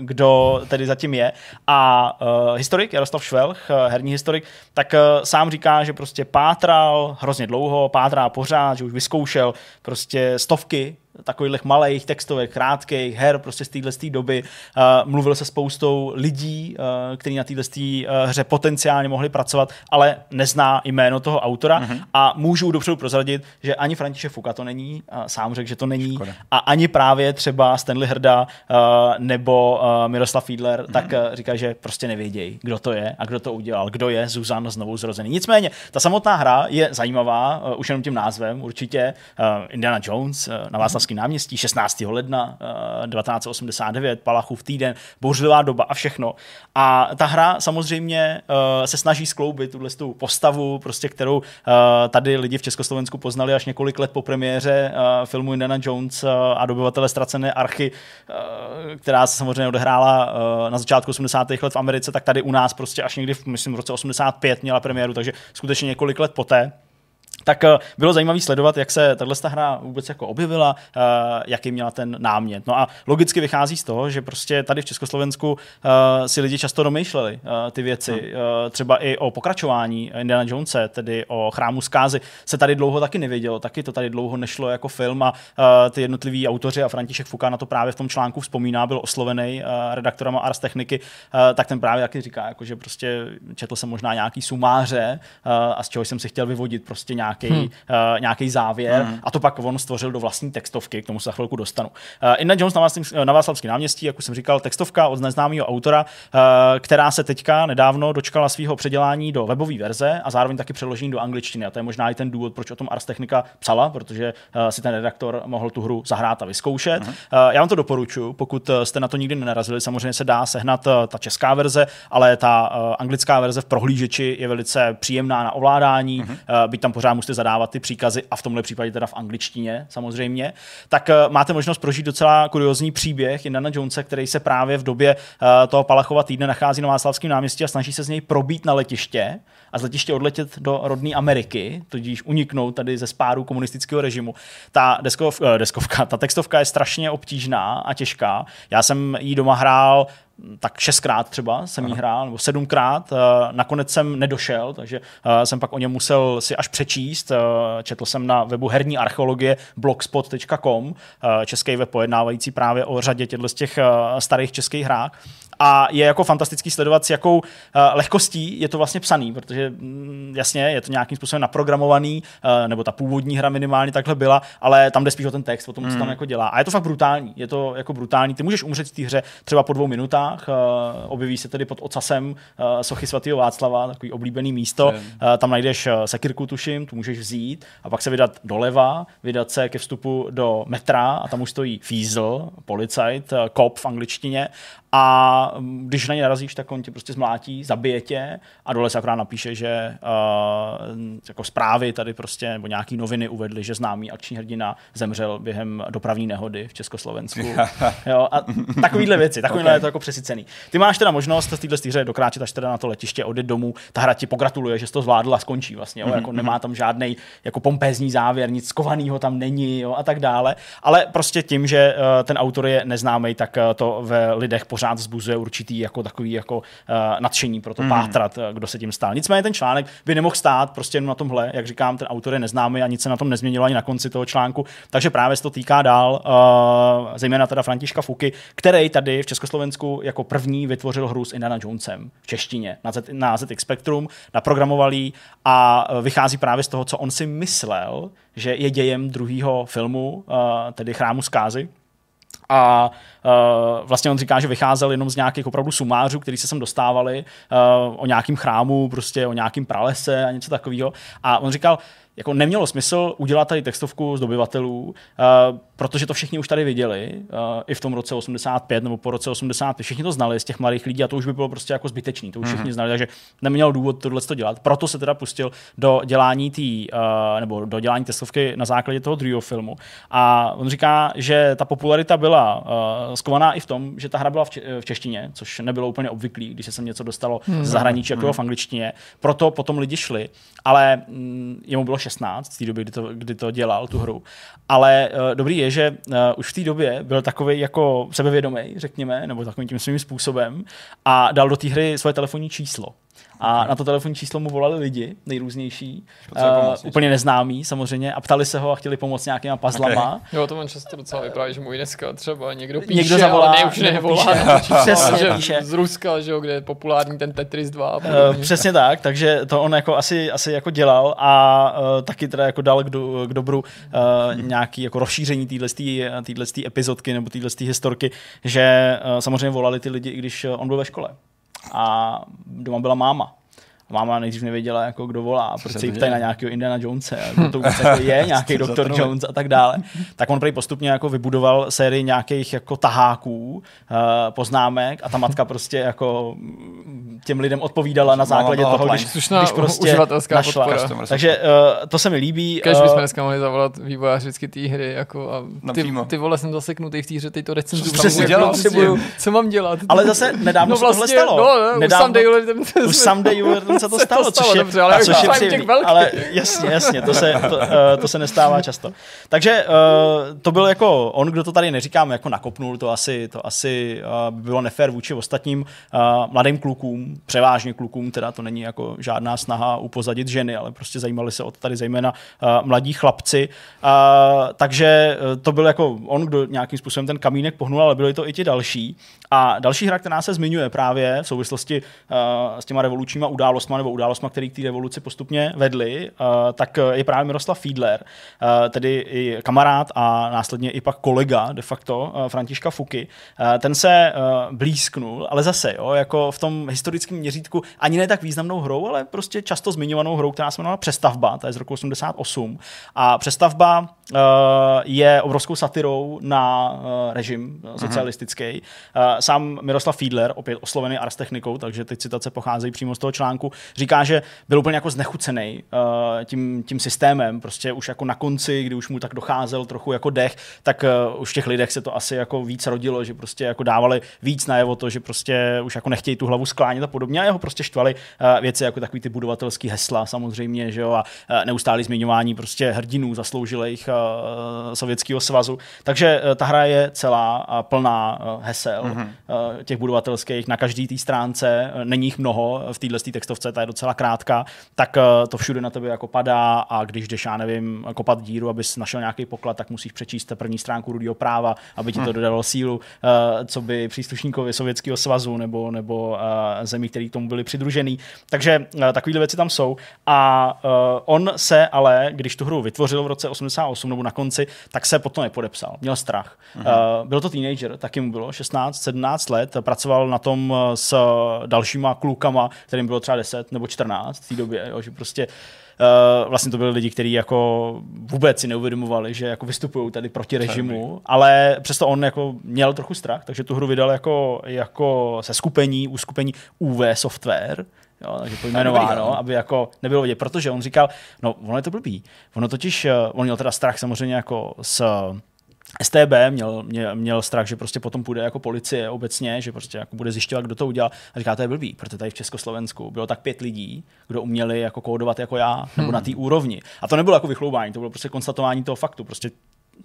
kdo tady zatím je. A historik Jaroslav Švelch, herní historik, tak sám říká, že prostě pátral hrozně dlouho, pátrá pořád, že už vyzkoušel prostě stovky takových malých textových, krátkých her prostě z téhle doby. Uh, mluvil se spoustou lidí, uh, kteří na téhle uh, hře potenciálně mohli pracovat, ale nezná jméno toho autora mm-hmm. a můžu dopředu prozradit, že ani František Fuka to není, uh, sám řekl, že to není Škoda. a ani právě třeba Stanley Hrda uh, nebo uh, Miroslav Fiedler mm-hmm. tak uh, říká, že prostě nevědějí, kdo to je a kdo to udělal, kdo je Zuzan znovu zrozený. Nicméně, ta samotná hra je zajímavá, uh, už jenom tím názvem, určitě uh, Indiana Jones uh, na vás Václavském náměstí 16. ledna 1989, eh, Palachův týden, bouřlivá doba a všechno. A ta hra samozřejmě uh, se snaží skloubit tuhle tu postavu, prostě, kterou uh, tady lidi v Československu poznali až několik let po premiéře filmu Indiana Jones a dobyvatele ztracené archy, která se samozřejmě odehrála na začátku 80. let v Americe, tak tady u nás prostě až někdy, v, myslím, v roce 85 měla premiéru, takže skutečně několik let poté tak eh, bylo zajímavé sledovat, jak se tahle hra vůbec jako objevila, eh, jaký měla ten námět. No a logicky vychází z toho, že prostě tady v Československu eh, si lidi často domýšleli ty věci. Hmm. Třeba i o pokračování Indiana Jonese, tedy o chrámu zkázy, se tady dlouho taky nevědělo, taky to tady dlouho nešlo jako film a ty jednotliví autoři a František Fuka na to právě v tom článku vzpomíná, byl oslovený redaktorem Ars Techniky, tak ten právě taky říká, jako, že prostě četl jsem možná nějaký sumáře a z čeho jsem si chtěl vyvodit prostě nějaký, hmm. uh, nějaký závěr hmm. a to pak on stvořil do vlastní textovky, k tomu se za chvilku dostanu. Uh, Inna Jones na Václavském náměstí, jak už jsem říkal, textovka od neznámého autora, uh, která se teďka nedávno dočkala svého předělání do webové verze a zároveň taky přeložení do angličtiny. A to je možná i ten důvod, proč o tom Ars Technica psala, protože uh, si ten redaktor mohl tu hru zahrát a vyzkoušet. Hmm. Uh, já vám to doporučuji, pokud jste na to nikdy nenarazili, samozřejmě se dá sehnat uh, ta česká verze, ale ta uh, anglická verze v prohlížeči je velice příjemná na ovládání, hmm. uh, byť tam pořád musíte zadávat ty příkazy a v tomhle případě teda v angličtině samozřejmě, tak uh, máte možnost prožít docela kuriozní příběh Indiana Jonesa, který se právě v době uh, toho Palachova týdne nachází na Václavském náměstí a snaží se z něj probít na letiště a z letiště odletět do rodné Ameriky, tudíž uniknout tady ze spáru komunistického režimu. Ta deskov, uh, deskovka, ta textovka je strašně obtížná a těžká. Já jsem ji doma hrál tak šestkrát třeba jsem jí hrál, nebo sedmkrát. Eh, nakonec jsem nedošel, takže eh, jsem pak o něm musel si až přečíst. Eh, četl jsem na webu herní archeologie blogspot.com, český web pojednávající právě o řadě těchto z těch starých českých hrách a je jako fantastický sledovat, s jakou uh, lehkostí je to vlastně psaný, protože mm, jasně je to nějakým způsobem naprogramovaný, uh, nebo ta původní hra minimálně takhle byla, ale tam jde spíš o ten text, o tom, co tam hmm. jako dělá. A je to fakt brutální, je to jako brutální. Ty můžeš umřet v té hře třeba po dvou minutách, uh, objeví se tedy pod ocasem uh, sochy svatého Václava, takový oblíbený místo, uh, tam najdeš sekirku, tuším, tu můžeš vzít a pak se vydat doleva, vydat se ke vstupu do metra a tam už stojí fízl, policajt, kop v angličtině a když na ně narazíš, tak on tě prostě zmlátí, zabije tě a dole se akorát napíše, že uh, jako zprávy tady prostě, nebo nějaký noviny uvedly, že známý akční hrdina zemřel během dopravní nehody v Československu. jo, a takovýhle věci, takovýhle okay. je to jako přesycený. Ty máš teda možnost v této hře dokráčet až teda na to letiště, odjet domů, ta hra ti pogratuluje, že jsi to zvládl a skončí vlastně, jo, mm-hmm. jako nemá tam žádný jako pompézní závěr, nic skovaného tam není jo, a tak dále, ale prostě tím, že uh, ten autor je neznámý, tak uh, to ve lidech pořád vzbuzuje určitý jako takový jako uh, nadšení pro to mm. pátrat, kdo se tím stál. Nicméně ten článek by nemohl stát prostě jenom na tomhle, jak říkám, ten autor je neznámý a nic se na tom nezměnilo ani na konci toho článku, takže právě se to týká dál, uh, zejména teda Františka Fuky, který tady v Československu jako první vytvořil hru s Indiana Jonesem v češtině na, Z, na ZX Spectrum, naprogramoval a vychází právě z toho, co on si myslel, že je dějem druhého filmu, uh, tedy Chrámu zkázy, a uh, vlastně on říká, že vycházel jenom z nějakých opravdu sumářů, který se sem dostávali uh, o nějakým chrámu, prostě o nějakým pralese a něco takového. A on říkal, jako nemělo smysl udělat tady textovku z dobyvatelů, uh, protože to všichni už tady viděli, uh, i v tom roce 85 nebo po roce 85, všichni to znali z těch mladých lidí a to už by bylo prostě jako zbytečný, to už všichni mm-hmm. znali, takže neměl důvod tohle to dělat. Proto se teda pustil do dělání tý, uh, nebo do dělání testovky na základě toho druhého filmu. A on říká, že ta popularita byla uh, skovaná i v tom, že ta hra byla v, če- v češtině, což nebylo úplně obvyklý, když se sem něco dostalo mm-hmm. z zahraničí, jako mm-hmm. v angličtině. Proto potom lidi šli, ale mm, jemu bylo 16 v té době, kdy to, kdy to dělal, tu hru. Ale uh, dobrý je, že uh, už v té době byl takový jako sebevědomý, řekněme, nebo takovým tím svým způsobem a dal do té hry svoje telefonní číslo. A okay. na to telefonní číslo mu volali lidi, nejrůznější, uh, úplně neznámí samozřejmě, a ptali se ho a chtěli pomoct nějakýma puzzlama. Okay. Jo, to mám často docela vypráví, že mu dneska třeba někdo píše, někdo zavolá, ale ne, už nevolá. Přesně, píše. Z Ruska, že jo, kde je populární ten Tetris 2. Uh, přesně tak, takže to on jako asi, asi jako dělal a uh, taky teda jako dal k, do, k dobru uh, nějaký jako rozšíření téhle epizodky nebo téhle historky, že uh, samozřejmě volali ty lidi, i když on byl ve škole a doma byla máma máma nejdřív nevěděla, jako kdo volá, proč se jí ptají na nějakého Indiana Jonese, jako to vůbec jako je nějaký doktor Jones a tak dále. Tak on prý postupně jako vybudoval sérii nějakých jako taháků, uh, poznámek a ta matka prostě jako těm lidem odpovídala na základě toho, když, když prostě našla. Takže uh, to se mi líbí. Kež bychom dneska mohli zavolat vývojáři vždycky té hry jako a ty, ty vole jsem zaseknutý v té hře, teď to recenzu. Přesně dělal, co mám dělat? Ale zase nedávno no vlastně, se tohle stalo. No, nedávno, už someday se to stalo, to stalo což je, dobře, ale, což je ale jasně, jasně, to se, to, uh, to se nestává často. Takže uh, to byl jako on, kdo to tady neříkám, jako nakopnul, to asi, to asi uh, by bylo nefér vůči ostatním uh, mladým klukům, převážně klukům, teda to není jako žádná snaha upozadit ženy, ale prostě zajímali se o to tady zejména uh, mladí chlapci. Uh, takže uh, to byl jako on, kdo nějakým způsobem ten kamínek pohnul, ale byli to i ti další. A další hra, která se zmiňuje právě v souvislosti uh, s těma revolučníma událostmi nebo událostmi, které k té revoluci postupně vedly, uh, tak je právě Miroslav Fiedler, uh, tedy i kamarád a následně i pak kolega de facto uh, Františka Fuky. Uh, ten se uh, blízknul, ale zase, jo, jako v tom historickém měřítku ani ne tak významnou hrou, ale prostě často zmiňovanou hrou, která se jmenovala Přestavba, ta je z roku 88. A Přestavba uh, je obrovskou satirou na uh, režim socialistický. Uh, sám Miroslav Fiedler, opět oslovený Ars Technikou, takže ty citace pocházejí přímo z toho článku, říká, že byl úplně jako znechucený uh, tím, tím systémem, prostě už jako na konci, kdy už mu tak docházel trochu jako dech, tak uh, už těch lidech se to asi jako víc rodilo, že prostě jako dávali víc najevo to, že prostě už jako nechtějí tu hlavu sklánět a podobně a jeho prostě štvali uh, věci jako takový ty budovatelský hesla samozřejmě, že jo, a uh, neustálý zmiňování prostě hrdinů zasloužilých uh, Sovětského svazu. Takže ta hra je celá uh, plná hesel mm-hmm. Uh, těch budovatelských na každý té stránce, uh, není jich mnoho v téhle textovce, ta je docela krátká, tak uh, to všude na tebe jako padá a když jdeš, já nevím, kopat díru, abys našel nějaký poklad, tak musíš přečíst první stránku rudého práva, aby ti to hm. dodalo sílu, uh, co by příslušníkovi Sovětského svazu nebo, nebo uh, zemí, který k tomu byli přidružený. Takže uh, takovéhle věci tam jsou. A uh, on se ale, když tu hru vytvořil v roce 88 nebo na konci, tak se potom nepodepsal. Měl strach. Uh, byl to teenager, taky mu bylo 16, 17 let, pracoval na tom s dalšíma klukama, kterým bylo třeba 10 nebo 14 v té době, jo, že prostě Uh, vlastně to byli lidi, kteří jako vůbec si neuvědomovali, že jako vystupují tady proti režimu, ale přesto on jako měl trochu strach, takže tu hru vydal jako, jako se skupení, uskupení UV Software, Jo, takže pojmenováno, aby jako nebylo vidět, protože on říkal, no ono je to blbý. Ono totiž, eh, on měl teda strach samozřejmě jako s STB měl, měl, měl strach, že prostě potom půjde jako policie obecně, že prostě jako bude zjišťovat, kdo to udělal. A říká, to je blbý, protože tady v Československu bylo tak pět lidí, kdo uměli jako kódovat jako já, nebo na té hmm. úrovni. A to nebylo jako vychloubání, to bylo prostě konstatování toho faktu. Prostě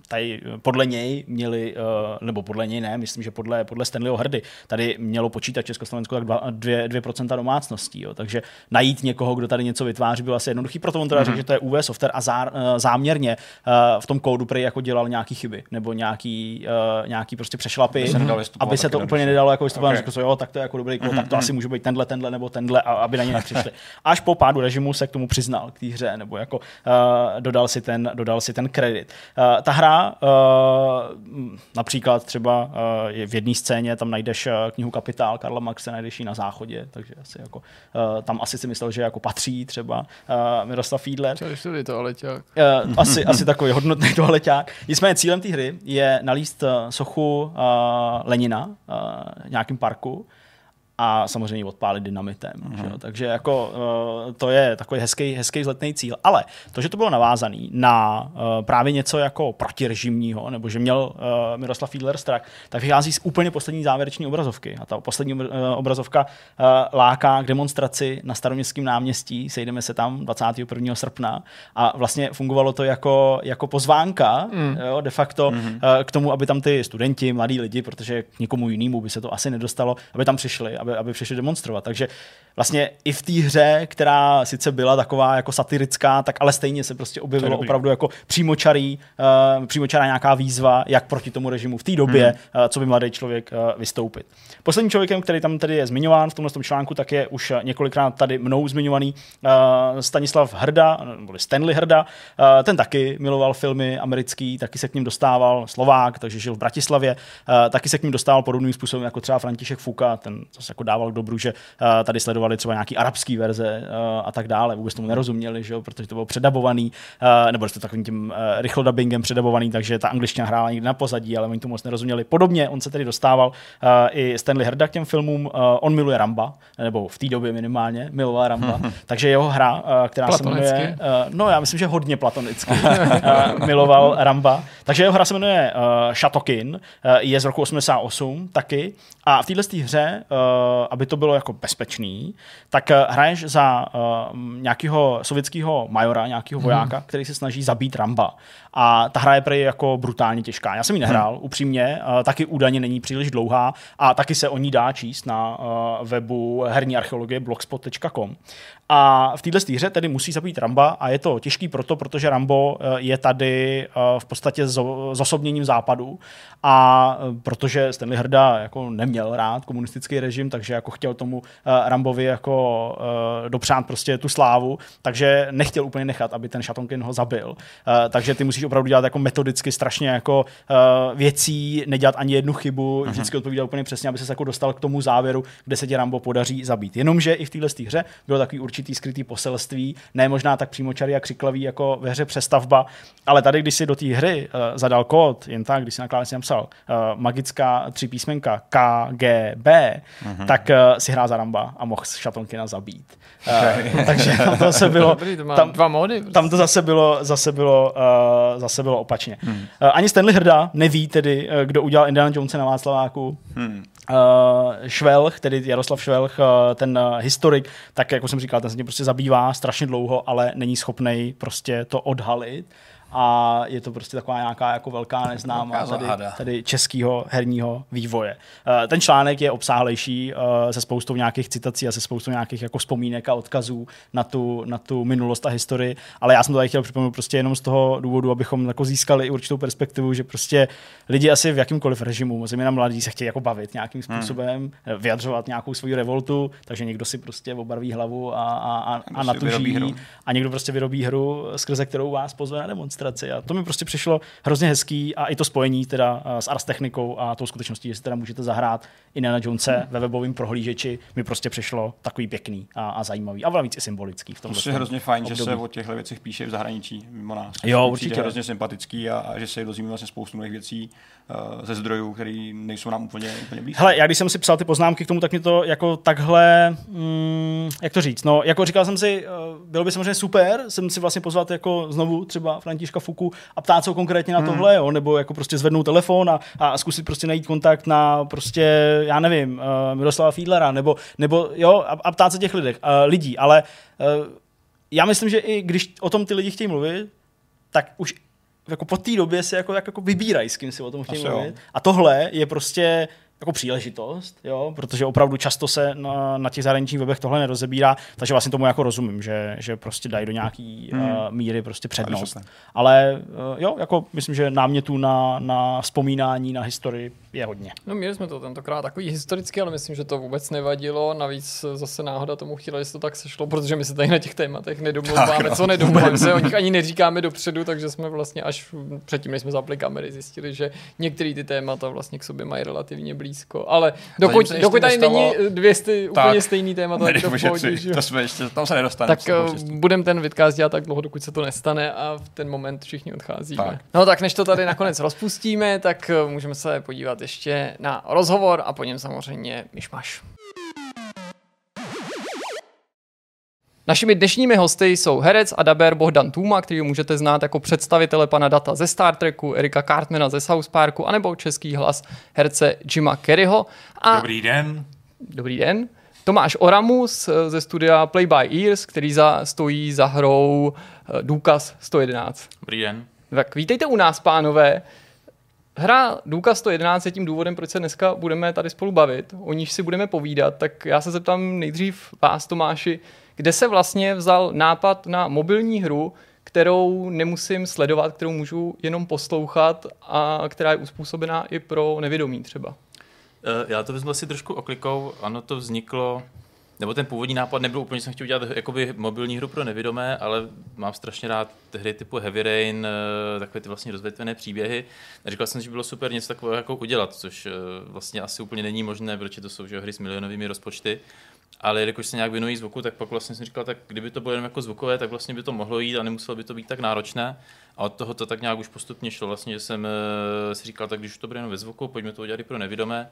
tady podle něj měli, eh, nebo podle něj ne, myslím, že podle, podle Stanleyho Hrdy, tady mělo počítat Československo tak 2%, 2% domácností, jo. takže najít někoho, kdo tady něco vytváří, bylo asi jednoduchý, proto on teda mm-hmm. řekl, že to je UV software a zá, eh, záměrně eh, v tom kódu prý jako dělal nějaký chyby, nebo nějaký, nějaký prostě přešlapy, aby se, aby se to úplně nedalo jako vystupovat, okay. řekl, jo, tak to je jako dobrý kód, mm-hmm. tak to mhm. asi může být tenhle, tenhle nebo tenhle, a aby na ně nepřišli. Až po pádu režimu se k tomu přiznal, k té hře, nebo jako uh, dodal si ten, dodal si ten kredit. Uh, ta hra Uh, například třeba uh, v jedné scéně tam najdeš uh, knihu Kapitál Karla Marxe, najdeš ji na záchodě, takže asi jako, tam asi si myslel, že jako patří třeba Miroslav Fiedler. je to aleťák. Uh, asi, asi takový hodnotný toaleťák. Nicméně cílem té hry je nalíst sochu Lenina v nějakém parku, a samozřejmě odpálit dynamitem. Mm-hmm. Že? Takže jako uh, to je takový hezký, hezký zletný cíl. Ale to, že to bylo navázaný na uh, právě něco jako protirežimního, nebo že měl uh, Miroslav Fiedler strach, tak vychází z úplně poslední závěreční obrazovky. A ta poslední obrazovka uh, láká k demonstraci na staroměstském náměstí. Sejdeme se tam 21. srpna a vlastně fungovalo to jako, jako pozvánka mm. jo, de facto mm-hmm. uh, k tomu, aby tam ty studenti, mladí lidi, protože k nikomu jinému by se to asi nedostalo, aby tam přišli, aby aby, aby přišli demonstrovat. Takže vlastně i v té hře, která sice byla taková jako satirická, tak ale stejně se prostě objevilo opravdu jako přímočarý, uh, přímočará nějaká výzva, jak proti tomu režimu v té době, hmm. uh, co by mladý člověk uh, vystoupit. Posledním člověkem, který tam tedy je zmiňován v tomhle tom článku, tak je už několikrát tady mnou zmiňovaný uh, Stanislav Hrda, nebo Stanley Hrda. Uh, ten taky miloval filmy americký, taky se k ním dostával Slovák, takže žil v Bratislavě. Uh, taky se k ním dostával podobným způsobem jako třeba František Fuka, ten zase jako dával k dobru, že uh, tady sledovali třeba nějaký arabský verze uh, a tak dále. Vůbec tomu nerozuměli, že jo, protože to bylo předabovaný, uh, nebo to takovým tím rychlodubbingem předabovaný, takže ta angličtina hrála někde na pozadí, ale oni tomu moc nerozuměli. Podobně on se tedy dostával i Stanley Hrda k těm filmům. On miluje Ramba, nebo v té době minimálně miloval Ramba, takže jeho hra, která platonicky. se jmenuje, no já myslím, že hodně platonicky miloval Ramba. Takže jeho hra se jmenuje Shatokin, je z roku 88 taky. A v této hře uh, aby to bylo jako bezpečný, tak eh, hraješ za uh, nějakého sovětského majora, nějakého mhm. vojáka, hmm. který se snaží zabít Ramba. A ta hra je prý jako brutálně těžká. Já jsem ji nehrál, hmm. upřímně, uh, taky údajně není příliš dlouhá a taky se o ní dá číst na uh, webu herní archeologie blogspot.com. A v této hře tedy musí zabít Ramba a je to těžký proto, protože Rambo je tady v podstatě s osobněním západu a protože Stanley Hrda jako neměl rád komunistický režim, takže jako chtěl tomu Rambovi jako dopřát prostě tu slávu, takže nechtěl úplně nechat, aby ten Shatonkin ho zabil. Takže ty musíš opravdu dělat jako metodicky strašně jako věcí, nedělat ani jednu chybu, mhm. vždycky odpovídat úplně přesně, aby se jako dostal k tomu závěru, kde se tě Rambo podaří zabít. Jenomže i v této hře bylo takový určitý určitý skrytý poselství, ne možná tak přímočarý a křiklavý jako ve hře přestavba, ale tady, když si do té hry uh, zadal kód, jen tak, když si na klávesi napsal uh, magická tři písmenka KGB, uh-huh. tak uh, si hrál za Ramba a mohl Šatonkina zabít. Okay. Uh, takže tam to zase bylo, tam, dva mody, prostě. tam to zase bylo, zase bylo, uh, zase bylo opačně. Hmm. Uh, ani Stanley Hrda neví tedy, uh, kdo udělal Indiana Jonesa na Václaváku. Hmm. Uh, Švelch, tedy Jaroslav Švelch, uh, ten uh, historik, tak jako jsem říkal, ten se mě prostě zabývá strašně dlouho, ale není schopný prostě to odhalit a je to prostě taková nějaká jako velká neznámá tady, tady českého herního vývoje. Eh, ten článek je obsáhlejší eh, se spoustou nějakých citací a se spoustou nějakých jako vzpomínek a odkazů na tu, na tu minulost a historii, ale já jsem to tady chtěl připomenout prostě jenom z toho důvodu, abychom jako získali i určitou perspektivu, že prostě lidi asi v jakýmkoliv režimu, zejména mladí, se chtějí jako bavit nějakým hmm. způsobem, hmm. vyjadřovat nějakou svoji revoltu, takže někdo si prostě obarví hlavu a, a, a, a natuží a někdo prostě vyrobí hru, skrze kterou vás pozve na demonstraci demonstraci a to mi prostě přišlo hrozně hezký a i to spojení teda s Ars Technikou a tou skutečností, že si teda můžete zahrát Indiana Jonese hmm. ve webovém prohlížeči, mi prostě přišlo takový pěkný a, a zajímavý a navíc i symbolický v tom. To je hrozně fajn, období. že se o těchto věcech píše v zahraničí mimo nás. Jo, určitě. Je hrozně sympatický a, a že se dozvíme vlastně spoustu nových věcí uh, ze zdrojů, které nejsou nám úplně, úplně blízké. Hele, já když jsem si psal ty poznámky k tomu, tak mi to jako takhle, mm, jak to říct, no, jako říkal jsem si, uh, bylo by samozřejmě super, jsem si vlastně pozvat jako znovu třeba Fuku a ptát se konkrétně na hmm. tohle, jo, nebo jako prostě zvednout telefon a, a zkusit prostě najít kontakt na prostě, já nevím, uh, Miroslava Fiedlera, nebo, nebo jo, a, a ptát se těch lidech, uh, lidí, ale uh, já myslím, že i když o tom ty lidi chtějí mluvit, tak už jako po té době se jako, jako vybírají, s kým si o tom chtějí mluvit. A tohle je prostě jako příležitost, jo, protože opravdu často se na, na těch zahraničních webech tohle nerozebírá, takže vlastně tomu jako rozumím, že, že prostě dají do nějaký hmm. uh, míry prostě přednost. Ale uh, jo, jako myslím, že námětů na, na vzpomínání na historii je hodně. No měli jsme to tentokrát takový historický, ale myslím, že to vůbec nevadilo. Navíc zase náhoda tomu chtěla, že to tak sešlo, protože my se tady na těch tématech nedomlouváme, no. co nedomlouváme se, o nich ani neříkáme dopředu, takže jsme vlastně až předtím, než jsme zapli kamery, zjistili, že některé ty témata vlastně k sobě mají relativně blízko. Ale dokud, dokud tady nestalo... není dvě sty, tak, úplně stejný téma, tak to, pohodě, to jsme ještě, tam se nedostaneme. Tak eh, budeme ten vidcast dělat tak dlouho, dokud se to nestane a v ten moment všichni odcházíme. Tak. No tak než to tady nakonec rozpustíme, tak eh, můžeme se podívat podívat ještě na rozhovor a po něm samozřejmě myšmaš. Našimi dnešními hosty jsou herec a daber Bohdan Tuma, který můžete znát jako představitele pana Data ze Star Treku, Erika Cartmana ze South Parku, anebo český hlas herce Jima Kerryho. A... Dobrý den. Dobrý den. Tomáš Oramus ze studia Play by Ears, který za, stojí za hrou eh, Důkaz 111. Dobrý den. Tak vítejte u nás, pánové. Hra Důkaz 111 je tím důvodem, proč se dneska budeme tady spolu bavit, o níž si budeme povídat, tak já se zeptám nejdřív vás, Tomáši, kde se vlastně vzal nápad na mobilní hru, kterou nemusím sledovat, kterou můžu jenom poslouchat a která je uspůsobená i pro nevědomí třeba? Eh, já to vezmu asi trošku oklikou. Ano, to vzniklo nebo ten původní nápad nebyl úplně, jsem chtěl udělat jakoby mobilní hru pro nevědomé, ale mám strašně rád hry typu Heavy Rain, eh, takové ty vlastně rozvětvené příběhy. A říkal jsem, že bylo super něco takového jako udělat, což eh, vlastně asi úplně není možné, protože to jsou že, hry s milionovými rozpočty. Ale jelikož se nějak věnují zvuku, tak pak vlastně jsem říkal, tak kdyby to bylo jen jako zvukové, tak vlastně by to mohlo jít a nemuselo by to být tak náročné. A od toho to tak nějak už postupně šlo, vlastně, že jsem eh, si říkal, tak když to bude jen ve zvuku, pojďme to udělat i pro nevědomé.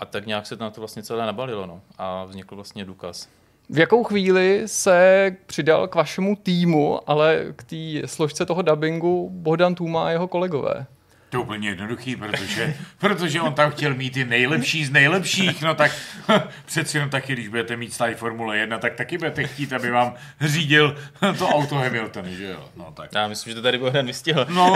A tak nějak se na to vlastně celé nabalilo no. a vznikl vlastně důkaz. V jakou chvíli se přidal k vašemu týmu, ale k té složce toho dubbingu Bohdan Tuma a jeho kolegové? To je úplně jednoduchý, protože, protože on tam chtěl mít ty nejlepší z nejlepších, no tak přeci jenom taky, když budete mít stále Formule 1, tak taky budete chtít, aby vám řídil to auto Hamilton, že jo? No, tak. Já myslím, že to tady Bohdan vystihl. No,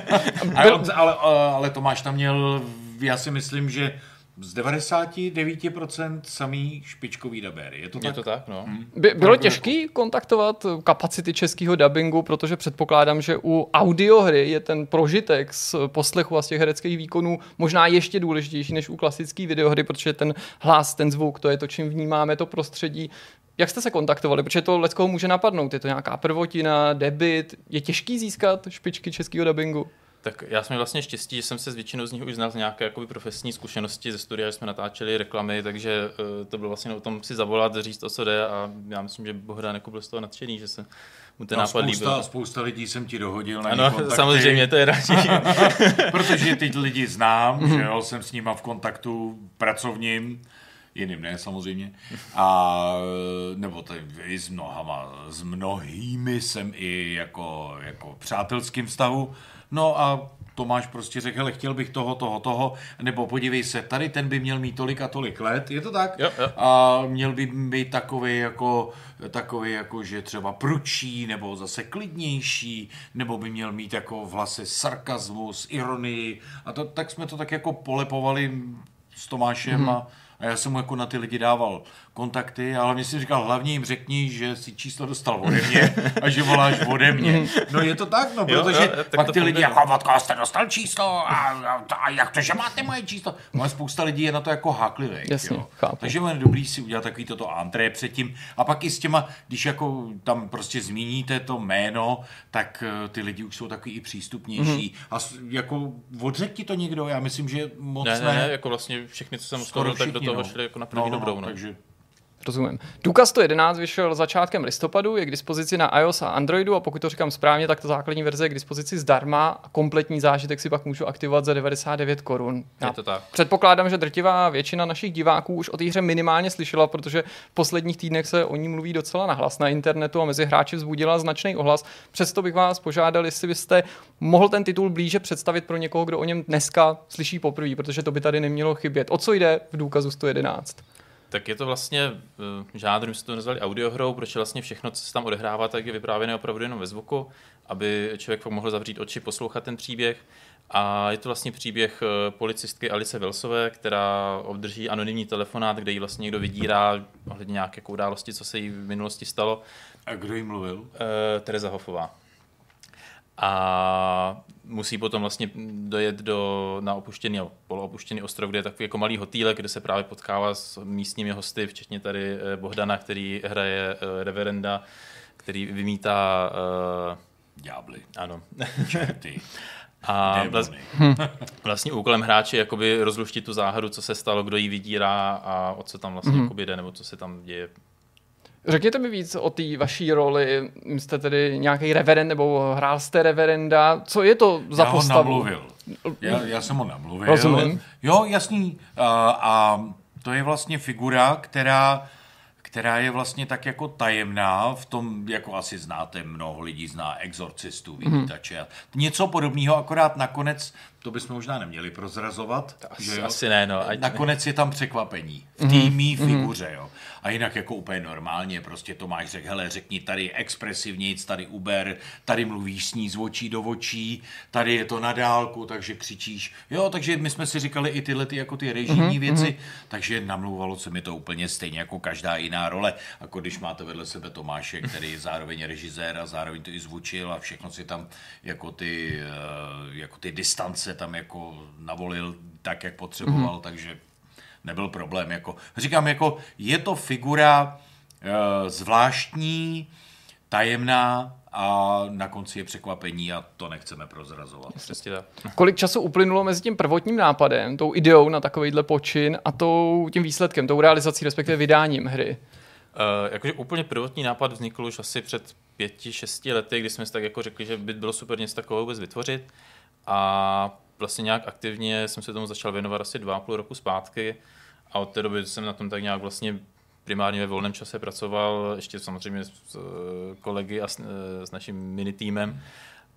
ale, ale, ale Tomáš tam měl, já si myslím, že z 99% samý špičkový dabéry. Je to tak? Je to tak, no. Hmm. By, bylo těžké kontaktovat kapacity českého dubbingu, protože předpokládám, že u audiohry je ten prožitek z poslechu a z těch hereckých výkonů možná ještě důležitější než u klasické videohry, protože ten hlas, ten zvuk, to je to, čím vnímáme to prostředí. Jak jste se kontaktovali? Protože to leckoho může napadnout. Je to nějaká prvotina, debit. Je těžký získat špičky českého dubbingu? Tak já jsem vlastně štěstí, že jsem se s většinou z nich už znal z nějaké jakoby, profesní zkušenosti ze studia, že jsme natáčeli reklamy, takže uh, to bylo vlastně o tom si zavolat, říct o co jde a já myslím, že Bohdan jako byl z toho nadšený, že se mu ten no, nápad spousta, líbil. Spousta lidí jsem ti dohodil na Ano, samozřejmě, to je radši. Protože ty lidi znám, že jo, jsem s nima v kontaktu pracovním, jiným ne samozřejmě. A nebo tady i s mnohama, s mnohými jsem i jako, jako přátelským vztahu. No a Tomáš prostě řekl, hele, chtěl bych toho, toho, toho, nebo podívej se, tady ten by měl mít tolik a tolik let, je to tak? Jo, jo. A měl by být takový jako, takový jako, že třeba pručí, nebo zase klidnější, nebo by měl mít jako v hlase sarkazmus, ironii. A to, tak jsme to tak jako polepovali s Tomášem mm-hmm. a A já jsem mu jako na ty lidi dával kontakty, ale hlavně si říkal, hlavně jim řekni, že si číslo dostal ode mě a že voláš ode mě. No je to tak, no, Jo, protože jo, tak pak ty lidi, jako vodka, jste dostal číslo a, a, a, jak to, že máte moje číslo? No a spousta lidí je na to jako háklivých. Jasně, jo. chápu. Takže je dobrý si udělat takový toto antré předtím a pak i s těma, když jako tam prostě zmíníte to jméno, tak eh, ty lidi už jsou takový i přístupnější. Mhm. A jako odřekl ti to někdo? Já myslím, že moc Ne, ne, ne, jako vlastně všechny, co jsem oslovil, tak do toho no. šli jako na první dobrou. No. Takže Rozumím. Důkaz 111 vyšel začátkem listopadu, je k dispozici na iOS a Androidu a pokud to říkám správně, tak ta základní verze je k dispozici zdarma a kompletní zážitek si pak můžu aktivovat za 99 korun. Je to tak. Předpokládám, že drtivá většina našich diváků už o té hře minimálně slyšela, protože v posledních týdnech se o ní mluví docela nahlas na internetu a mezi hráči vzbudila značný ohlas. Přesto bych vás požádal, jestli byste mohl ten titul blíže představit pro někoho, kdo o něm dneska slyší poprvé, protože to by tady nemělo chybět. O co jde v důkazu 111? Tak je to vlastně uh, žádr, my jsme to nazvali audiohrou, protože vlastně všechno, co se tam odehrává, tak je vyprávěné opravdu jenom ve zvuku, aby člověk mohl zavřít oči, poslouchat ten příběh. A je to vlastně příběh eh, policistky Alice Velsové, která obdrží anonymní telefonát, kde ji vlastně někdo vydírá ohledně nějaké jako události, co se jí v minulosti stalo. a kdo jim mluvil? Uh, Tereza Hofová. A musí potom vlastně dojet do, na opuštěný, nebo poloopuštěný ostrov, kde je takový jako malý hotýlek, kde se právě potkává s místními hosty, včetně tady eh, Bohdana, který hraje eh, reverenda, který vymítá, uh, Ďábly, ano, čerty, a vlast, démony. vlastně úkolem hráče je jakoby rozluštit tu záhadu, co se stalo, kdo ji vydírá a o co tam vlastně mm-hmm. jde, nebo co se tam děje. Řekněte mi víc o té vaší roli. Jste tedy nějaký reverend nebo hrál jste reverenda. Co je to za já ho postavu? namluvil. Já, já jsem ho namluvil. Rozumím. Jo, jasný. A, a to je vlastně figura, která která je vlastně tak jako tajemná, v tom, jako asi znáte, mnoho lidí zná exorcistu, vydítače. Mm. Něco podobného, akorát nakonec, to bychom možná neměli prozrazovat. Asi, že jo? asi ne, no. Ať, Nakonec je tam překvapení v té mý figuře, jo. A jinak jako úplně normálně, prostě Tomáš řekl, hele, řekni tady expresivnic, tady Uber, tady mluvíš s ní z očí do očí, tady je to na dálku, takže křičíš. Jo, takže my jsme si říkali i tyhle ty, jako ty režijní věci, takže namlouvalo se mi to úplně stejně jako každá jiná role, jako když máte vedle sebe Tomáše, který je zároveň režisér a zároveň to i zvučil a všechno si tam jako ty, eh, jako ty distance tam jako navolil tak, jak potřeboval, takže nebyl problém. Jako, říkám, jako je to figura e, zvláštní, tajemná a na konci je překvapení a to nechceme prozrazovat. Přesně tak. Kolik času uplynulo mezi tím prvotním nápadem, tou ideou na takovýhle počin a tou, tím výsledkem, tou realizací, respektive vydáním hry? Uh, jakože úplně prvotní nápad vznikl už asi před pěti, šesti lety, kdy jsme si tak jako řekli, že by bylo super něco takového vůbec vytvořit. A vlastně nějak aktivně jsem se tomu začal věnovat asi dva půl roku zpátky a od té doby jsem na tom tak nějak vlastně primárně ve volném čase pracoval, ještě samozřejmě s kolegy a s, eh, s naším mini týmem.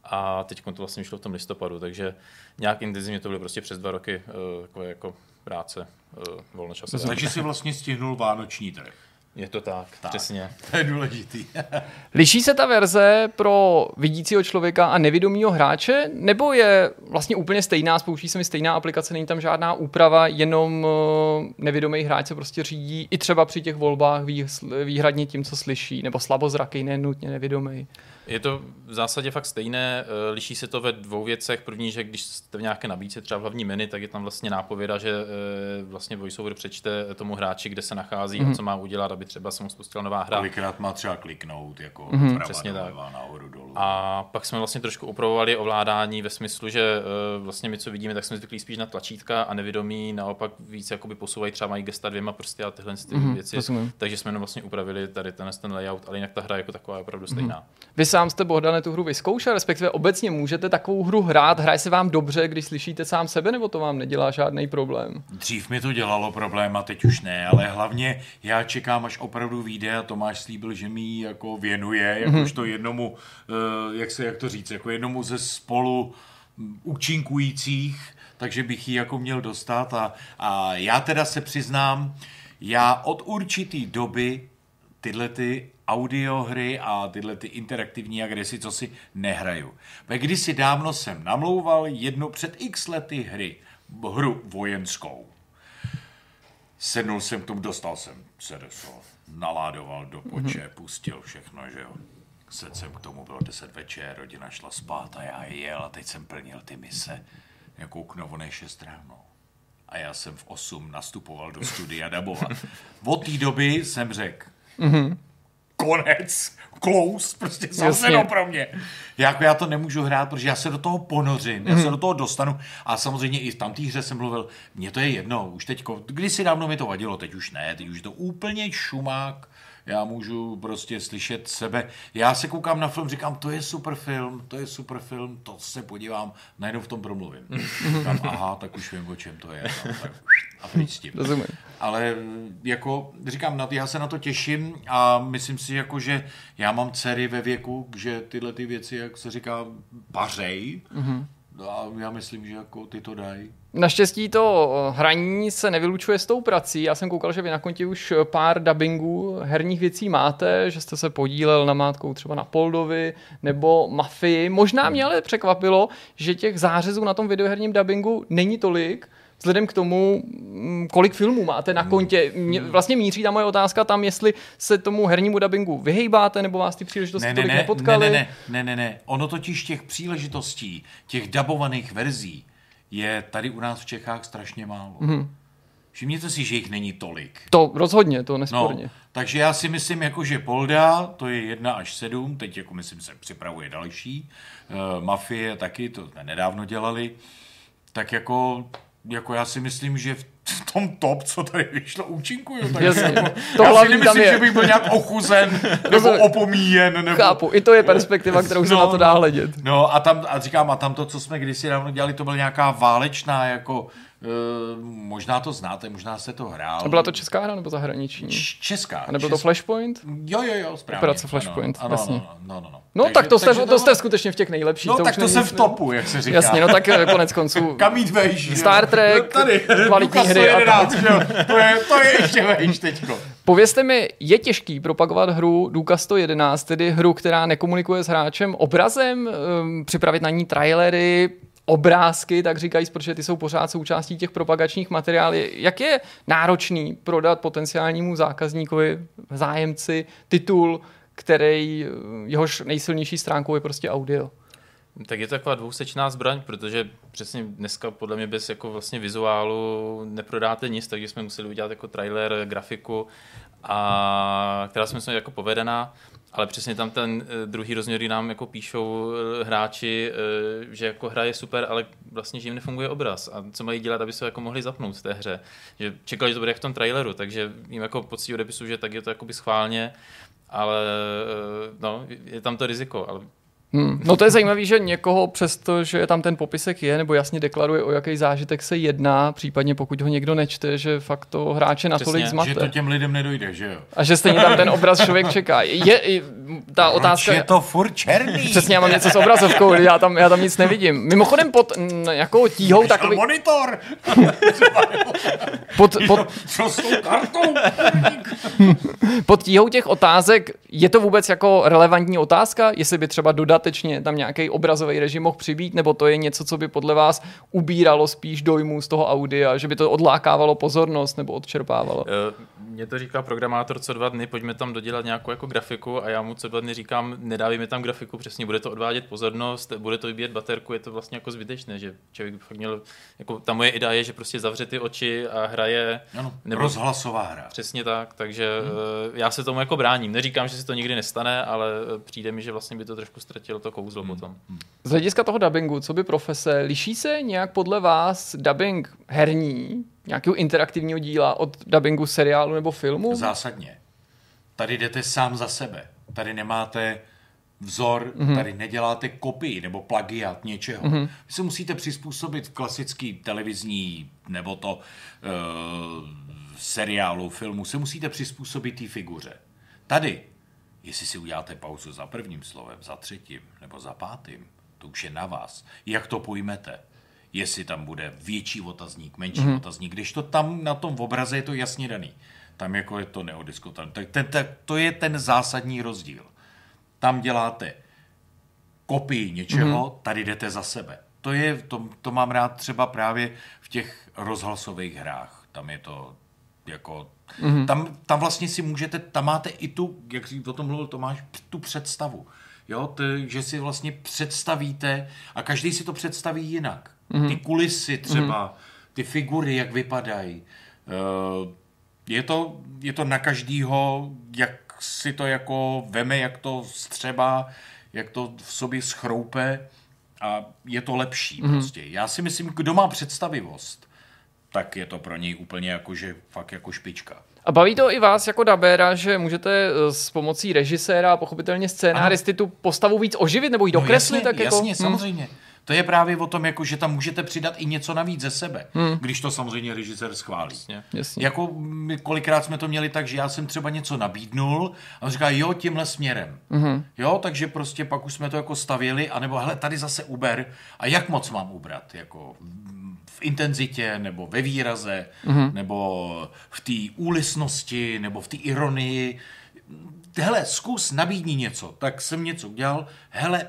A teď to vlastně vyšlo v tom listopadu, takže nějak intenzivně to bylo prostě přes dva roky eh, takové jako práce eh, volnočasové. Takže si vlastně stihnul vánoční trh. Je to tak, tak. přesně. To je důležitý. Liší se ta verze pro vidícího člověka a nevědomího hráče, nebo je vlastně úplně stejná, spouští se mi stejná aplikace, není tam žádná úprava, jenom eh, nevědomý hráč se prostě řídí i třeba při těch volbách výhradně tím, co slyší, nebo slabozraký, nenutně nevědomý. Je to v zásadě fakt stejné, eh, liší se to ve dvou věcech. První, že když jste v nějaké nabídce, třeba v hlavní menu, tak je tam vlastně nápověda, že eh, vlastně voiceover přečte tomu hráči, kde se nachází Mhm. mm-hmm. a co má udělat, aby třeba se mu spustila nová hra. Kolikrát má třeba kliknout, jako Mhm. mm-hmm, vprava, Přesně tak. doleva, nahoru, dolů. A pak jsme vlastně trošku upravovali ovládání ve smyslu, že eh, vlastně my, co vidíme, tak jsme zvyklí spíš na tlačítka a nevědomí naopak víc jakoby posouvají třeba mají gesta dvěma prsty a tyhle ty Mhm, věci. rozumím. Takže jsme jenom vlastně upravili tady ten, ten layout, ale jinak ta hra jako taková je opravdu stejná. Vy sám jste, Bohdane, tu hru vyzkoušel, respektive obecně můžete takovou hru hrát, hraje se vám dobře, když slyšíte sám sebe, nebo to vám nedělá žádný problém? Dřív mi to dělalo problém a teď už ne, ale hlavně já čekám, až opravdu vyjde a Tomáš slíbil, že mi jako věnuje, jakož to jednomu, eh, jak se jak to říct, jako jednomu ze spolu účinkujících, takže bych ji jako měl dostat a, a já teda se přiznám, já od určitý doby tyhle ty audiohry a tyhle ty interaktivní agresy, co si nehraju. Ve kdysi dávno jsem namlouval jednu před x lety hry, hru vojenskou. sednul jsem k tomu, dostal jsem se do toho, naládoval do poče, pustil všechno, že jo. Sedl jsem k tomu, bylo 10 večer, rodina šla spát a já jel a teď jsem plnil ty mise. Já kouknu, ono je 6 ráno. A já jsem v 8 nastupoval do studia dabovat. Od té doby jsem řekl, konec, close, prostě zavřeno pro mě. Já, jako já to nemůžu hrát, protože já se do toho ponořím, já se do toho dostanu. A samozřejmě i v tamté hře jsem mluvil, mně to je jedno, už teďko, kdysi dávno mi to vadilo, teď už ne, teď už je to úplně šumák, já můžu prostě slyšet sebe. Já se koukám na film, říkám, to je super film, to je super film, to se podívám, najednou v tom promluvím. Říkám, aha, tak už vím, o čem to je. No, a pryč s tím. Rozumím. Ale jako říkám, já se na to těším a myslím si, jako, že já mám dcery ve věku, že tyhle ty věci, jak se říká, pařej. Mm-hmm. A já myslím, že jako ty to dají. Naštěstí to hraní se nevylučuje s tou prací. Já jsem koukal, že vy na konti už pár dubbingů herních věcí máte, že jste se podílel na mátkou třeba na Poldovi nebo Mafii. Možná mě ale překvapilo, že těch zářezů na tom videoherním dubbingu není tolik, vzhledem k tomu, mm, kolik filmů máte na kontě. Mě, vlastně míří ta moje otázka tam, jestli se tomu hernímu dubbingu vyhejbáte, nebo vás ty příležitosti Ne, ne, tolik ne, nepotkaly. ne, ne, ne, ne, ne. Ono totiž těch příležitostí, těch dabovaných verzí je tady u nás v Čechách strašně málo. Mm-hmm. Všimněte si, že jich není tolik. To rozhodně, to No, nesporně. takže já si myslím, jako, že Polda, to je 1 až 7, teď jako myslím se připravuje další, uh, Mafie taky, to jsme nedávno dělali, tak jako, jako já si myslím, že v tom top, co tady vyšlo, účinkuju. Tak Jasně. jako, To já hlavní si tam nemyslím, je. že bych byl nějak ochuzen, nebo opomíjen, nebo... Chápu, i to je perspektiva, kterou se No, na to dá hledět. No a tam, a říkám, a tam to, co jsme kdysi dávno dělali, to byla nějaká válečná, jako, e, možná to znáte, možná se to hrál. A byla to česká hra nebo zahraniční? Č- Česká. A nebyl to česká. Flashpoint? Jo, jo, jo, správně. Operace Flashpoint, ano, jasně. Ano, no, no, no. No Takže- tak to jste, takže to jste skutečně v těch nejlepších. No to tak to jsem v topu, jak se říká. Jasně, no tak eh, konec konců. Kam jít vejš? Star Trek, no, tady, kvalitní Hry a 111, že jo? To je, to je ještě vejš teďko. Povězte mi, je těžký propagovat hru Důkaz 111, tedy hru, která nekomunikuje s hráčem obrazem, um, připravit na ní trailery, obrázky, tak říkají, protože ty jsou pořád součástí těch propagačních materiálů. Jak je náročný prodat potenciálnímu zákazníkovi, zájemci, titul, který eh, jehož nejsilnější stránkou je prostě audio? Tak je to taková dvousečná zbraň, protože přesně dneska podle mě bez jako vlastně vizuálu neprodáte nic, takže jsme museli udělat jako trailer, grafiku, a která jsme jako povedená, ale přesně tam ten eh, druhý rozměr, kdy nám jako píšou eh, hráči, eh, že jako hra je super, ale vlastně, že jim nefunguje obraz a co mají dělat, aby se jako mohli zapnout v té hře. Že čekali, že to bude jak v tom traileru, takže jim jako poctivě odepisu, že tak je to jakoby schválně, ale no, je tam to riziko, ale Hmm. No to je zajímavé, že někoho přesto, že tam ten popisek je, nebo jasně deklaruje, o jaký zážitek se jedná, případně pokud ho někdo nečte, že fakt to hráče natolik Přesně, zmate. Že to těm lidem nedojde, že jo? A že stejně tam ten obraz člověk čeká. Je i ta otázka... Proč je to furt černý? Přesně, já mám něco s obrazovkou, já tam, já tam nic nevidím. Mimochodem pod n, jako tíhou Takový... takový, monitor! pod, pod, Co s tou kartou? pod tíhou těch otázek, je to vůbec jako relevantní otázka, jestli by třeba dodatečně tam nějaký obrazový režim mohl přibít, nebo to je něco, co by podle vás ubíralo spíš dojmu z toho audia, že by to odlákávalo pozornost nebo odčerpávalo? Eh, Mně to říká programátor co dva dny, pojďme tam dodělat nějakou jako grafiku a já mu co dva dny říkám, nedávejme tam grafiku, přesně bude to odvádět pozornost, bude to vybíjet baterku, je to vlastně jako zbytečné, že člověk by fakt měl, jako ta moje idea je, že prostě zavře ty oči a hraje. Ano, Nebo- rozhlasová hra. Přesně tak, takže hmm. já se tomu jako bráním. Neříkám, že se to nikdy nestane, ale eh, přijde mi, že vlastně by to trošku ztratilo to kouzlo hmm. potom. Z hlediska toho dubbingu, co by profese, liší se nějak podle vás dubbing herní, nějakého interaktivního díla od dubbingu seriálu nebo filmu? Zásadně. Tady jdete sám za sebe. Tady nemáte vzor, mm-hmm. tady neděláte kopii nebo plagiat něčeho. Mm-hmm. Vy se musíte přizpůsobit klasický televizní nebo to uh, seriálu, filmu, se musíte přizpůsobit té figuře. Tady, jestli si uděláte pauzu za prvním slovem, za třetím nebo za pátým, to už je na vás. Jak to pojmete? Jestli tam bude větší otazník, menší mm-hmm. otazník, když to tam na tom obraze je to jasně daný. Tam jako je to neodiskutovatelné. Tak ten, ten, to je ten zásadní rozdíl. Tam děláte kopii něčeho, mm-hmm. tady jdete za sebe. To, je, to, to mám rád třeba právě v těch rozhlasových hrách. Tam je to Jako, mm-hmm. tam, tam vlastně si můžete, tam máte i tu, jak jsi o tom mluvil Tomáš, tu představu. Jo, ty, že si vlastně představíte a každý si to představí jinak. Mm-hmm. Ty kulisy třeba, mm-hmm. ty figury, jak vypadají. Uh, je to, je to na každýho, jak si to jako veme, jak to střeba, jak to v sobě schroupe a je to lepší mm-hmm. prostě. Já si myslím, kdo má představivost, tak je to pro něj úplně jako, že fakt jako špička. A baví to i vás jako dabéra, že můžete eh, s pomocí režiséra a pochopitelně scénáristy tu postavu víc oživit nebo jí dokreslit? No jasně, tak jako? jasně, samozřejmě. Hmm. To je právě o tom, jako, že tam můžete přidat i něco navíc ze sebe, hmm. když to samozřejmě režisér schválí. Jasně. Jasně. Jako my kolikrát jsme to měli tak, že já jsem třeba něco nabídnul a on říká, jo, tímhle směrem. Mm-hmm. Jo, takže prostě pak už jsme to jako stavěli, anebo hele, tady zase uber a jak moc mám ubrat, jako v intenzitě, nebo ve výraze, mm-hmm. nebo v té úlisnosti, nebo v té ironii. Hele, zkus, nabídni něco. Tak jsem něco udělal, hele,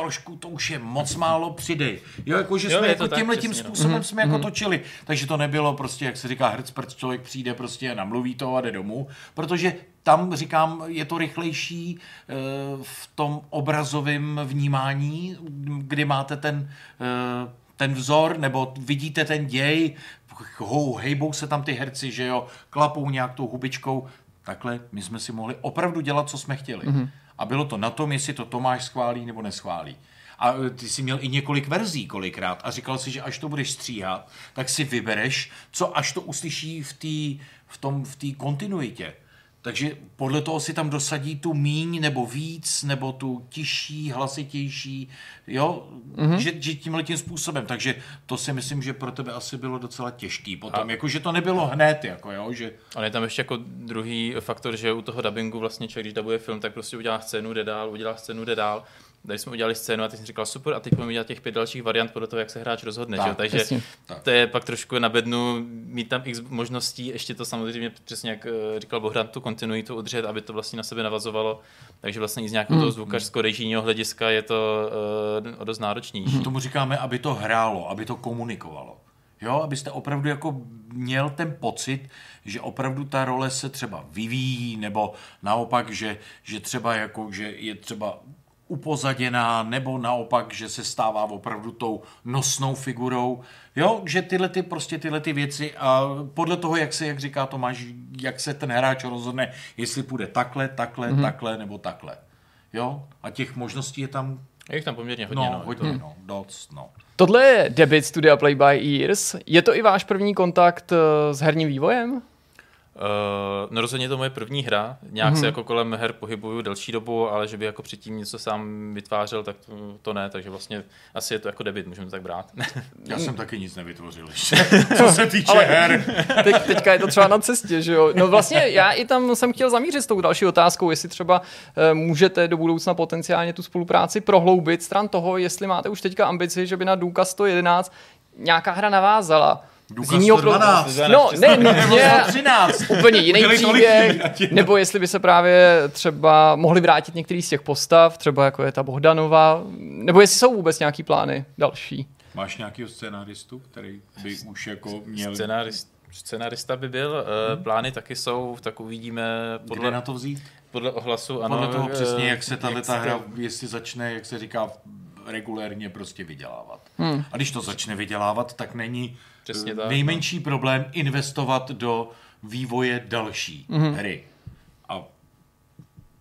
trošku to už je moc málo, přidej. Jo, jako, že Jo, jsme jako tímhle tím no. způsobem jsme jako točili. Takže to nebylo prostě, jak se říká, hrc člověk přijde prostě namluví to a jde domů, protože tam, říkám, je to rychlejší eh, v tom obrazovém vnímání, kdy máte ten, eh, ten vzor, nebo vidíte ten děj, hou, hejbou se tam ty herci, že jo, klapou nějak tou hubičkou, takhle my jsme si mohli opravdu dělat, co jsme chtěli. Mm-hmm. A bylo to na tom, jestli to Tomáš schválí nebo neschválí. A e, ty jsi měl i několik verzí kolikrát a říkal si, že až to budeš stříhat, tak si vybereš, co až to uslyší v té v v kontinuitě. Takže podle toho si tam dosadí tu míň nebo víc, nebo tu tižší, hlasitější, jo, mm-hmm. že, že tímhle tím způsobem. Takže to si myslím, že pro tebe asi bylo docela těžký potom, a... jako že to nebylo hned, jako jo, že... Ale je tam ještě jako druhý faktor, že u toho dubbingu vlastně člověk, když dabuje film, tak prostě udělá scénu, jde dál, udělá scénu, jde dál. Tady jsme udělali scénu a teď jsem říkal super a teď budeme dělat těch pět dalších variant podle toho, jak se hráč rozhodne. Tak, že? Takže jasně. to je pak trošku na bednu mít tam x možností, ještě to samozřejmě přesně jak eh, říkal Bohdan, tu kontinuitu udržet, aby to vlastně na sebe navazovalo. Takže vlastně i z nějakého toho zvukařsko-režijního hlediska je to uh, o dost náročnější. Tomu říkáme, aby to hrálo, aby to komunikovalo. Jo, abyste opravdu jako měl ten pocit, že opravdu ta role se třeba vyvíjí, nebo naopak, že, že třeba jako, že je třeba upozaděná, nebo naopak, že se stává opravdu tou nosnou figurou. Jo, že tyhle ty, prostě tyhle ty věci a podle toho, jak se, jak říká Tomáš, jak se ten hráč rozhodne, jestli půjde takhle, takhle, mm-hmm. takhle nebo takhle. Jo, a těch možností je tam Je jich tam poměrně hodně. no, No, hodně, no, dost, no. Tohle je debit studia Play by Ears. Je to i váš první kontakt eh, s herním vývojem? Uh, no rozhodně je to moje první hra. Nějak mm-hmm. se jako kolem her pohybuju delší dobu, ale že by jako předtím něco sám vytvářel, tak to, to ne, takže vlastně asi je to jako debit, můžeme to tak brát. Já jsem taky nic nevytvořil ještě, co se týče Ale- her. Teď, teďka je to třeba na cestě, že jo? No vlastně já i tam jsem chtěl zamířit s tou další otázkou, jestli třeba eh, můžete do budoucna potenciálně tu spolupráci prohloubit stran toho, jestli máte už teďka ambici, že by na Důka 111 nějaká hra navázala. Důkaz Z jinýho pro- 112. No, ne nutně, 13. úplně jiný příběh, nebo jestli by se právě třeba mohli vrátit některý z těch postav, třeba jako je ta Bohdanova, nebo jestli jsou vůbec nějaký plány další. Máš nějakého scénáristu, který by už jako měl... Scenárist, scenárista by byl, uh, plány taky jsou, tak uvidíme Kde podle, na to vzít? podle ohlasu. Ano, Podle toho eh, přesně, jak se tahle ta hra, jestli začne, jak se říká, regulérně prostě vydělávat. Hmm. A když to začne vydělávat, tak není Přesně eh, tak, no. nejmenší problém investovat do vývoje další hmm. hry. A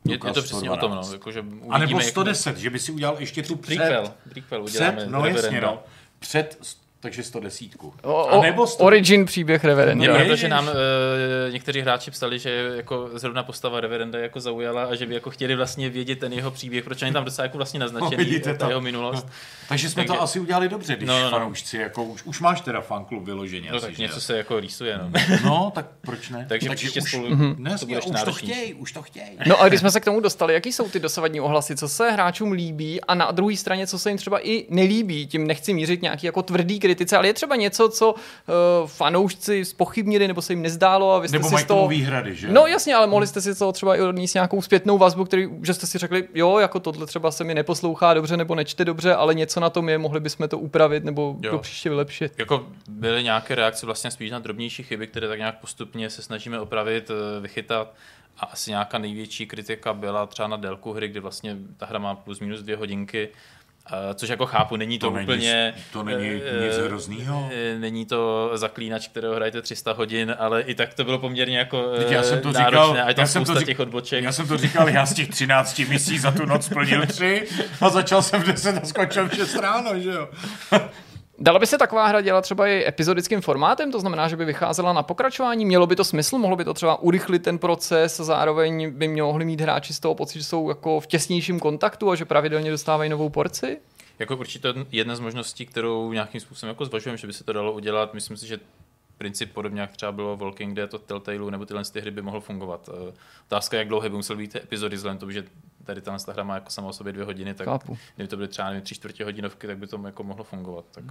Je, je to přesně o tom, no. 112. Jakože uvidíme, A nebo jak- 110, že by si udělal ještě tu před, Prequel, prequel uděláme. před no jasně, no, před, takže 110. O, A nebo 100, origin příběh Reverend. Je No, pravda, ježiš. že nám uh, někteří hráči psali, že jako zrovna postava Reverenda jako zaujala a že by jako chtěli vlastně vědět ten jeho příběh, proč oni tam docela jako vlastně naznačený, No, vidíte ta to. jeho minulost. takže jsme Takže- to asi udělali dobře, když No, no, no, no, no. fanoušci, jako už, už máš teda fanklub vyloženě. No asi, tak že něco se jako rýsuje, no. No, tak proč ne? Takže příště už, spolu ne, to už to chtějí, už to chtějí. No a když jsme se k tomu dostali, jaký jsou ty dosavadní ohlasy, co se hráčům líbí a na druhé straně, co se jim třeba i nelíbí, tím nechci mířit nějaký jako tvrdý kritice, ale je třeba něco, co uh, fanoušci spochybnili nebo se jim nezdálo a vy jste Nebo si mají toho... výhrady, že? No jasně, ale mohli jste si z toho třeba i odníst nějakou zpětnou vazbu, který, že jste si řekli, jo, jako tohle třeba se mi neposlouchá dobře nebo nečte dobře, ale něco na tom je, mohli bychom to upravit nebo Jo. do příště vylepšit. Jako byly nějaké reakce vlastně spíš na drobnější chyby, které tak nějak postupně se snažíme opravit, eh, vychytat. A asi nějaká největší kritika byla třeba na délku hry, kdy vlastně ta hra má plus minus dvě hodinky, což jako chápu, není to, To není- úplně... to není eh, nic hroznýho. eh, Není to zaklínač, kterého hrajete 300 hodin, ale i tak to bylo poměrně jako Teď já jsem to náročné říkal, a tam já jsem to spousta řík- těch odboček. Já jsem to říkal, já z těch 13 misí za tu noc splnil tři a začal jsem v 10 a skončil v 6 ráno, že jo? Dala by se taková hra dělat třeba i epizodickým formátem, to znamená, že by vycházela na pokračování, mělo by to smysl, mohlo by to třeba urychlit ten proces, zároveň by mohli mít hráči z toho pocit, že jsou jako v těsnějším kontaktu a že pravidelně dostávají novou porci? Jako určitě jedna z možností, kterou nějakým způsobem jako zvažujeme, že by se to dalo udělat. Myslím si, že princip podobně, jak třeba bylo Walking Dead od Telltale nebo tyhle ty hry by mohl fungovat. Eh, Otázka, jak dlouhé by musel být epizody, vzhledem tomu, že tady ta hra má jako sama o sobě dvě hodiny, tak Chápu. kdyby to byly třeba nevím, tři čtvrtě hodinovky, tak by to jako mohlo fungovat. Tak,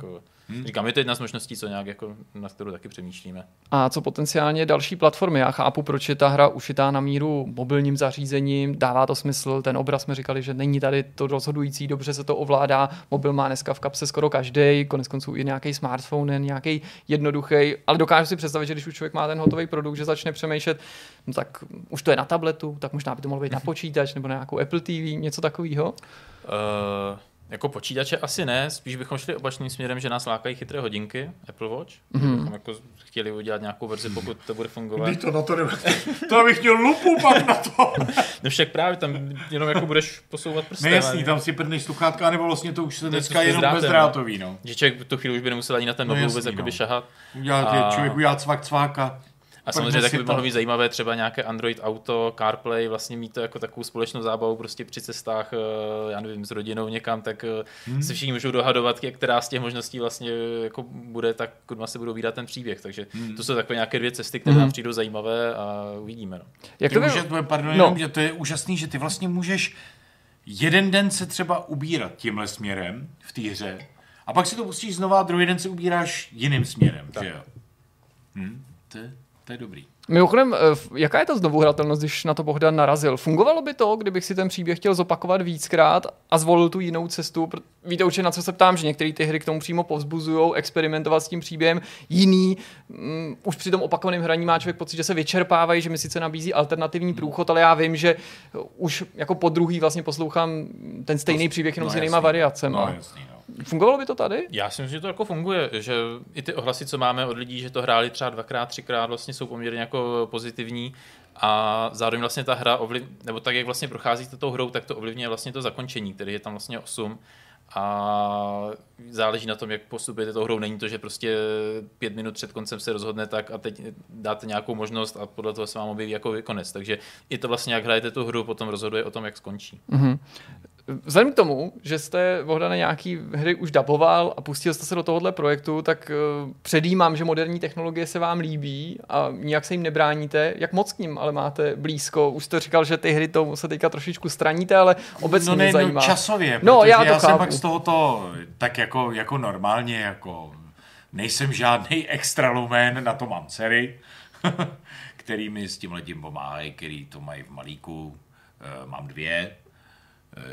hmm. Říkám, je to jedna z možností, co nějak jako, na kterou taky přemýšlíme. A co potenciálně další platformy? Já chápu, proč je ta hra ušitá na míru mobilním zařízením, dává to smysl, ten obraz jsme říkali, že není tady to rozhodující, dobře se to ovládá, mobil má dneska v kapse skoro každý, konec konců i nějaký smartphone, nějaký jednoduchý, ale dokážu si představit, že když už člověk má ten hotový produkt, že začne přemýšlet, no tak už to je na tabletu, tak možná by to mohlo být na počítač nebo na nějakou Apple TV, něco takového. Uh, jako počítače asi ne, spíš bychom šli opačným směrem, že nás lákají chytré hodinky, Apple Watch. Mm-hmm. Bychom jako chtěli udělat nějakou verzi, pokud to bude fungovat. to na to, to abych měl lupu pak na to. No však právě tam jenom jako budeš posouvat prstem. Nejasný, a- tam si prdneš sluchátka, nebo vlastně to už se je dneska to s jenom drátem, bezdrátový, no. Že člověk tu chvíli už by nemusel ani na ten No mobil jasný, vůbec jakoby no. šahat. Udělá A- člověk udělá cvak cváka. A samozřejmě taky by mohlo to. být zajímavé třeba nějaké Android Auto, CarPlay, vlastně mít to jako takovou společnou zábavu prostě při cestách, eh, já nevím, s rodinou někam, tak eh, Hmm. se všichni můžou dohadovat, která z těch možností vlastně eh, jako bude, tak kudma se budou výdat ten příběh. Takže Hmm. to jsou takové nějaké dvě cesty, které nám přijdou zajímavé a uvidíme. No. Jak To by... může, to je, pardon, No. jenom, že to je úžasný, že ty vlastně můžeš jeden den se třeba ubírat tímhle směrem v té hře a pak si to pustíš znova a druhý den se ubíráš jiným směrem, že jo? Hm, to, je, to je dobrý. Mimochodem, eh, jaká je ta znovu hratelnost, když na to Bohdan narazil? Fungovalo by to, kdybych si ten příběh chtěl zopakovat víckrát a zvolil tu jinou cestu? Víte určitě, na co se ptám, že některé ty hry k tomu přímo povzbuzují, experimentovat s tím příběhem. Jiný, mm, už při tom opakovaném hraní má člověk pocit, že se vyčerpávají, že mi sice nabízí alternativní průchod, ale já vím, že už jako po druhý vlastně poslouchám ten stejný příběh jenom no s jinýma jasný. variacemi. No jasný, no. Fungovalo by to tady? Já si myslím, že to jako funguje, že i ty ohlasy, co máme od lidí, že to hráli třeba dvakrát, třikrát, vlastně jsou poměrně jako pozitivní a zároveň vlastně ta hra ovliv, nebo tak, jak vlastně procházíte tou hrou, tak to ovlivňuje vlastně to zakončení, který je tam vlastně 8 a záleží na tom, jak postupujete tou hrou. Není to, že prostě pět minut před koncem se rozhodne tak a teď dáte nějakou možnost a podle toho se vám objeví jako konec. Takže i to vlastně, jak hrajete tu hru, potom rozhoduje o tom, jak skončí. Vzhledem k tomu, že jste Bohdane nějaký hry už daboval a pustil jste se do tohohle projektu, tak uh, předjímám, že moderní technologie se vám líbí a nijak se jim nebráníte. Jak moc k ním ale máte blízko? Už jste říkal, že ty hry to se teďka trošičku straníte, ale obecně no mě ne, zajímá. no časově, No, já to já jsem pak z tohoto tak jako, jako normálně, jako nejsem žádný extra lumén, na to mám dcery, který mi s tím letím pomáhají, který to mají v malíku. Eh, Mám dvě, Eh,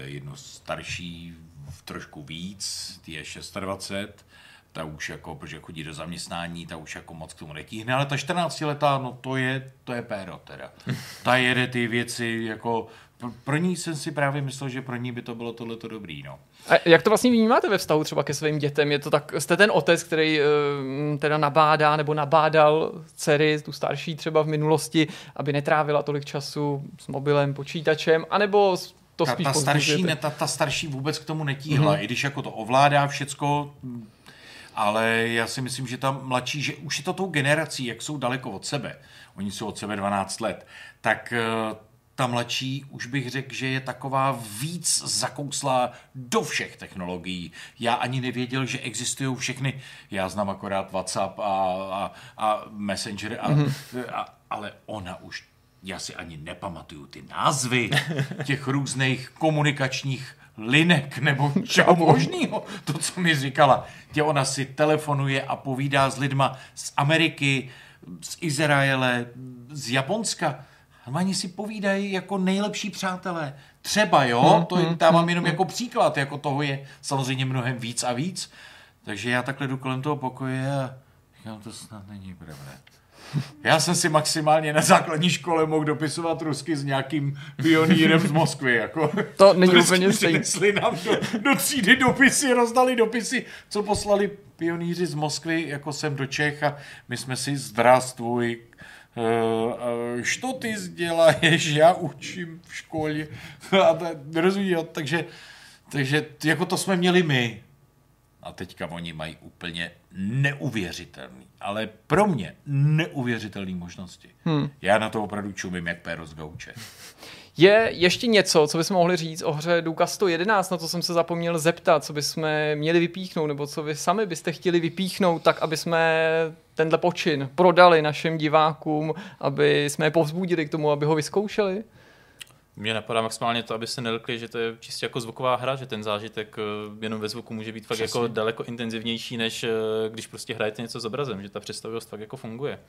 jednu starší v trošku víc, ty je 26, ta už jako, protože chodí do zaměstnání, ta už jako moc k tomu netíhne, ale ta 14 letá, no to je, to je péro teda. Ta jede ty věci jako, pro- ní jsem si právě myslel, že pro ní by to bylo tohleto dobrý, no. A jak to vlastně vnímáte ve vztahu třeba ke svým dětem? Je to tak, jste ten otec, který eh, teda nabádá nebo nabádal dcery, tu starší třeba v minulosti, aby netrávila tolik času s mobilem, počítačem, anebo s- to Ta, spíš ta, starší, ne, ta, ta starší vůbec k tomu netíhla, mm-hmm. i když jako to ovládá všecko, ale já si myslím, že ta mladší, že už je to tou generací, jak jsou daleko od sebe, oni jsou od sebe 12 let, tak eh, ta mladší už bych řekl, že je taková víc zakouslá do všech technologií. Já ani nevěděl, že existují všechny. Já znám akorát WhatsApp a, a, a Messenger, a, mm-hmm. a, ale ona už já si ani nepamatuju ty názvy těch různých komunikačních linek nebo čeho možného. To, co mi říkala. Tě ona si telefonuje a povídá s lidma z Ameriky, z Izraele, z Japonska. Oni si povídají jako nejlepší přátelé. Třeba, jo, to je, dávám jenom jako příklad, jako toho je samozřejmě mnohem víc a víc. Takže já takhle jdu kolem toho pokoje a říkám, to snad není pravda. Já jsem si maximálně na základní škole mohl dopisovat rusky s nějakým pionýrem z Moskvy. Jako. To není úplně stejné. nám do, do třídy dopisy, rozdali dopisy, co poslali pionýři z Moskvy, jako sem do Čech a my jsme si zdravstvuj, Uh, uh, što ty děláš, já učím v škole. A ta, rozumí, takže, takže jako to jsme měli my. A teďka oni mají úplně neuvěřitelný, ale pro mě neuvěřitelné možnosti. Hmm. Já na to opravdu čumím jak péro z gauče. Je ještě něco, co bychom mohli říct o hře Duka 111, na to jsem se zapomněl zeptat, co bychom měli vypíchnout, nebo co vy sami byste chtěli vypíchnout, tak aby jsme tenhle počin prodali našim divákům, aby jsme je povzbudili k tomu, aby ho vyzkoušeli? Mně napadá maximálně to, aby se nelkli, že to je čistě jako zvuková hra, že ten zážitek eh, jenom ve zvuku může být fakt jako daleko intenzivnější, než eh, když prostě hrajete něco s obrazem, že ta představivost fakt jako funguje.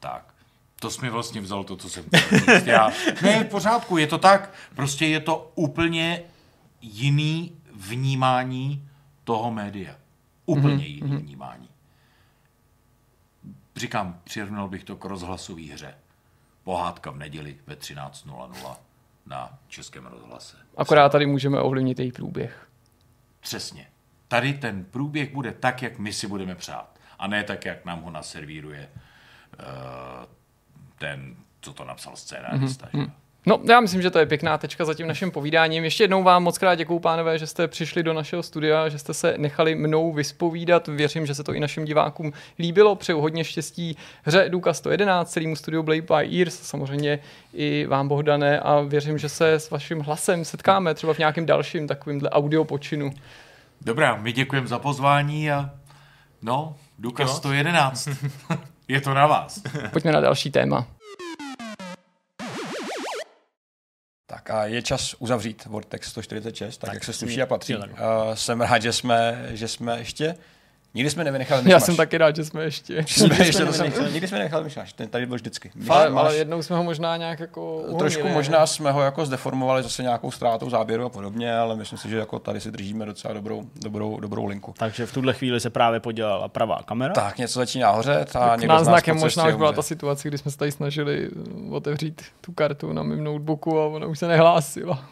Tak. To jsi mi vlastně vzal to, co jsem. Já, ne, v pořádku, je to tak. Prostě je to úplně jiný vnímání toho média. Úplně mm-hmm. jiný vnímání. Říkám, přirovnal bych to k rozhlasové hře. Pohádka v neděli ve 13.00 na Českém rozhlase. Akorát tady můžeme ovlivnit její průběh. Přesně. Tady ten průběh bude tak, jak my si budeme přát. A ne tak, jak nám ho naservíruje uh, ten, co to napsal scénárista. Mm-hmm. No, já myslím, že to je pěkná tečka za tím naším povídáním. Ještě jednou vám moc krát děkuju, pánové, že jste přišli do našeho studia, že jste se nechali mnou vyspovídat. Věřím, že se to i našim divákům líbilo. Přeju hodně štěstí hře Duka 111, celému studiu Blade by Ears, samozřejmě i vám, Bohdane, a věřím, že se s vaším hlasem setkáme třeba v nějakém dalším takovýmhle audio počinu. Dobrá, my děkujeme za pozvání a no, Duka 111. je to na vás. Pojďme na další téma. Tak a je čas uzavřít Vortex 146, tak, tak jak se sluší a patří. Uh, jsem rád, že jsme, že jsme ještě Nikdy jsme nevynechali myšmaš. Já jsem taky rád, že jsme ještě. Že jsme nikdy, ještě, jsme to jsem, nikdy jsme nevynechali myšmaš, ten tady byl vždycky. Ale, ale jednou jsme ho možná nějak jako uvolnili, Trošku ne? možná jsme ho jako zdeformovali zase nějakou ztrátou záběru a podobně, ale myslím si, že jako tady si držíme docela dobrou, dobrou, dobrou linku. Takže v tuhle chvíli se právě podělala pravá kamera. Tak něco začíná hořet a někdo Náznakem možná už byla ta situace, kdy jsme se tady snažili otevřít tu kartu na mém notebooku a ona už se nehlásila.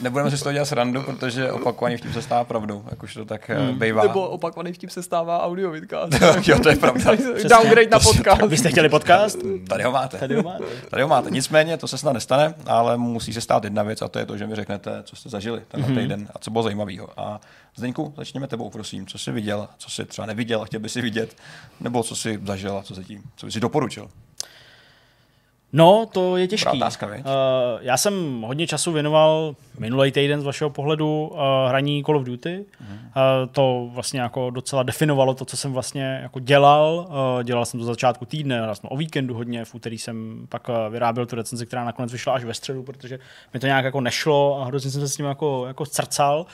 Nebudeme si z toho dělat srandu, protože opakovaně vtip se stává pravdou, jakož to tak hmm. bývá. Nebo opakovaný vtip se stává audio vidcast. jo, to je pravda. Downgrade na podcast. Vy jste chtěli podcast? Tady ho máte. Tady ho máte. Tady ho máte. Nicméně to se snad nestane, ale musí se stát jedna věc a to je to, že mi řeknete, co jste zažili tenhle Mhm. mm-hmm. týden a co bylo zajímavého. A Zdeňku, začněme tebou, prosím. Co jsi viděl, co jsi třeba neviděl a chtěl by si vidět, nebo co jsi zažil a co se tím, co by si doporučil? No, to je těžký. Dobrá otázka, uh, já jsem hodně času věnoval minulý týden z vašeho pohledu uh, hraní Call of Duty. Uh, to vlastně jako docela definovalo to, co jsem vlastně jako dělal. Uh, dělal jsem to za začátku týdne, hrál jsem o víkendu hodně, v úterý jsem pak vyráběl tu recenzi, která nakonec vyšla až ve středu, protože mi to nějak jako nešlo a hrozně jsem se s tím jako, jako zrcal.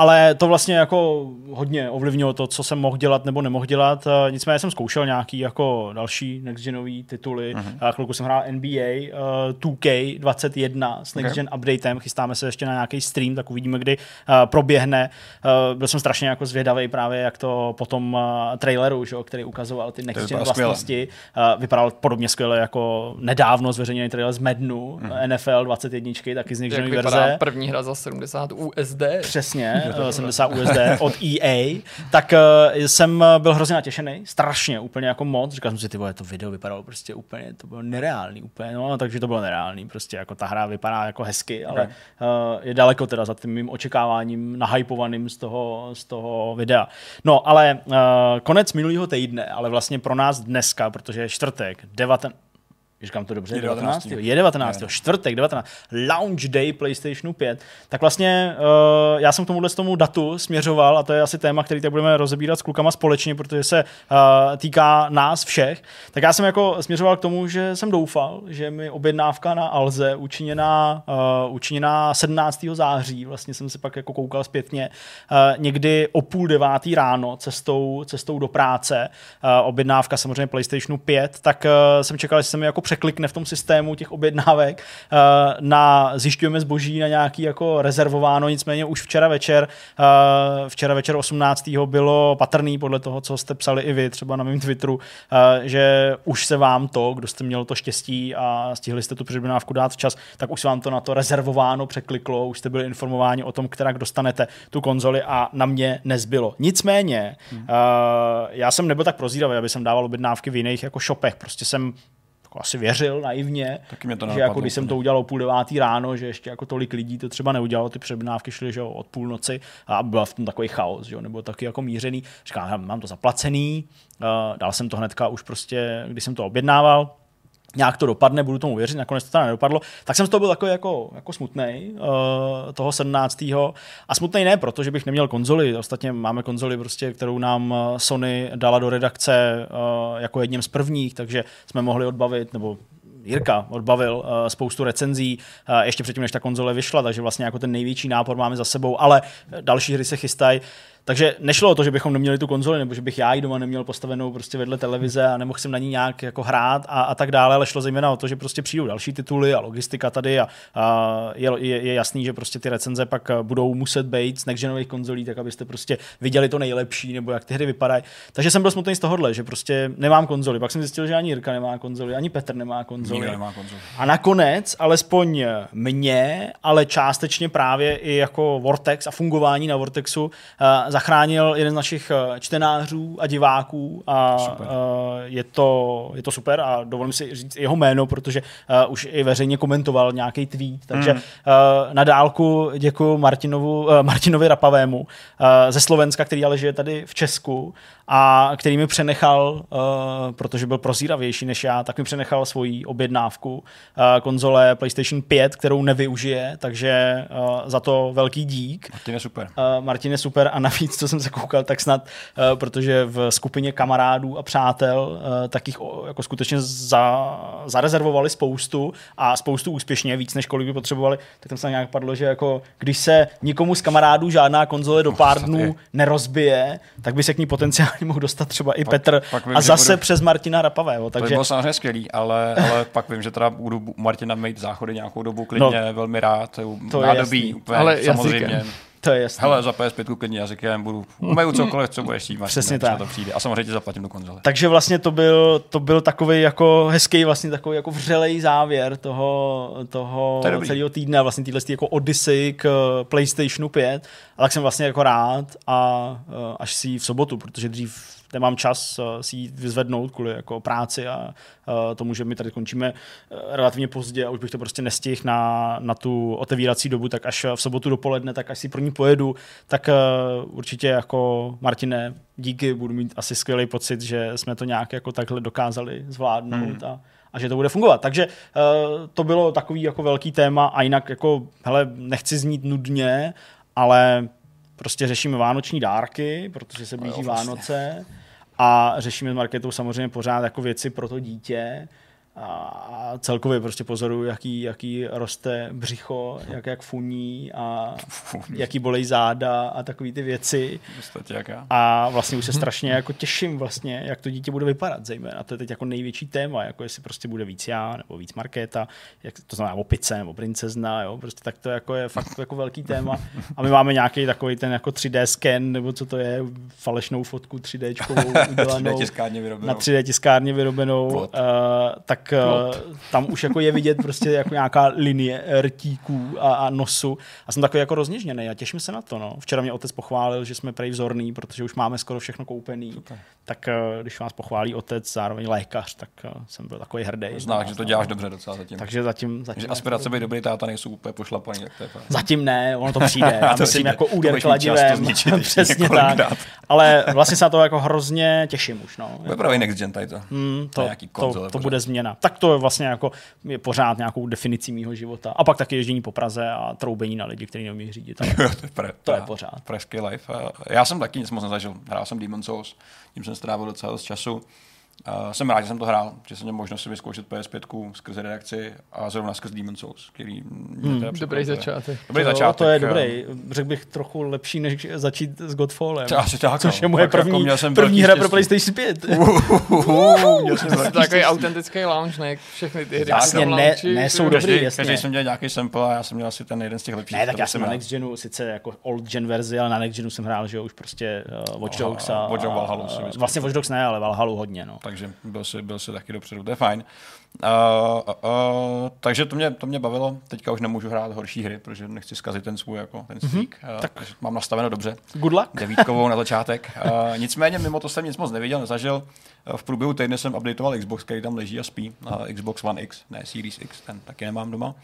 Ale to vlastně jako hodně ovlivnilo to, co jsem mohl dělat nebo nemohl dělat. Uh, nicméně jsem zkoušel nějaký jako další next genový tituly. Uh-huh. Chvilku jsem hrál NBA uh, 2K21 s next gen updatem. Chystáme se ještě na nějaký stream, tak uvidíme, kdy uh, proběhne. Uh, byl jsem strašně jako zvědavý právě, jak to po tom uh, traileru, že, jo, který ukazoval ty next gen skvěle. vlastnosti. Uh, vypadal podobně skvěle jako nedávno zveřejněný trailer z Madnu, uh-huh. NFL 21, taky z next genový vypadá verze. první hra za 70 USD. Přesně, eh, 70 USD od EA, tak eh, jsem byl hrozně natěšený, strašně, úplně jako moc. Říkal jsem si, ty vole, to video vypadalo prostě úplně, to bylo nereálný úplně, no, takže to bylo nereálný, prostě jako ta hra vypadá jako hezky, ale Okay. okay. je daleko teda za tím mým očekáváním nahypovaným z toho, z toho videa. No, ale uh, konec minulého týdne, ale vlastně pro nás dneska, protože je čtvrtek, 19, říkám to dobře, Je 19. 19. Je 19. Je. čtvrtek 19. Launch day PlayStationu 5. Tak vlastně uh, já jsem k tomuhle tomu datu směřoval a to je asi téma, který teď budeme rozebírat s klukama společně, protože se uh, týká nás všech. Tak já jsem jako směřoval k tomu, že jsem doufal, že mi objednávka na Alze učiněná, uh, učiněná 17. září, vlastně jsem se pak jako koukal zpětně, uh, někdy o půl devátý ráno cestou, cestou do práce, uh, objednávka samozřejmě PlayStationu 5, tak uh, jsem čekal, že se mi jako překlikne v tom systému těch objednávek uh, na zjišťujeme zboží na nějaký jako rezervováno, nicméně už včera večer, uh, včera večer 18. bylo patrný podle toho, co jste psali i vy třeba na mém Twitteru, uh, že už se vám to, kdo jste měl to štěstí a stihli jste tu předobjednávku dát včas, tak už se vám to na to rezervováno překliklo, už jste byli informováni o tom, která dostanete tu konzoli a na mě nezbylo. Nicméně, hmm. já jsem nebyl tak prozíravý, aby jsem dával objednávky v jiných jako shopech, prostě jsem jako asi věřil naivně, Taky mě to že jako když jsem to udělal o půl devátý ráno, že ještě jako tolik lidí to třeba neudělalo, ty předobjednávky šly že jo, od půlnoci a byl v tom takový chaos, že jo, nebo taky jako mířený. Říkám, "Hele, mám to zaplacený, uh, dal jsem to hnedka už prostě, když jsem to objednával, nějak to dopadne, budu tomu věřit, nakonec to teda nedopadlo, tak jsem z toho byl takový jako, jako smutný uh, toho 17. A smutný ne, protože bych neměl konzoli, ostatně máme konzoli, prostě, kterou nám eh, Sony dala do redakce uh, jako jedním z prvních, takže jsme mohli odbavit, nebo Jirka odbavil uh, spoustu recenzí uh, ještě předtím, než ta konzole vyšla, takže vlastně jako ten největší nápor máme za sebou, ale další hry se chystají. Takže nešlo o to, že bychom neměli tu konzoli, nebo že bych já ji doma neměl postavenou prostě vedle televize a nemohl jsem na ní nějak jako hrát a, a tak dále, ale šlo zejména o to, že prostě přijdou další tituly a logistika tady a, a je, je, je, jasný, že prostě ty recenze pak budou muset být z nextgenových konzolí, tak abyste prostě viděli to nejlepší, nebo jak ty hry vypadají. Takže jsem byl smutný z tohohle, že prostě nemám konzoli. Pak jsem zjistil, že ani Jirka nemá konzoli, ani Petr nemá konzoli. Nikdo nemá konzoli. A nakonec, alespoň mě, ale částečně právě i jako Vortex a fungování na Vortexu uh, zachránil jeden z našich eh, čtenářů a diváků a uh, je, to, je to super a dovolím si říct jeho jméno, protože uh, už i veřejně komentoval nějaký tweet, takže uh, na dálku děkuji Martinovu, uh, Martinovi Rapavému uh, ze Slovenska, který ale žije tady v Česku a který mi přenechal, uh, protože byl prozíravější než já, tak mi přenechal svoji objednávku uh, konzole PlayStation 5, kterou nevyužije, takže uh, za to velký dík. Martin je super. Uh, Martin je super a navíc, co jsem se koukal, tak snad, uh, protože v skupině kamarádů a přátel uh, tak jich o, jako skutečně za, zarezervovali spoustu a spoustu úspěšně, víc než kolik by potřebovali, tak tam se nějak padlo, že jako když se nikomu z kamarádů žádná konzole do pár dnů nerozbije, tak by se k ní potenciálně mohl dostat třeba i Pak- Petr pak vím, a zase budu- přes Martina Rapavého. To by Takže bylo samozřejmě skvělý, ale, ale pak vím, že teda budu Martina mít záchody nějakou dobu klidně, no, velmi rád, to je to je nádobí, jasný. úplně Ale samozřejmě. jazykem. To je jasné. Hele, za PS5 klidně jazykem budu, umeju cokoliv, co budeš Martin, Přesně tak. to přijde. A samozřejmě ti zaplatím do konzole. Takže vlastně to byl, to byl takový jako hezký, vlastně takový jako vřelej závěr toho, toho To celého týdne, vlastně týhle jako Odyssey k eh, PlayStationu 5. A tak jsem vlastně jako rád a eh, až si v sobotu, protože dřív nemám čas eh, si ji vyzvednout kvůli jako práci a eh, tomu, že my tady končíme eh, relativně pozdě a už bych to prostě nestihl na, na tu otevírací dobu, tak až v sobotu dopoledne, tak až si pro ní pojedu, tak určitě jako Martine, díky, budu mít asi skvělý pocit, že jsme to nějak jako takhle dokázali zvládnout a, a že to bude fungovat. Takže uh, to bylo takový jako velký téma a jinak jako, hele, nechci znít nudně, ale prostě řešíme vánoční dárky, protože se blíží vlastně. Vánoce a řešíme s Marketou samozřejmě pořád jako věci pro to dítě a celkově prostě pozoruju, jaký, jaký roste břicho, jak, jak funí a jaký bolej záda a takové ty věci. A vlastně už se strašně jako těším vlastně, jak to dítě bude vypadat zejména. To je teď jako největší téma, jako jestli prostě bude víc já nebo víc Markéta, jak to znamená opice nebo princezna, jo, prostě tak to jako je fakt jako velký téma. A my máme nějaký takový ten jako 3D scan, nebo co to je, falešnou fotku 3D udělanou. 3D tiskárně vyrobenou. Na 3D tiskárně vyrobenou, Plot. uh, tak uh, tam už jako je vidět prostě jako nějaká linie rtíků a, a nosu. A jsem takový jako rozněžněný a těším se na to. No. Včera mě otec pochválil, že jsme prej vzorný, protože už máme skoro všechno koupený. Super. Tak uh, když vás pochválí otec, zároveň lékař, tak uh, jsem byl takový hrdý. Znáš, že to děláš dobře docela zatím. Takže zatím, zatím že aspirace být dobrý táta nejsou úplně pošlapaný, jak to je. Zatím ne, ono to přijde. Já To myslím přijde. jako To úder to kladivem. ještě Přesně tak. Ale vlastně se na to jako hrozně těším už. No. Bude pravý next gen tady to. Mm, to, to, to pořád. bude změna. Tak to je vlastně jako je pořád nějakou definicí mýho života. A pak taky ježdění po Praze a troubení na lidi, kteří neumí řídit. Ale to, je pre, to je pořád. Pražský life. Já jsem taky nic moc nezažil. Hrál jsem Demon's Souls, tím jsem strávil docela dost času. Uh, jsem rád, že jsem to hrál, že jsem měl možnost si vyzkoušet PS5 skrze redakci a zrovna skrz Demon's Souls, který hmm, Dobrý začátek. Dobrý to, začátek. To je dobrý. Řekl bych trochu lepší, než začít s Godfallem. Asi tak, což je moje první, jako první hra pro PlayStation 5. Takový autentický launch, ne? Všechny ty hry Vlastně ne, ne jsou dobrý, jasně. Každý jsem měl nějaký sample a já jsem měl asi ten jeden z těch lepších. Ne, tak já jsem na Next Genu, sice jako old gen verzi, ale na Next Genu jsem hrál, že už prostě uh, Watch Dogs a, Valhalu Vlastně Watch Dogs ne, ale Valhalu hodně, no. Takže byl si, byl si taky dopředu, to je fajn. Uh, uh, uh, takže to mě, to mě bavilo. Teďka už nemůžu hrát horší hry, protože nechci zkazit ten svůj jako ten streak. Mm-hmm. Uh, tak mám nastaveno dobře. Good luck. Devítkovou na začátek. Uh, nicméně mimo to jsem nic moc neviděl, nezažil. Uh, v průběhu týdne jsem updateoval Xbox, který tam leží a spí. Uh, Xbox One X, ne Series X, ten taky nemám doma.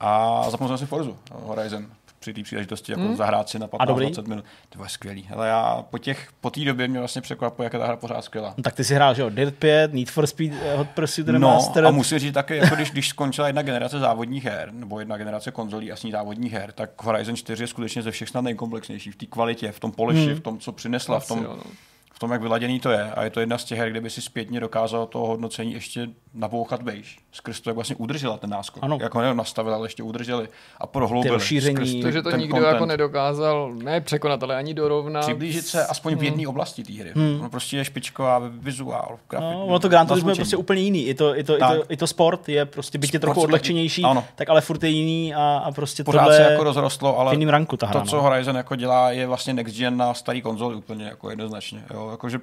A zapnul jsem si Forzu Horizon při té příležitosti jako hmm. zahrát si na 15-20 minut. To bylo skvělý. Ale já po těch, po té době mě vlastně překvapuje, jak je ta hra pořád skvělá. No, tak ty si hrál, že jo, Dirt 5, Need for Speed, eh, Hot Pursuit Remastered. No, a musím říct taky, jako když, když skončila jedna generace závodních her, nebo jedna generace konzolí a s ní závodních her, tak Horizon 4 je skutečně ze všech snad nejkomplexnější v té kvalitě, v tom poliši, hmm. v tom, co přinesla, Asi, v tom, jo, no v tom, jak vyladěný to je. A je to jedna z těch her, kde by si zpětně dokázal to hodnocení ještě nabouchat vejš. Skrz to, jak vlastně udržela ten náskok. Ano. Jak ho nastavil, ale ještě udrželi a prohloubili. Rozšíření. To, že to nikdo content. jako nedokázal ne překonat, ale ani dorovnat. Přiblížit se aspoň v jedné hmm. oblasti té hry. Hmm. On prostě je špičková vizuál, grafik. No, ono to Gran Turismo je prostě úplně jiný. I to, i to, i to, i to sport je prostě byť je trochu odlehčenější, ano. tak ale furt je jiný a, a prostě Pořád tohle se jako rozrostlo, ale ranku ta hra, to, co no. Horizon jako dělá, je vlastně next gen na starý konzoli úplně jako jednoznačně. Jo? Jakože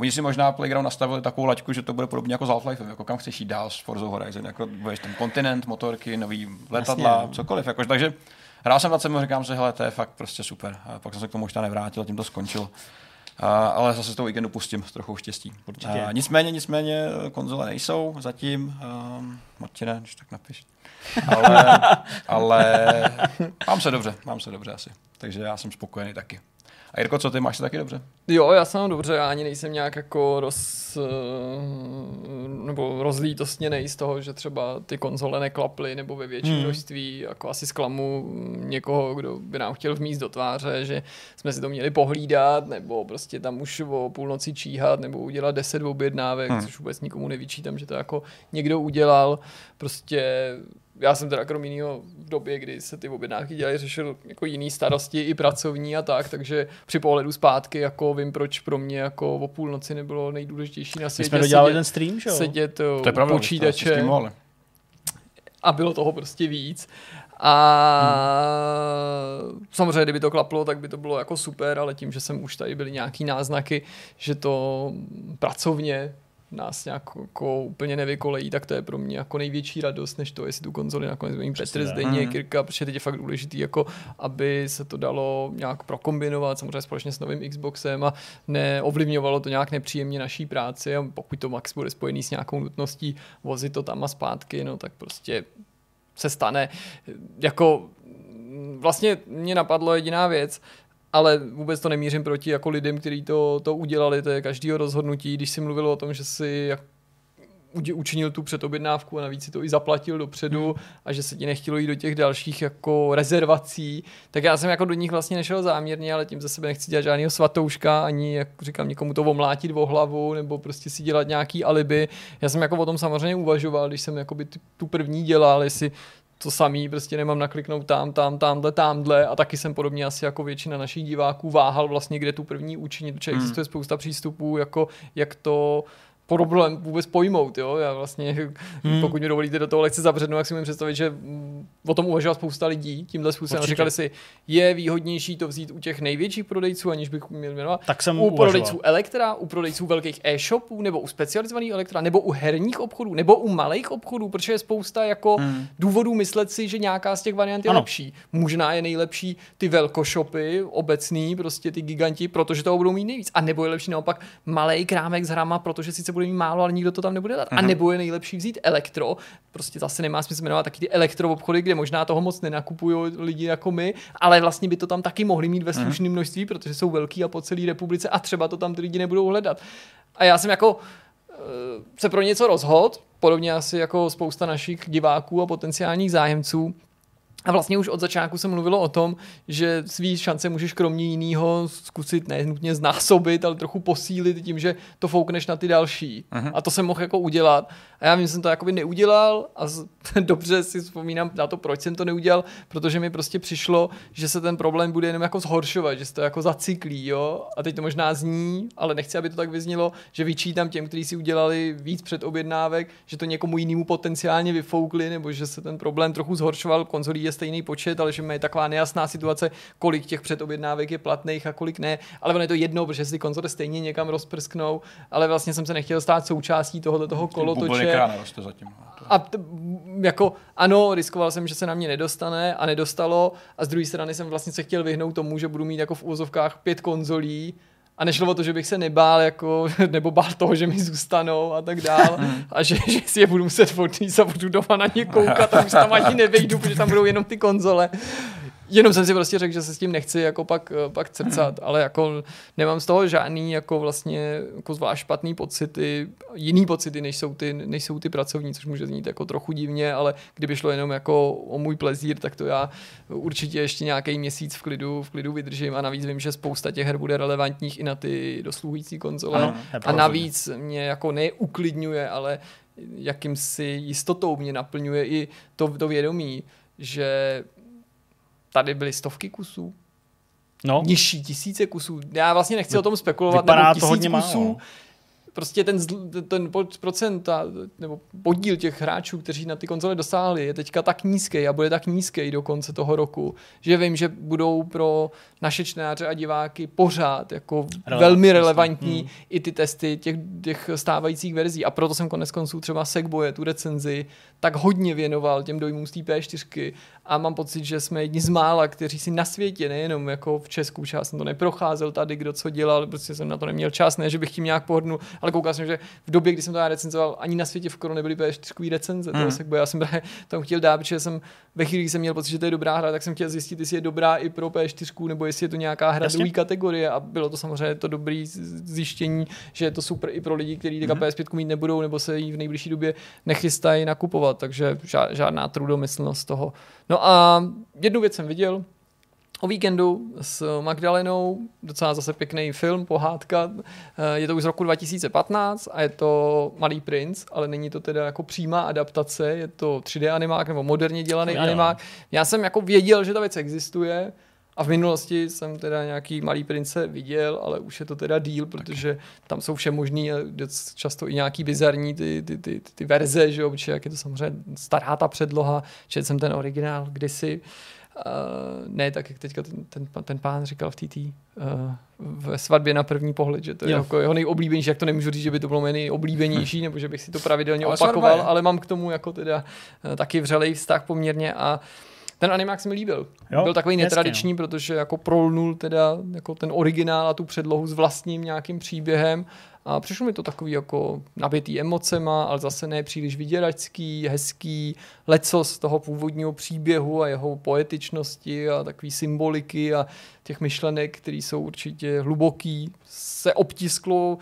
Oni si možná Playground nastavili takovou laťku, že to bude podobně jako s Half-Life, jako kam chceš jít dál s Forza Horizon, jako budeš ten kontinent, motorky, nový letadla, Jasně. cokoliv. Jakož, takže hrál jsem 20 minut, říkám si, hele, to je fakt prostě super. A pak jsem se k tomu možná nevrátil, tím to skončil. A, ale zase to víkendu pustím s trochou štěstí. A, nicméně, nicméně konzole nejsou zatím. Um, Martine, když tak napiš. Ale, ale mám se dobře, mám se dobře asi. Takže já jsem spokojený taky. A Jirko, co ty, máš se taky dobře? Jo, já jsem dobře, já ani nejsem nějak jako roz, eh, nebo rozlítostněnej z toho, že třeba ty konzole neklaply nebo ve větším hmm. množství, jako asi zklamu někoho, kdo by nám chtěl vmíst do tváře, že jsme si to měli pohlídat, nebo prostě tam už o půlnoci číhat, nebo udělat deset objednávek, hmm. což vůbec nikomu nevyčítám, že to jako někdo udělal. Prostě já jsem teda krom jiného v době, kdy se ty objednávky dělaly, řešil jako jiný starosti i pracovní a tak, takže při pohledu zpátky jako vím, proč pro mě jako o půlnoci nebylo nejdůležitější na světě. My jsme dodělali ten stream, že jo? Sedět to je pravda, počítače. A bylo toho prostě víc. A hmm. samozřejmě, kdyby to klaplo, tak by to bylo jako super, ale tím, že jsem už tady byly nějaký náznaky, že to pracovně nás nějak jako úplně nevykolejí, tak to je pro mě jako největší radost, než to, jestli tu konzoli nakonec bude Petr Zdeně. Kirka, protože teď je fakt důležitý, jako aby se to dalo nějak prokombinovat, samozřejmě společně s novým Xboxem a neovlivňovalo to nějak nepříjemně naší práci a pokud to Max bude spojený s nějakou nutností vozit to tam a zpátky, no tak prostě se stane. Jako vlastně mě napadlo jediná věc, ale vůbec to nemířím proti jako lidem, kteří to, to udělali, to je každého rozhodnutí, když si mluvil o tom, že si jak učinil tu předobjednávku a navíc si to i zaplatil dopředu hmm. a že se ti nechtělo jít do těch dalších jako rezervací, tak já jsem jako do nich vlastně nešel záměrně, ale tím za sebe nechci dělat žádného svatouška, ani jak říkám, někomu to omlátit o hlavu, nebo prostě si dělat nějaký alibi. Já jsem jako o tom samozřejmě uvažoval, když jsem jako by tu první dělal, jestli to samý, prostě nemám nakliknout tam, tam, tamhle, tamhle a taky jsem podobně asi jako většina našich diváků váhal vlastně, kde tu první učinit, protože hmm. existuje spousta přístupů, jako jak to problém vůbec pojmout. Jo? Já vlastně, hmm. pokud mi dovolíte do toho lehce zabřednout, jak si můžu představit, že o tom uvažovala spousta lidí tímhle způsobem. Určitě. Říkali si, je výhodnější to vzít u těch největších prodejců, aniž bych měl jmenovat. Tak jsem u uvažoval. prodejců elektra, u prodejců velkých e-shopů, nebo u specializovaných elektra, nebo u herních obchodů, nebo u malých obchodů, protože je spousta jako hmm. důvodů myslet si, že nějaká z těch variant je ano. lepší. Možná je nejlepší ty velkoshopy, obecný, prostě ty giganti, protože toho budou mít nejvíc. A nebo je lepší naopak malý krámek s hrama, protože sice bude mít málo, ale nikdo to tam nebude dát. Mm-hmm. A mhm. nebo je nejlepší vzít elektro, prostě zase nemá smysl jmenovat taky ty elektro obchody, kde možná toho moc nenakupují lidi jako my, ale vlastně by to tam taky mohli mít ve mhm. slušném množství, protože jsou velký a po celé republice a třeba to tam ty lidi nebudou hledat. A já jsem jako se pro něco rozhod, podobně asi jako spousta našich diváků a potenciálních zájemců, a vlastně už od začátku se mluvilo o tom, že svý šance můžeš kromě jiného zkusit ne nutně znásobit, ale trochu posílit tím, že to foukneš na ty další. Uh-huh. A to jsem mohl jako udělat. A já vím, že jsem to jakoby neudělal a z, dobře si vzpomínám na to, proč jsem to neudělal, protože mi prostě přišlo, že se ten problém bude jenom jako zhoršovat, že se to jako zacyklí, jo. A teď to možná zní, ale nechci, aby to tak vyznělo, že vyčítám těm, kteří si udělali víc předobjednávek, že to někomu jinému potenciálně vyfoukli, nebo že se ten problém trochu zhoršoval, konzolí je stejný počet, ale že je taková nejasná situace, kolik těch předobjednávek je platných a kolik ne. Ale ono je to jedno, protože si konzole stejně někam rozprsknou, ale vlastně jsem se nechtěl stát součástí tohoto toho kolotoče. zatím. A t- jako ano, riskoval jsem, že se na mě nedostane a nedostalo a z druhé strany jsem vlastně se chtěl vyhnout tomu, že budu mít jako v úzovkách pět konzolí a nešlo o to, že bych se nebál, jako, nebo bál toho, že mi zůstanou a tak dál. A že, že si je budu muset odníst a budu doma na ně koukat a už tam ani nevejdu, protože tam budou jenom ty konzole. Jenom jsem si prostě řekl, že se s tím nechci jako pak, pak crcat, ale jako nemám z toho žádný jako vlastně jako zvlášť špatný pocity, jiný pocity, než jsou, ty, než jsou ty pracovní, což může znít jako trochu divně, ale kdyby šlo jenom jako o můj plezír, tak to já určitě ještě nějaký měsíc v klidu, v klidu vydržím a navíc vím, že spousta těch her bude relevantních i na ty dosluhující konzole. Ano, a navíc mě jako neuklidňuje, ale jakýmsi jistotou mě naplňuje i to, to vědomí, že tady byly stovky kusů, no. nižší tisíce kusů. Já vlastně nechci o tom spekulovat, Vypadá nebo tisíc to hodně kusů. málo. Prostě ten, ten procent nebo podíl těch hráčů, kteří na ty konzole dosáhli, je teďka tak nízký a bude tak nízký do konce toho roku, že vím, že budou pro naše čtenáře a diváky pořád jako Relevant, velmi relevantní hmm. i ty testy těch, těch stávajících verzí. A proto jsem konec konců třeba Segboje, tu recenzi, tak hodně věnoval těm dojmům z té P4 a mám pocit, že jsme jedni z mála, kteří si na světě, nejenom jako v Česku, já jsem to neprocházel tady, kdo co dělal, prostě jsem na to neměl čas, ne, že bych tím nějak pohodnul, ale koukal jsem, že v době, kdy jsem to já recenzoval, ani na světě v Koro nebyly P4 recenze, hmm. toho já jsem tam chtěl dát, protože jsem ve chvíli, kdy jsem měl pocit, že to je dobrá hra, tak jsem chtěl zjistit, jestli je dobrá i pro P4, nebo jestli je to nějaká hra druhé kategorie a bylo to samozřejmě to dobré zjištění, že je to super i pro lidi, kteří hmm. PS5 mít nebudou nebo se jí v nejbližší době nechystají nakupovat, takže žádná trudomyslnost toho. No a jednu věc jsem viděl, o víkendu s Magdalenou, docela zase pěkný film, pohádka. Eh, je to už z roku 2015 a je to Malý princ, ale není to teda jako přímá adaptace, je to 3D animák nebo moderně dělaný no, animák. Já jsem jako věděl, že ta věc existuje, a v minulosti jsem teda nějaký malý prince viděl, ale už je to teda díl, protože tam jsou vše možný a často i nějaký bizarní ty, ty, ty, ty, ty verze, že jo, jak je to samozřejmě stará ta předloha, četl jsem ten originál kdysi. Uh, ne tak, jak teďka ten, ten, ten pán říkal v TT uh, ve svatbě na první pohled, že to je jo. jako jeho nejoblíbenější, jak to nemůžu říct, že by to bylo nejoblíbenější, nebo že bych si to pravidelně ale opakoval, ale mám k tomu jako teda uh, taky vřelej vztah poměrně a ten animák se mi líbil. Jo, Byl takový netradiční, no. protože jako prolnul teda jako ten originál a tu předlohu s vlastním nějakým příběhem a přišlo mi to takový jako nabitý emocema, ale zase ne příliš vyděračský, hezký, leco z toho původního příběhu a jeho poetičnosti a takový symboliky a těch myšlenek, které jsou určitě hluboký, se obtisklo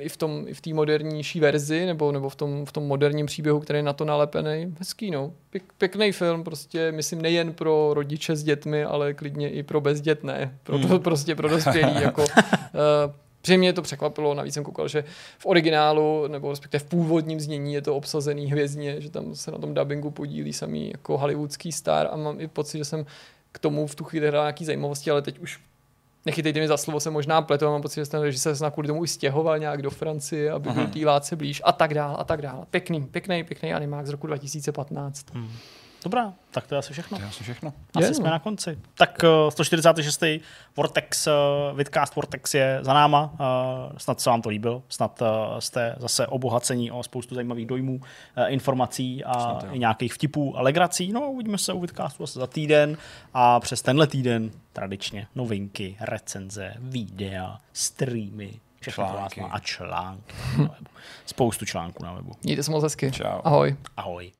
i v tom, i v té modernější verzi, nebo, nebo v, tom, v tom moderním příběhu, který je na to nalepený. Hezký, no. Pěk, pěkný film, prostě, myslím, nejen pro rodiče s dětmi, ale klidně i pro bezdětné. Pro, hmm. prostě pro dospělí, jako uh, Protože mě to překvapilo, navíc jsem koukal, že v originálu, nebo respektive v původním znění je to obsazený hvězdně, že tam se na tom dubbingu podílí samý jako hollywoodský star a mám i pocit, že jsem k tomu v tu chvíli hrál nějaký zajímavosti, ale teď už nechytejte mi za slovo, se možná pletu, mám pocit, že ten režisér se kvůli tomu i stěhoval nějak do Francie, aby byl té látce blíž a tak dál a tak dál. Pěkný, pěkný, pěkný animák z roku 2015. Hmm. Dobrá, tak to je asi všechno. To je asi všechno. Asi je, jsme no. na konci. Tak uh, 146. Vortex, uh, Vidcast Vortex je za náma. Uh, snad se vám to líbil. Snad uh, jste zase obohacení o spoustu zajímavých dojmů, uh, informací a snad, i nějakých vtipů a legrací. No, uvidíme se u Vidcastu zase za týden a přes tenhle týden tradičně novinky, recenze, videa, streamy, články. a články. Spoustu článků na webu. Mějte se moc hezky. Čau. Ahoj. Ahoj.